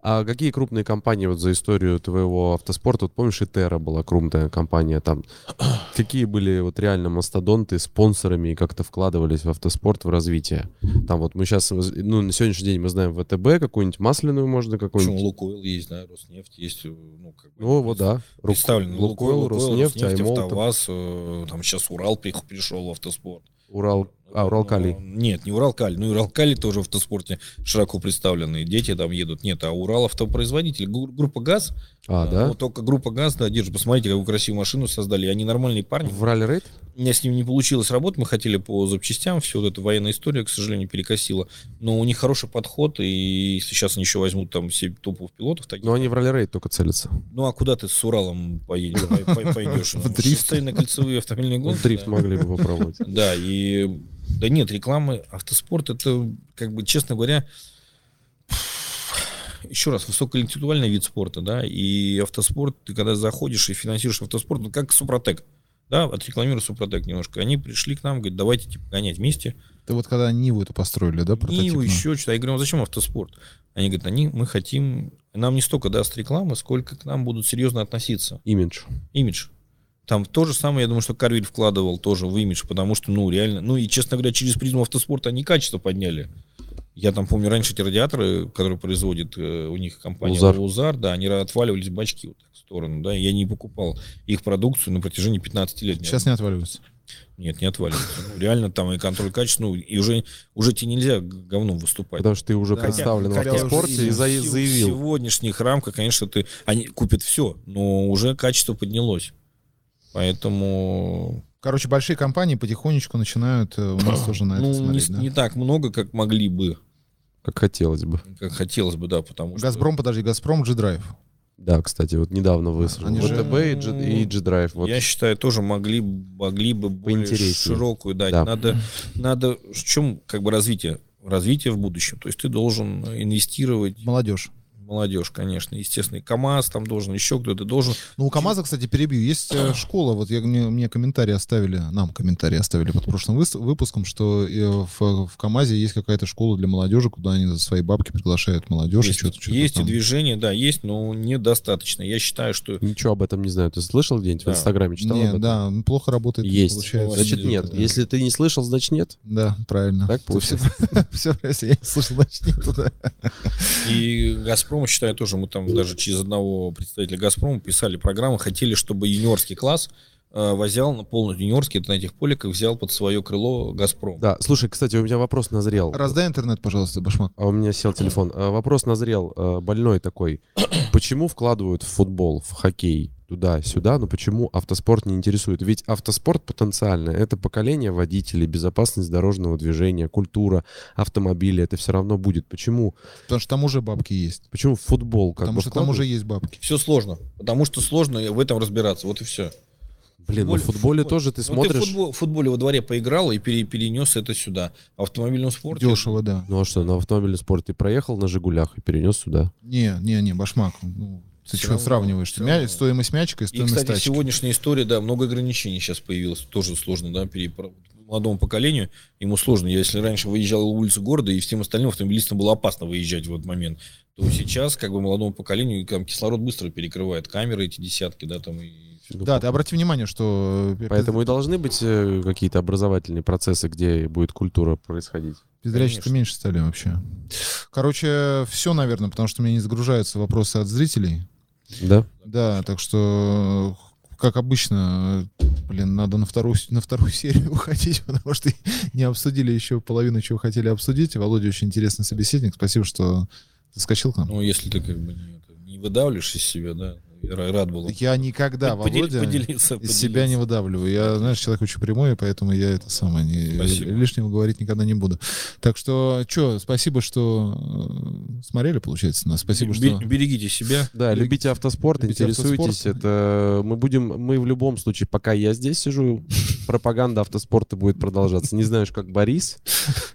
А какие крупные компании вот за историю твоего автоспорта? Вот помнишь, Итера была крупная компания там. Какие были вот реально мастодонты спонсорами и как-то вкладывались в автоспорт в развитие? Там вот мы сейчас, ну, на сегодняшний день мы знаем ВТБ, какую-нибудь масляную можно, Почему какую-нибудь. Лукойл есть, да, Роснефть есть, э, ну, как бы, Ну, вот да. Рук- представлены. Лукойл, Роснефть, Аймол, там, АвтоВАЗ, э, там сейчас Урал при- пришел в автоспорт. Урал, а, Уралкалий. Ну, Нет, не Уралкалий. Ну, Уралкалий тоже в автоспорте широко представлены. Дети там едут. Нет, а Урал автопроизводитель. Гру- Группа ГАЗ. А, да? Вот только группа ГАЗ, да, держит. Посмотрите, какую красивую машину создали. Они нормальные парни. В ралли рейд? У меня с ними не получилось работать, мы хотели по запчастям, все вот эта военная история, к сожалению, перекосила. Но у них хороший подход, и если сейчас они еще возьмут там все топовых пилотов, таких, Но они в ралли рейд только целятся. ну а куда ты с Уралом поедешь, по- по- пойдешь? В Ну, дрифт. кольцевые автомобильные гонки. Дрифт могли бы попробовать. Да, и да нет, рекламы, автоспорт это, как бы, честно говоря, еще раз, высокоинтеллектуальный вид спорта, да, и автоспорт, ты когда заходишь и финансируешь автоспорт, ну, как Супротек, да, отрекламирую Супротек немножко, они пришли к нам, говорят, давайте, типа, гонять вместе, Ты вот когда Ниву это построили, да, Ниву, прототипную? еще что-то, я говорю, а зачем автоспорт? Они говорят, они, мы хотим, нам не столько даст рекламы, сколько к нам будут серьезно относиться Имидж. имидж. Там то же самое, я думаю, что Карвиль вкладывал тоже в имидж, потому что, ну, реально, ну, и, честно говоря, через призму автоспорта они качество подняли. Я там помню, раньше эти радиаторы, которые производит э, у них компания Узар. Узар, да, они отваливались бачки вот так в сторону, да, я не покупал их продукцию на протяжении 15 лет. Сейчас не отваливаются. Нет, не отваливаются. Ну, реально там и контроль качества, ну, и уже, уже тебе нельзя говном выступать. Потому что ты уже Да. представлен в Хотя автоспорте и за- В заявил. сегодняшних рамках, конечно, ты, они купят все, но уже качество поднялось. Поэтому Короче, большие компании потихонечку начинают э, у нас тоже на это ну, не, смотреть, с- да? не так много, как могли бы, Как хотелось бы. как хотелось бы, да, потому что... Газпром, подожди, Газпром G-Drive. Да, кстати, вот недавно вышел. Они же- ВТБ и G- и G-Drive. Вот. Я считаю, тоже могли, могли бы более широкую дать. Да. Надо, надо, в чем как бы развитие? Развитие в будущем. То есть ты должен инвестировать Молодежь. Молодежь, конечно. Естественно, и КАМАЗ там должен, еще кто-то должен. Ну, у КамАЗа, кстати, перебью. Есть э, школа, вот я, мне, мне комментарии оставили, нам комментарии оставили под прошлым выпуском, что э, в, в КамАЗе есть какая-то школа для молодежи, куда они за свои бабки приглашают молодежь. и Есть, что-то, что-то есть и там. движение, да, есть, но недостаточно. Я считаю, что Ничего об этом не знаю. Ты слышал где-нибудь Да. в Инстаграме? Читал Не, об этом? да, плохо работает. Есть. Получается. Значит, нет. да. Если ты не слышал, значит нет. Да, правильно. Так все, получается. все, если я не слышал, значит нету, да. И Газпром, считаю, тоже мы там даже через одного представителя Газпрома писали программу, хотели, чтобы юниорский класс э, взял на полностью юниорский, это на этих поликах взял под свое крыло Газпром. Да, слушай, кстати, у меня вопрос назрел. Раздай интернет, пожалуйста, Башмак. А у меня сел телефон. А, Вопрос назрел, а, больной такой. Почему вкладывают в футбол, в хоккей, туда-сюда, но почему автоспорт не интересует? Ведь автоспорт потенциально — это поколение водителей, безопасность дорожного движения, культура автомобиля, это все равно будет. Почему, Потому что там уже бабки есть. почему футбол как Потому бы что там уже есть бабки. Все сложно, потому что сложно в этом разбираться, вот и все. Блин, ну в футболе тоже ты Ну, смотришь... в футбол- в футболе во дворе поиграл и пере- перенес это сюда. В автомобильном спорте... Дешево, да. Ну а что, на автомобильном спорте ты проехал на «Жигулях» и перенес сюда? Не, не, не, Башмак. Ну, ты что равно, сравниваешь? всё Мя-. Стоимость мячика и И, стоимость кстати, тачки. сегодняшняя история, да, много ограничений сейчас появилось. Тоже сложно, да, пере- про- молодому поколению. Ему сложно. Я, если раньше выезжал на улицу города, и всем остальным автомобилистам было опасно выезжать в этот момент, то сейчас, как бы, молодому поколению там, кислород быстро перекрывает камеры эти десятки, да, там, и Да, ты обрати внимание, что э, Поэтому и должны быть э, какие-то образовательные процессы, где будет культура происходить. Пиздрячек-то Конечно. меньше стали вообще. Короче, все, наверное, потому что у меня не загружаются вопросы от зрителей. Да? Да, так что, как обычно, э, блин, надо на вторую, на вторую серию уходить, потому что не обсудили еще половину, чего хотели обсудить. Володя очень интересный собеседник. Спасибо, что заскочил к нам. Ну, если ты как бы не, не выдавливаешь из себя, да, рад был. Я никогда, Подели- Володя, поделиться, из себя не выдавливаю. Я, знаешь, человек очень прямой, поэтому я это самое не, Спасибо. лишнего говорить никогда не буду. Так что, что, спасибо, что э, смотрели, получается, нас. Спасибо, Бе- что... Берегите себя. Да, Любите- любите автоспорт, любите интересуйтесь. автоспорт. Это мы будем, мы в любом случае, пока я здесь сижу, пропаганда автоспорта будет продолжаться. Не знаю, как Борис.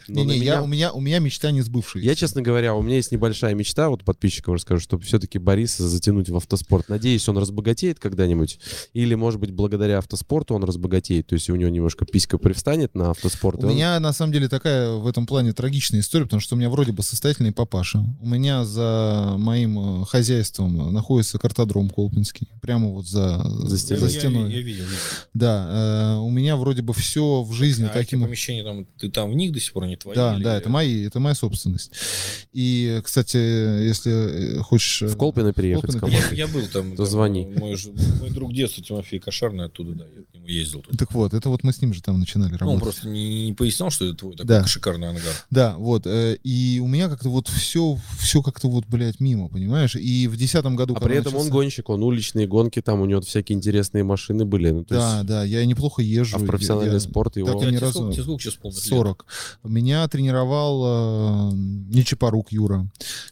Не-не, я, меня- у, меня, у меня мечта не сбывшаяся. Я, честно говоря, у меня есть небольшая мечта, вот подписчикам расскажу, чтобы все-таки Бориса затянуть в автоспорт. Надеюсь, он разбогатеет когда-нибудь. Или, может быть, благодаря автоспорту он разбогатеет. То есть у него немножко писька привстанет на автоспорт. У он- меня, на самом деле, такая в этом плане трагичная история, потому что у меня вроде бы состоятельный папаша. У меня за моим э, хозяйством находится картодром Колпинский. Прямо вот за, За за, стеной. Я- я- стеной. Я, видел. Да, э, у меня вроде бы все в жизни А таким... помещения там, ты там в них до сих пор не твои? Да, или- да, это мои, это моя собственность. И, кстати, если э, хочешь... э, В Колпино переехать Колпино. Я, я был там. То там, звони. Мой, мой друг детства Тимофей Кошарный оттуда, да, я к нему ездил. тут. Так вот, это вот мы с ним же там начинали Ну, он работать. просто не, не пояснял, что это твой такой Да. шикарный ангар. Да, вот. э, И у меня как-то вот все, все как-то вот, блядь, мимо, понимаешь? И в десятом году... А при этом он начался- гонщик, он уличные гонки, там у него всякие интересные машины были. Ну, то Да, есть, да, я неплохо езжу. а в профессиональный я- спорт его... так и ни тебе, разу- сколько, сейчас лет? 40. Меня тренировал э, Нечипорук Юра.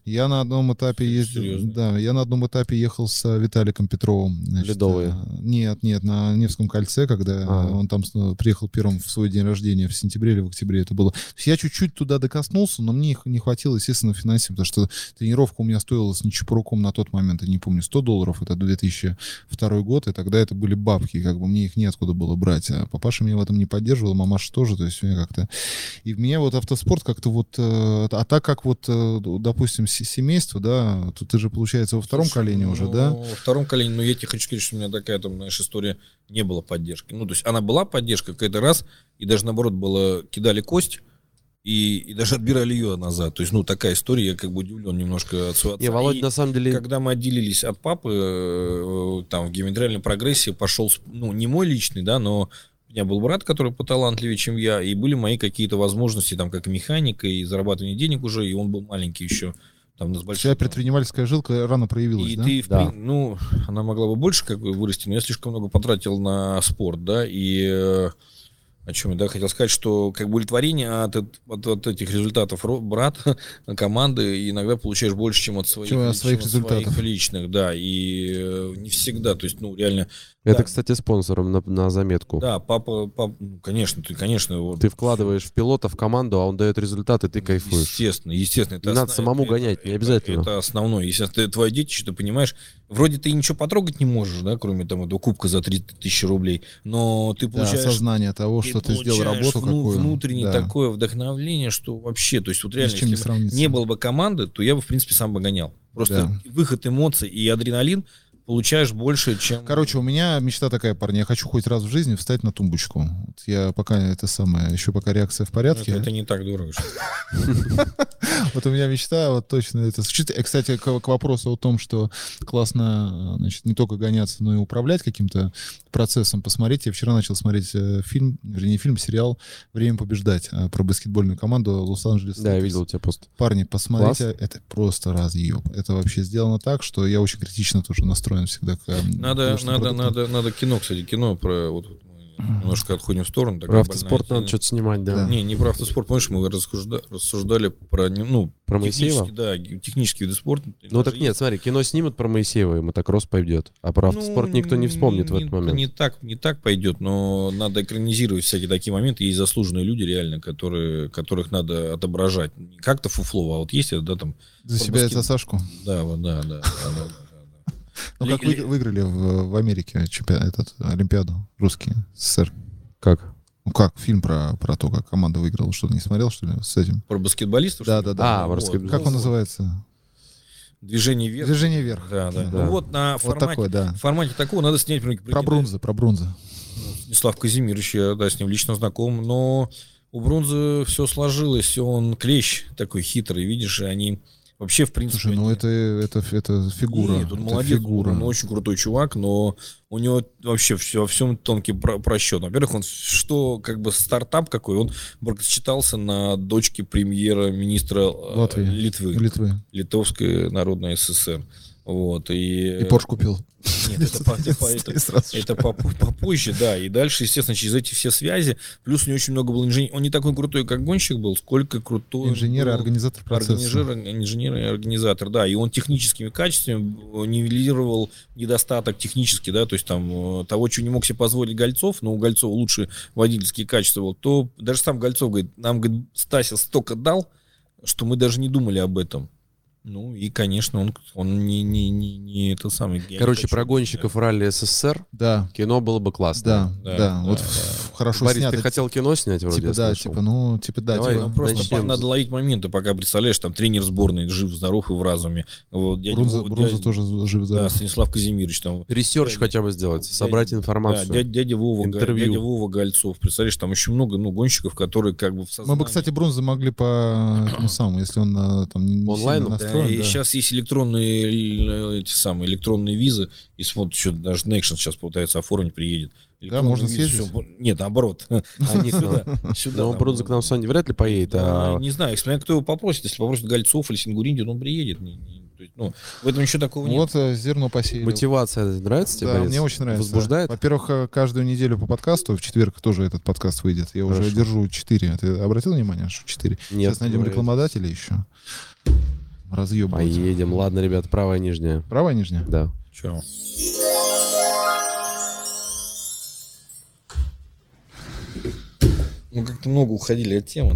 Я на одном этапе ездил. Серьезно? Да, я на одном этапе ехал с э, Виталиком Петровым. значит, Ледовые? э, Нет, нет, на Невском кольце, когда А. он там с- приехал первым в свой день рождения в сентябре или в октябре это было. Я чуть-чуть туда докоснулся, но мне их не хватило, естественно, финансово, потому что тренировка у меня стоила с Нечипоруком на тот момент, я не помню, 100 долларов, это 2002 год, и тогда это были бабки, как бы мне их неоткуда было брать. А папаша меня в этом не поддерживал, мамаша тоже, то есть у меня как-то... И в меня вот автоспорт как-то вот... э, А так как вот, э, допустим, се- семейство, да, тут ты же, получается, во втором Слушай, колене ну, уже, да? Во втором колене, но я тебе хочу сказать, что у меня такая там, знаешь, история не было поддержки. Ну, то есть она была поддержка какой-то раз, и даже наоборот было, кидали кость, и, и даже отбирали ее назад. То есть, ну, такая история, я как бы удивлен немножко от своего отца. Не, Володь, И на самом деле... когда мы отделились от папы, э, там, в геометриальной прогрессии пошел, ну, не мой личный, да, но у меня был брат, который поталантливее, чем я, и были мои какие-то возможности, там, как и механика, и зарабатывание денег уже, и он был маленький еще, там, У большим... тебя предпринимательская жилка рано проявилась, И да? ты, Да. ну, она могла бы больше как бы вырасти, но я слишком много потратил на спорт, да, и э, О чем я да, хотел сказать, что как бы удовлетворение от, от, от этих результатов брат команды иногда получаешь больше, чем от своих, Чем от чем своих от результатов. личных, да, и э, не всегда, то есть, ну, реально, Это, Да. кстати, спонсором на, на заметку. да, папа, пап- ну, конечно, ты, конечно, вот, Ты вкладываешь в пилота в команду, а он дает результаты, ты кайфуешь. Естественно, естественно. Это Не надо самому это- гонять, не это- обязательно. Это, основное. Если ты твое детище, ты понимаешь, вроде ты ничего потрогать не можешь, да, кроме там этого кубка за 30 тысячи рублей, но ты Да, получаешь... осознание того, что ты сделал получаешь работу вну- какую. Внутреннее да. такое вдохновление, что вообще, то есть вот реально, не если бы сравнится. не было бы команды, то я бы, в принципе, сам бы гонял. Просто Да. выход эмоций и адреналин получаешь больше, чем... Короче, у меня мечта такая, парни, я хочу хоть раз в жизни встать на тумбочку. Вот я пока это самое, еще пока реакция в порядке. это, это не так дорого. что Вот у меня мечта, вот точно это звучит. И, кстати, к, вопросу о том, что классно, э, значит, не только гоняться, но и управлять каким-то процессом. Посмотрите, я вчера начал смотреть э, фильм, вернее, не фильм, сериал «Время побеждать» э, про баскетбольную команду Лос-Анджелес. Да, я видел у тебя пост. Парни, посмотрите, это просто разъеб. Это вообще сделано так, что я очень критично тоже настроен всегда к э, Надо, надо, продуктам. надо, надо кино, кстати, кино про... Вот, мы немножко отходим в сторону. Про автоспорт больная надо что-то снимать, да. Не, не про автоспорт. Помнишь, мы рассужда- рассуждали про, не- ну, Про Моисеева? да, технические виды спорта. Ну так Даже нет, смотри, кино снимут про Моисеева, и мотокросс пойдет. А про Ну, автоспорт никто не вспомнит в не- этот момент. Не так, не так пойдет, но надо экранизировать всякие такие моменты. Есть заслуженные люди, реально, которые, которых надо отображать. Не как-то фуфлово, а вот есть это, да, там. За себя и баскет- за Сашку. Да, вот, да, да, да, да. Ну, как вы- выиграли в, в Америке чемпион, этот, Олимпиаду русские, СССР. Как? Ну как, фильм про, про то, как команда выиграла, что-то не смотрел, что ли, с этим? Про баскетболистов? Да, да, да. А, Вот, баскетбол. Как ну, он называется? Движение вверх. Движение вверх. Да, да. Да. Ну вот на Вот формате, такой, да. формате такого надо снять например, Про бронзу, про бронзу. Станислав Казимирович, я да, с ним лично знаком, но у Бронзы все сложилось, он клещ такой хитрый, видишь, и они вообще, в принципе... Слушай, ну это, это, это фигура. Нет, он это молодец, фигура. он очень крутой чувак, но у него вообще все, во всем тонкий про- просчет. Во-первых, он что, как бы стартап какой, он бракосчитался на дочке премьера-министра э, Латвии. Литвы, Литвы. Литовской Народной ССР. Вот, и... И Порш купил. Нет, это, по- это по- это- попозже, да. И дальше, естественно, через эти все связи, плюс у него очень много было инженеров. Он не такой крутой, как гонщик был, сколько крутой Инженер и организатор процесса. организатор, инженер и организатор, да. И он техническими качествами нивелировал недостаток технически, да, то есть там э, того, чего не мог себе позволить Гольцов, но у Гольцова лучше водительские качества, был, то даже сам Гольцов говорит, нам, говорит, Стася столько дал, что мы даже не думали об этом. Ну и, конечно, он, он не, не, не, не это самый... Короче, хочу- про гонщиков ралли СССР Да, кино было бы классно. да, Да, да. да, Вот да. хорошо Борис, снято. ты хотел кино снять вроде, Типа, я да, слышал. типа, ну, типа, да, Давай, типа, Ну, просто начнем надо ловить моменты, пока представляешь, там тренер сборной жив, здоров и в разуме. Вот, дядя Бронза, Вова- бронза дядя- тоже жив Да, здоров. Станислав Казимирович там. Research Дядя- хотя бы сделать, дядя- собрать Да, информацию. дядя, дядя Вова, Интервью. дядя Вова Гольцов. Представляешь, там еще много ну, гонщиков, которые как бы в Мы сознании. бы, кстати, бронзу могли по этому самому, если он э, там не сильно Да, и да. сейчас есть электронные эти самые электронные визы, и вот еще даже Nexion сейчас пытается оформить, приедет. Электронные можно визы, съездить? всё- Нет, наоборот. Они сюда. сюда Но там. Брунзе к нам сегодня вряд ли поедет, Да, а Не знаю, смотря кто его попросит. Если попросит Гольцов или Сингуринди, он приедет. Ну, в этом еще такого нет. Вот э, зерно посеяли. мотивация нравится тебе, Да, мне очень нравится. Возбуждает? Во-первых, э, каждую неделю по подкасту, в четверг тоже этот подкаст выйдет. Я уже держу 4. Ты обратил внимание, что 4? Нет. Сейчас найдем рекламодателя еще. Разъебывать. Поедем. Ладно, ребят, правая нижняя. Правая нижняя? Да. Чё? Ну, как-то много уходили от темы. да?